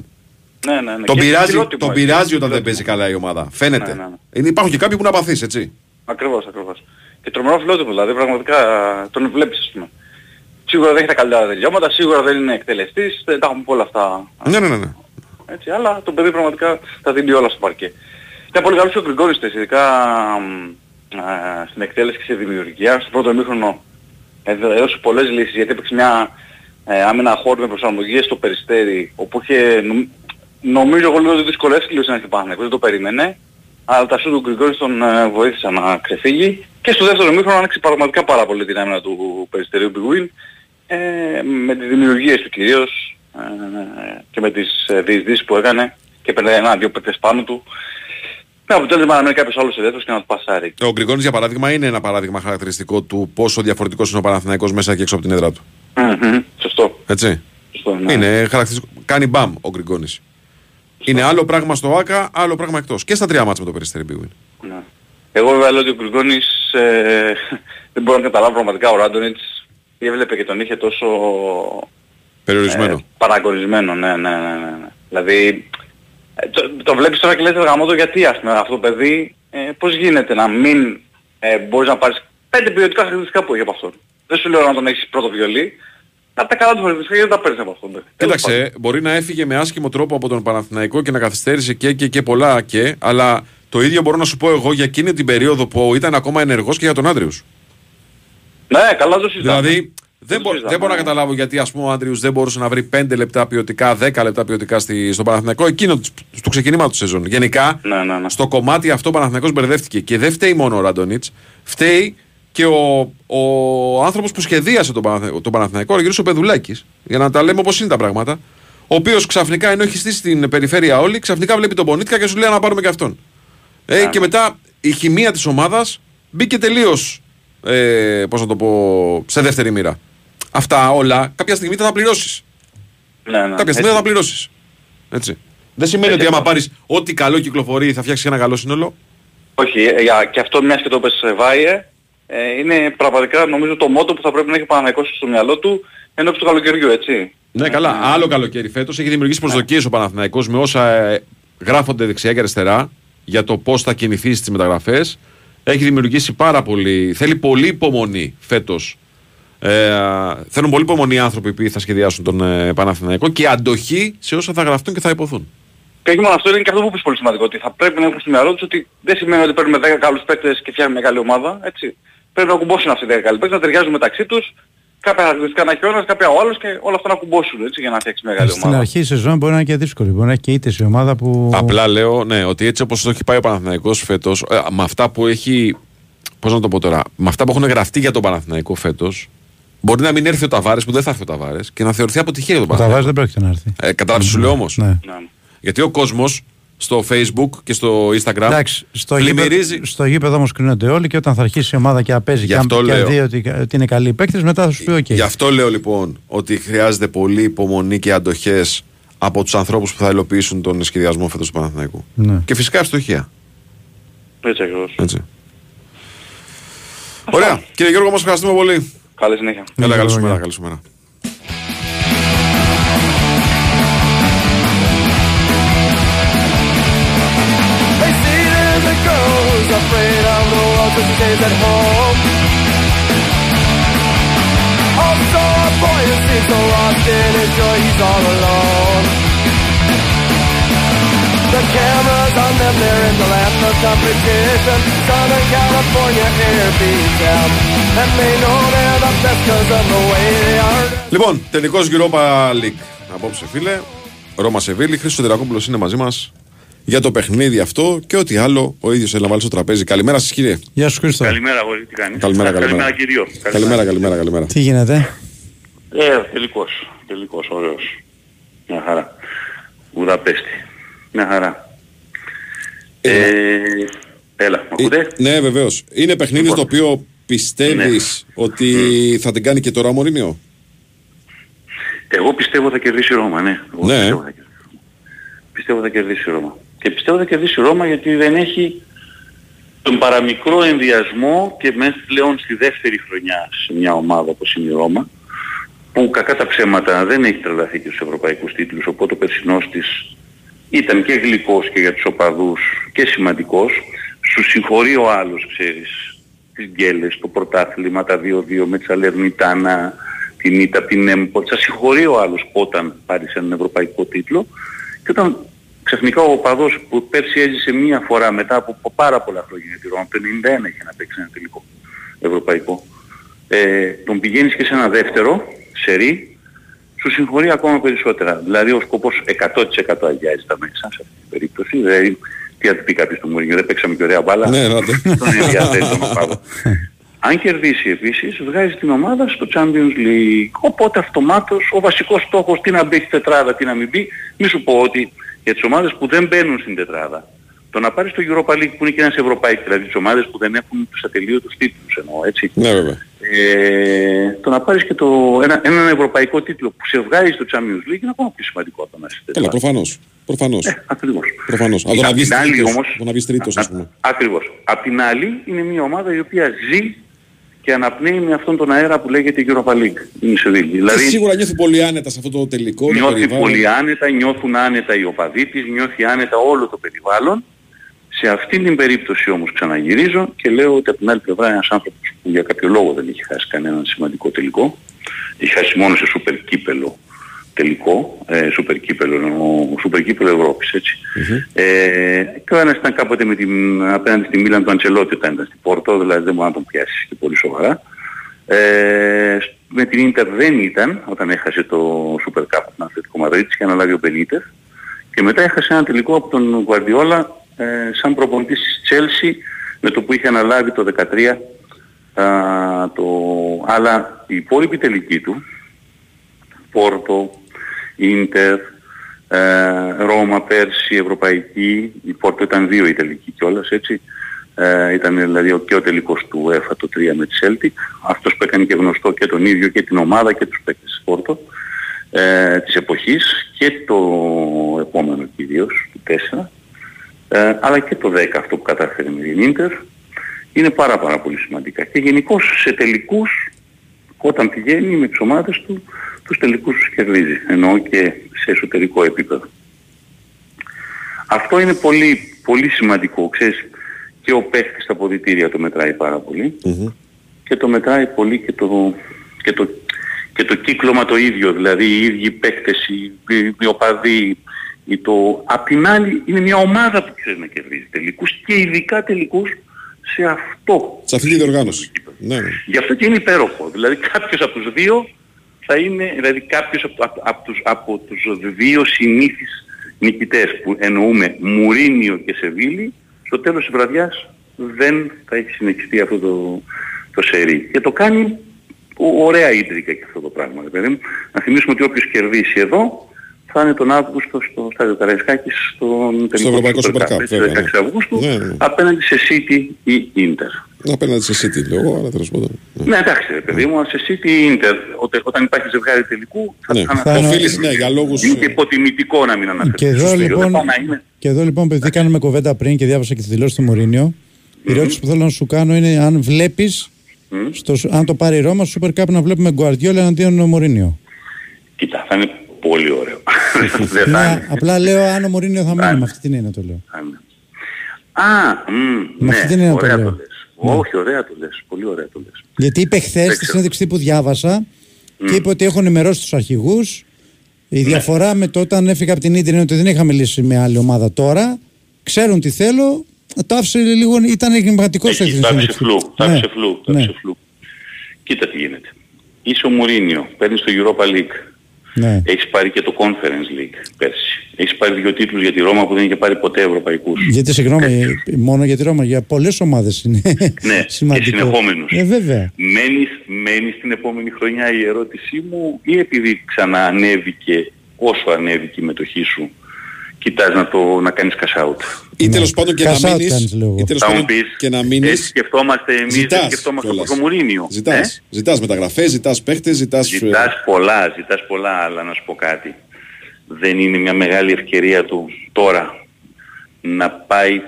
Ναι, ναι, ναι. Τον Και πειράζει, φιλότιμο, τον έτσι, πειράζει φιλότιμο. όταν δεν παίζει καλά η ομάδα. Φαίνεται. Ναι, ναι, ναι. Είναι, υπάρχουν και κάποιοι που είναι απαθείς, έτσι. Ακριβώς, ακριβώς. Και τρομερό φιλότιμο δηλαδή, πραγματικά τον βλέπεις ας πούμε. Σίγουρα δεν έχει τα καλύτερα τελειώματα, σίγουρα δεν είναι εκτελεστής, δεν τα έχουμε πολλά αυτά. Ναι, ναι, ναι. ναι. Έτσι, αλλά το παιδί πραγματικά τα δίνει όλα στο παρκέ. Ήταν πολύ καλός και ο Γκριγκόνης χθες, ειδικά μ, α, στην εκτέλεση και στη δημιουργία. Στο πρώτο ημίχρονο ε, έδωσε πολλές λύσεις γιατί έπαιξε μια ε, άμυνα χώρου με προσαρμογές στο περιστέρι όπου είχε νομ- νομίζω εγώ λίγο ότι δυσκολεύτηκε λίγο στην αρχή πάνω, δεν το περίμενε αλλά τα σου του Γκριγκόνης τον ε, βοήθησαν να ξεφύγει και στο δεύτερο ημίχρονο άνοιξε πραγματικά πάρα πολύ την άμυνα του περιστερίου Big Win ε, με τις δημιουργίες του κυρίως ε, και με τις ε, διεισδύσεις που έκανε και πέρνε ένα-δύο παίκτες πάνω του. Με αποτέλεσμα να μένει κάποιος άλλος ελεύθερος και να του πασάρει. Ο Γκριγόνη, για παράδειγμα, είναι ένα παράδειγμα χαρακτηριστικό του πόσο διαφορετικός είναι ο Παναθηναϊκός μέσα και έξω από την έδρα του. Μμμ, Σωστό. Έτσι. Σωστό, ναι. Είναι χαρακτηριστικό. Κάνει μπαμ ο Γκριγόνη. Είναι άλλο πράγμα στο ΆΚΑ, άλλο πράγμα εκτός. Και στα τρία μάτια με το περιστέρι Big Win. Ναι. Εγώ βέβαια λέω ότι ο Γκριγκόνης ε, δεν μπορώ να καταλάβω πραγματικά ο Ράντονιτς έβλεπε και τον είχε τόσο Περιορισμένο. Ε, παραγωνισμένο, ναι, ναι, ναι, ναι. ναι. Δηλαδή, ε, το, το βλέπεις τώρα και λες γαμώ το γιατί ας πούμε αυτό το παιδί, ε, πώς γίνεται να μην ε, μπορείς να πάρεις πέντε ποιοτικά χαρακτηριστικά που έχει από αυτόν. Δεν σου λέω να τον έχεις πρώτο βιολί, Από τα καλά του χαρακτηριστικά γιατί δεν τα παίρνεις από αυτόν. Τέλος πάντων. Κοίταξε, μπορεί να έφυγε με άσχημο τρόπο από τον Παναθηναϊκό και να καθυστέρησε και, και, και πολλά και, αλλά το ίδιο μπορώ να σου πω εγώ για εκείνη την περίοδο που ήταν ακόμα ενεργός και για τον Άντριους. Ναι, καλά το συζητάμε. Δηλαδή, δεν, μπο- δεν μπορώ να καταλάβω γιατί ας πούμε, ο Άντριους δεν μπορούσε να βρει 5 λεπτά ποιοτικά, 10 λεπτά ποιοτικά στη, στον Παναθηναϊκό εκείνο του- στο ξεκίνημα του σεζόν. Γενικά, Ναι, ναι, ναι. στο κομμάτι αυτό ο Παναθηναϊκός μπερδεύτηκε και δεν φταίει μόνο ο Ραντονίτς, φταίει και ο, ο άνθρωπος που σχεδίασε τον, Παναθηναϊκό, τον Παναθηναϊκό, ο Γιώργος Πεδουλάκης, για να τα λέμε όπως είναι τα πράγματα, ο οποίος ξαφνικά ενώ έχει στήσει την περιφέρεια όλη, ξαφνικά βλέπει τον Πονίτκα και σου λέει να πάρουμε και αυτόν. Ε, και μετά η χημεία της ομάδας μπήκε τελείως, ε, πώς να το πω, σε δεύτερη μοίρα. Αυτά όλα κάποια στιγμή θα τα πληρώσεις. Ναι, ναι. Κάποια στιγμή θα τα πληρώσεις. Έτσι. Δεν σημαίνει ότι άμα πάρεις ό,τι καλό κυκλοφορεί θα φτιάξεις ένα καλό σύνολο. Όχι, ε, για, και αυτό μιας και το πες σε Βάιε, ε, είναι πραγματικά νομίζω το μότο που θα πρέπει να έχει ο Παναθηναϊκός στο μυαλό του ενώπιση του καλοκαιριού, έτσι. Ναι, καλά. Άλλο καλοκαίρι φέτος έχει δημιουργήσει προσδοκίες ο Παναθηναϊκός με όσα ε, γράφονται δεξιά και αριστερά για το πώς θα κινηθεί στις μεταγραφές. Έχει δημιουργήσει πάρα πολύ. Θέλει πολύ υπομονή φέτος. Ε, θέλουν πολύ υπομονή οι άνθρωποι που θα σχεδιάσουν τον ε, Παναθηναϊκό και αντοχή σε όσα θα γραφτούν και θα υποθούν. Και όχι μόνο αυτό, είναι και αυτό που είπες πολύ σημαντικό, ότι θα πρέπει να έχουν στο μυαλό τους ότι δεν σημαίνει ότι παίρνουμε 10 καλούς παίκτες και φτιάχνουμε μεγάλη ομάδα, έτσι. Πρέπει να κουμπώσουν αυτοί οι 10 καλοί παίκτες, να ταιριάζουν μεταξύ τους, κάποια χαρακτηριστικά να έχει ο ένας, κάποια ο άλλος και όλα αυτά να κουμπώσουν, έτσι, για να φτιάξει μεγάλη Στην ομάδα. αρχή η σεζόν μπορεί να είναι και δύσκολη. Μπορεί να έχει και ήττες η ομάδα που. Απλά λέω ναι, ότι έτσι όπως το έχει πάει ο Παναθηναϊκός φέτος, ε, με αυτά που έχει. Πώς να το πω τώρα, με αυτά που έχουν γραφτεί για τον Παναθηναϊκό φέτος, μπορεί να μην έρθει ο Ταβάρες που δεν θα έρθει ο Ταβάρες και να θεωρηθεί αποτυχία για τον Ο Ταβάρης Παναθηναϊκό. δεν πρόκειται να έρθει. Ε, Κατάλαβε σου λέω όμως; Ναι. Γιατί ο κόσμος στο Facebook και στο Instagram Εντάξει, στο πλημμυρίζει. γήπεδο, στο γήπεδο όμως κρίνονται όλοι και όταν θα αρχίσει η ομάδα και να παίζει Γι' και, αν- αυτό και αν λέω. δει ότι, ότι είναι καλοί παίκτες, μετά θα σου πει: OK. Γι' αυτό λέω λοιπόν ότι χρειάζεται πολύ υπομονή και αντοχές από τους ανθρώπους που θα υλοποιήσουν τον σχεδιασμό φέτος του Παναθηναϊκού. Ναι. Και φυσικά ευστοχία. Έτσι ακριβώς. Έτσι. Ωραία. Κύριε Γιώργο, μας ευχαριστούμε πολύ. Καλή συνέχεια. Καλά, καλή σου Γιώργο, μέρα. γεια. Καλή σου μέρα. They see there's a girl who's afraid of the world but she stays at home. Also a boy who seems so lost in his joy, he's all alone. The cameras on them, they're in the land of competition. Southern California air beats them. And they know they're the best cause of the way they are. Λοιπόν, τελικός Europa League. Απόψε, φίλε. Ρώμα Σεβίλη. Χρήστος Σιδηρακόπουλο είναι μαζί μας για το παιχνίδι αυτό και ό,τι άλλο ο ίδιος θέλει να βάλει στο τραπέζι. Καλημέρα σας, κύριε. Γεια σου Χρήστο. Καλημέρα, αγόρι, τι κάνεις; Καλημέρα, καλημέρα. Καλημέρα, κύριο. Καλημέρα, καλημέρα, καλημέρα. Τι γίνεται; Ε, τελικός. Τελικός, ωραίος. Μια χαρά. Βουδαπέστη. Μια χαρά. Ε, έλα, μ' ακούτε; Ναι, βεβαίως. Είναι παιχνίδι Λοιπόν. το οποίο πιστεύεις ότι θα την κάνει και τώρα ο Μωρίνιο. Εγώ πιστεύω θα κερδίσει η Ρώμα, ναι. Εγώ Ναι. Πιστεύω, θα κερδίσει. πιστεύω θα κερδίσει η Ρώμα. Και πιστεύω θα κερδίσει η Ρώμα γιατί δεν έχει τον παραμικρό ενδιασμό και μέσα πλέον στη δεύτερη χρονιά σε μια ομάδα όπως είναι η Ρώμα που κακά τα ψέματα δεν έχει τρελαθεί και στους ευρωπαϊκούς τίτλους οπότε ο περσινός της ήταν και γλυκός και για τους οπαδούς και σημαντικός. Σου συγχωρεί ο άλλος, ξέρεις, τις γκέλες, το πρωτάθλημα, τα 2-2 με τη Σαλερνιτάνα, την Ήττα, από την Έμπο. Θα συγχωρεί ο άλλος όταν πάρεις έναν ευρωπαϊκό τίτλο και όταν ξαφνικά ο οπαδός που πέρσι έζησε μία φορά μετά από πάρα πολλά χρόνια για τη Ρώμα, το 91 είχε να παίξει ένα τελικό ευρωπαϊκό, ε, τον πηγαίνεις και σε ένα δεύτερο, σερί, σου συγχωρεί ακόμα περισσότερα. Δηλαδή ο σκοπός 100% αγιάζει τα μέσα σε αυτή την περίπτωση. Δηλαδή, τι θα του πει κάποιος του Μουρίνιο, δεν παίξαμε και ωραία μπάλα. Ναι, ράτε. Τον ενδιαφέρει τον οπαδό. Αν κερδίσει επίσης, βγάζει την ομάδα στο Champions League. Οπότε αυτομάτως ο βασικός στόχος τι να μπει στη τετράδα, τι να μην μπει. Μη σου πω ότι για τις ομάδες που δεν μπαίνουν στην τετράδα, το να πάρεις το Europa League που είναι και ένας ευρωπαϊκός, δηλαδή τις ομάδες που δεν έχουν τους ατελείωτους τίτλους εννοώ, έτσι. Ναι, βέβαια. Ε, το να πάρεις και το, ένα, έναν ευρωπαϊκό τίτλο που σε βγάζει στο Champions League είναι ακόμα πιο σημαντικό από το να είσαι στην Καλά, τετράδα. προφανώς. Προφανώ. Ακριβώς. Προφανώς. Από το να Απ' βγει την άλλη τρίτος. όμως- Το να βγει τρίτος, ας πούμε. Ακριβώς. Απ' την άλλη είναι μια ομάδα η οποία ζει και αναπνέει με αυτόν τον αέρα που λέγεται Europa League. Είναι η Σεβίλη. Και Δηλαδή σίγουρα νιώθει πολύ άνετα σε αυτό το τελικό. με το νιώθει περιβάλλον. πολύ άνετα, νιώθουν άνετα οι οπαδοί της, νιώθει άνετα όλο το περιβάλλον. Σε αυτήν την περίπτωση όμως ξαναγυρίζω και λέω ότι από την άλλη πλευρά ένας άνθρωπος που για κάποιο λόγο δεν έχει χάσει κανέναν σημαντικό τελικό Έχει χάσει μόνο σε σούπερ κύπελο τελικό, ε, σούπερ κύπελο, εννοώ, σούπερ κύπελο Ευρώπης, έτσι. Ε, και ο ένας ήταν κάποτε με την, απέναντι στη Μίλαν του Αντσελότη όταν ήταν στην Πόρτο, δηλαδή δεν μπορεί να τον πιάσεις και πολύ σοβαρά. Ε, με την Ίντερ δεν ήταν όταν έχασε το Super Cup του Αθλητικό Μαδρίτης και αναλάβει ο Μπενίτες και μετά έχασε ένα τελικό από τον Γουαρδιόλα ε, σαν προπονητής της Chelsea με το που είχε αναλάβει το 13 α, το... αλλά η υπόλοιπη τελική του Πόρτο, Ίντερ, ε, Ρώμα πέρσι, Ευρωπαϊκή, η Πόρτο ήταν δύο η τελική κιόλας έτσι. Ε, ήταν δηλαδή ο, και ο τελικός του ΕΦΑ το 3 με τη Celtic, αυτός που έκανε και γνωστό και τον ίδιο και την ομάδα και τους παίκτες της Πόρτο ε, της εποχής και το επόμενο κυρίως, το 4, ε, αλλά και το 10 αυτό που κατάφερε με την Ίντερ, είναι πάρα πάρα πολύ σημαντικά. Και γενικώς σε τελικούς, όταν πηγαίνει με τις ομάδες του, τους τελικούς τους κερδίζει, ενώ και σε εσωτερικό επίπεδο. Αυτό είναι πολύ, πολύ σημαντικό, ξέρεις, και ο παίχτης στα ποδητήρια το μετράει πάρα πολύ και το μετράει πολύ και το, και το, και το κύκλωμα το ίδιο, δηλαδή οι ίδιοι παίχτες, οι, οι, οι οπαδοί, ή το... Απ' την άλλη είναι μια ομάδα που ξέρει να κερδίζει τελικούς και ειδικά τελικούς σε αυτό. Σε αυτή τη διοργάνωση. Ναι, ναι. Γι' αυτό και είναι υπέροχο. Δηλαδή κάποιος από τους δύο θα είναι, δηλαδή κάποιος από, από, από, τους, από τους δύο συνήθεις νικητές που εννοούμε Μουρίνιο και Σεβίλη, στο τέλος της βραδιάς δεν θα έχει συνεχιστεί αυτό το, το σερί. Και το κάνει ο- ωραία ίντρικα και αυτό το πράγμα. Δηλαδή, να θυμίσουμε ότι όποιος κερδίσει εδώ θα είναι τον Αύγουστο στο στάδιο Καραϊσκάκης στον τελικό Ευρωπαϊκό Super Super Cup, έτσι, βέβαια, 16 ναι. Αυγούστου Ναι, ναι. απέναντι σε City ή Inter. Απέναντι σε City λέω εγώ, αλλά τέλος πάντων. Ναι, εντάξει, ρε παιδί μου, σε City ή Inter, οτε- όταν υπάρχει ζευγάρι τελικού, θα, Ναι. θα, Θα οφείλεις, ναι, για λόγους- Είναι και υποτιμητικό να μην αναφερθεί. Και εδώ, στο στήριο. λοιπόν, Δεν πάει να είναι. και εδώ λοιπόν, επειδή κάνουμε κουβέντα πριν και διάβασα και τη δηλώση του Μουρίνιο, η ερώτηση που θέλω να σου κάνω είναι αν βλέπεις, αν το πάρει η Ρώμα, στο Super Cup να βλέπουμε Γκουαρδιόλα εναντίον Μουρίνιο. Κοίτα, θα είναι πολύ ωραίο. Δεν θα Ναι, είναι. απλά λέω αν ο Μουρίνιο θα μείνει, με αυτή την έννοια το λέω. Α, μ, Με αυτή την ναι, έννοια το ωραία λέω. το λες. Όχι, ωραία το λες. Πολύ ωραία το λες. Γιατί είπε χθες στη συνέντευξη που διάβασα και είπε ότι έχω ενημερώσει τους αρχηγούς. Η Ναι. διαφορά με το όταν έφυγα από την Ίντερ είναι ότι δεν είχα μιλήσει με άλλη ομάδα τώρα. Ξέρουν τι θέλω. Το άφησε λίγο, ήταν εγκληματικός Εκεί, έτσι. θα άφησε φλού, θα Ναι. άφησε φλού, θα Ναι. άφησε φλού. Κοίτα τι γίνεται. Είσαι ο Μουρίνιο, παίρνεις το Europa League. Ναι. Έχεις πάρει και το Conference League πέρσι. Έχεις πάρει δύο τίτλους για τη Ρώμα που δεν είχε πάρει ποτέ ευρωπαϊκούς. Γιατί συγγνώμη, μόνο για τη Ρώμα, για πολλές ομάδες είναι Ναι, και σημαντικό. συνεχόμενους. Ε, βέβαια. Μένεις, μένεις την επόμενη χρονιά η ερώτησή μου ή επειδή ξαναανέβηκε όσο ανέβηκε η μετοχή σου κοιτάς να, το, να κάνεις cash out. Ή τέλος πάντων και Cash να out μείνεις, κάνεις, λέω εγώ. ή τέλος Θα μου πάντων πεις, και να έτσι μείνεις, σκεφτόμαστε εμείς, δεν Ζητάς σκεφτόμαστε κιόλας. το Μουρίνιο. ζητάς, Ε; ζητάς μεταγραφές, ζητάς παίχτες, ζητάς... ε, Ζητάς πολλά, ζητάς πολλά, αλλά να σου πω κάτι. Δεν είναι μια μεγάλη ευκαιρία του τώρα να πάει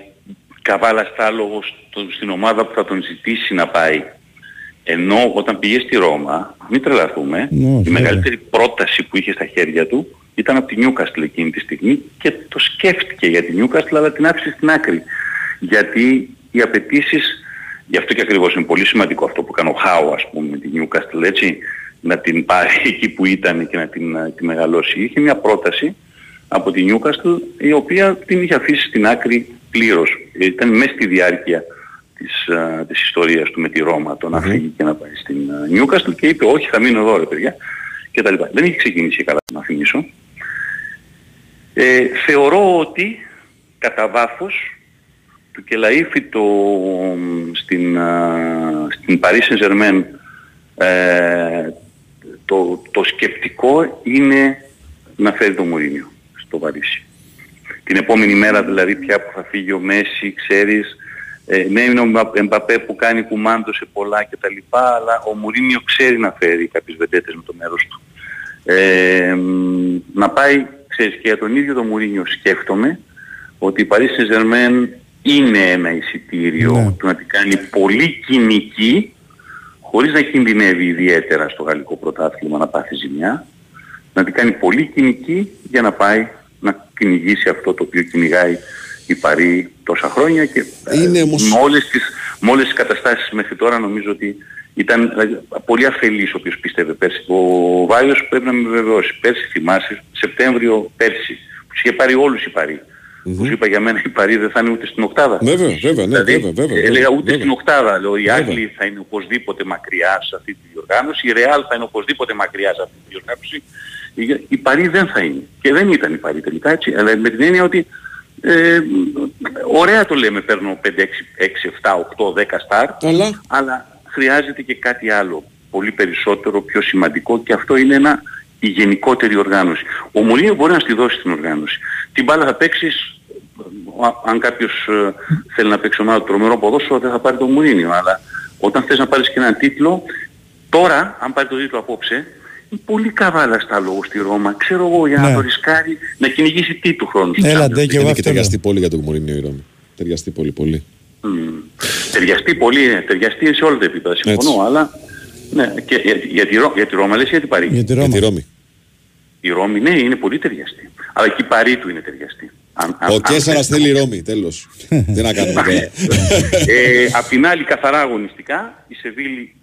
καβάλα στάλογο στο- στην ομάδα που θα τον ζητήσει να πάει. Ενώ όταν πήγε στη Ρώμα, μην τρελαθούμε, Ναι, η βέβαια. μεγαλύτερη πρόταση που είχε στα χέρια του ήταν από τη Newcastle εκείνη τη στιγμή και το σκέφτηκε για τη Newcastle αλλά την άφησε στην άκρη. Γιατί οι απαιτήσεις, γι' αυτό και ακριβώς είναι πολύ σημαντικό αυτό που έκανε ο Χάου ας πούμε με τη Newcastle έτσι, να την πάρει εκεί που ήταν και να την, ε, τη μεγαλώσει. Είχε μια πρόταση από τη Newcastle η οποία την είχε αφήσει στην άκρη πλήρως. Ήταν μέσα στη διάρκεια της, α, της ιστορίας του με τη Ρώμα το να φύγει και να πάει στην α, Newcastle και είπε όχι θα μείνω εδώ ρε παιδιά και τα λοιπά. Δεν είχε ξεκινήσει καλά να θυμίσω. Ε, θεωρώ ότι κατά βάθος του Κελαΐφη το, στην, α, στην Paris Saint-Germain ε, το, το σκεπτικό είναι να φέρει το Μουρίνιο στο Παρίσι. Την επόμενη μέρα δηλαδή πια που θα φύγει ο Μέση, ξέρεις, ε, ναι είναι ο Μπα- Εμπαπέ που κάνει κουμάντο σε πολλά και τα λοιπά, αλλά ο Μουρίνιο ξέρει να φέρει κάποιες βεντέτες με το μέρος του. Ε, μ, να πάει, ξέρεις, και για τον ίδιο τον Μουρίνιο σκέφτομαι ότι η Paris Saint-Germain είναι ένα εισιτήριο του να την κάνει πολύ κοινική χωρίς να κινδυνεύει ιδιαίτερα στο γαλλικό πρωτάθλημα να πάθει ζημιά, να την κάνει πολύ κοινική για να πάει να κυνηγήσει αυτό το οποίο κυνηγάει η Παρή τόσα χρόνια και ε, Είναι όμως- με, όλες τις, με όλες τις καταστάσεις μέχρι τώρα νομίζω ότι Ήταν δηλαδή, πολύ αφελής ο οποίος πίστευε πέρσι. Ο Βάιος πρέπει να με βεβαιώσει. Πέρσι θυμάσαι, Σεπτέμβριο πέρσι, που τους είχε πάρει όλους οι παροι Που σου είπα για μένα η Παρή δεν θα είναι ούτε στην οκτάδα. Βέβαια, βέβαια, ναι, Δηλαδή, βέβαια, βέβαια, έλεγα βέβαια, ούτε στην οκτάδα. Λέω, οι Άγγλοι θα είναι οπωσδήποτε μακριά σε αυτή τη διοργάνωση, η Ρεάλ θα είναι οπωσδήποτε μακριά σε αυτή τη διοργάνωση. Η, η Παρή δεν θα είναι. Και δεν ήταν η Παρή τελικά έτσι. Αλλά με την έννοια ότι ε, ωραία το λέμε, παίρνω 5, 6, 6 7, 8, 10 στάρ, αλλά... αλλά χρειάζεται και κάτι άλλο, πολύ περισσότερο, πιο σημαντικό και αυτό είναι ένα, η γενικότερη οργάνωση. Ο Μουρίνιο μπορεί να στη δώσει την οργάνωση. Την μπάλα θα παίξεις, α- αν κάποιος ε, θέλει να παίξει ομάδα τρομερό ποδόσφαιρο δεν θα πάρει τον Μουρίνιο, αλλά όταν θες να πάρεις και έναν τίτλο, τώρα, αν πάρει τον τίτλο απόψε, είναι πολύ καβάλα στα λόγω στη Ρώμα. Ξέρω εγώ για Ναι. να το ρισκάρει να κυνηγήσει τι του χρόνου. στο Έλα, Champions ντε, και League. εγώ Είναι και αυτό ταιριαστεί πολύ για τον Μουρίνιο η Ρώμη. Ταιριαστεί πολύ, πολύ. Μμ. Ταιριαστεί πολύ, ε, ταιριαστεί σε όλα τα επίπεδα, συμφωνώ, Έτσι. αλλά ναι, και για, για, τη, Ρο- για τη Ρώμα λες ή για την Παρή. Για τη Για Ρώμα. τη Ρώμη. Η Ρώμη ναι είναι πολύ ταιριαστή. Αλλά και η Παρή του είναι ταιριαστή. Αν, αν- Ο αν- Κέσσαρας θέλει η Ρώμη, τέλος. Τι να κάνουμε τώρα. ε, απ' την άλλη καθαρά αγωνιστικά η Σεβίλη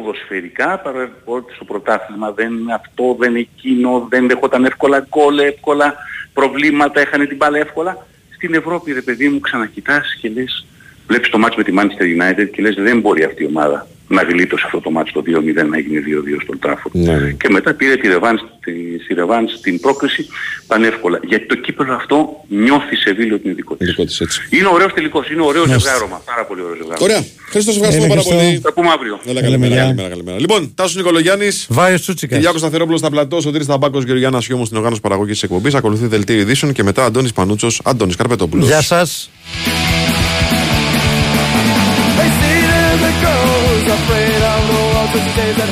ποδοσφαιρικά παρότι στο πρωτάθλημα δεν είναι αυτό, δεν είναι εκείνο, δεν δεχόταν εύκολα γκολ, εύκολα προβλήματα, έχανε την μπάλα εύκολα. Στην Ευρώπη ρε παιδί μου ξανακοιτάς και λες, βλέπεις το μάτς με τη Manchester United και λες δεν μπορεί αυτή η ομάδα να γλίτωσε αυτό το μάτς το 2-0 να γίνει 2-2 στον Τράφορντ. Ναι, ναι. Και μετά πήρε τη ρεβάνς, τη, στη ρεβάνς την πρόκριση πανεύκολα. Γιατί το κύπελο αυτό νιώθει σε Σεβίλη ότι είναι δικό της. Δικό της, έτσι. Είναι ωραίος τελικός, είναι ωραίο Μάλιστα. ζευγάρωμα. Πάρα πολύ ωραίο ζευγάρωμα. Ωραία. Χριστός, ευχαριστούμε Έλα, πάρα Χριστό. πολύ. Θα πούμε αύριο. Έλα, Έλα, καλημέρα, γεια. καλημέρα, καλημέρα. Λοιπόν, Τάσος Νικολογιάννης, Βάιο Τσούτσικας. Κυριάκος Σταθερόπουλος στα πλατό, Σωτήρης Ταμπάκος, Γεωργιάννα Σιώμου στην οργάνωση παραγωγής της εκπομπής. Ακολουθεί δελτίο ειδήσεων και μετά Αντώνης Πανούτσος, Αντώνης Καρπετόπουλος. Γεια σας. afraid of the world since the days that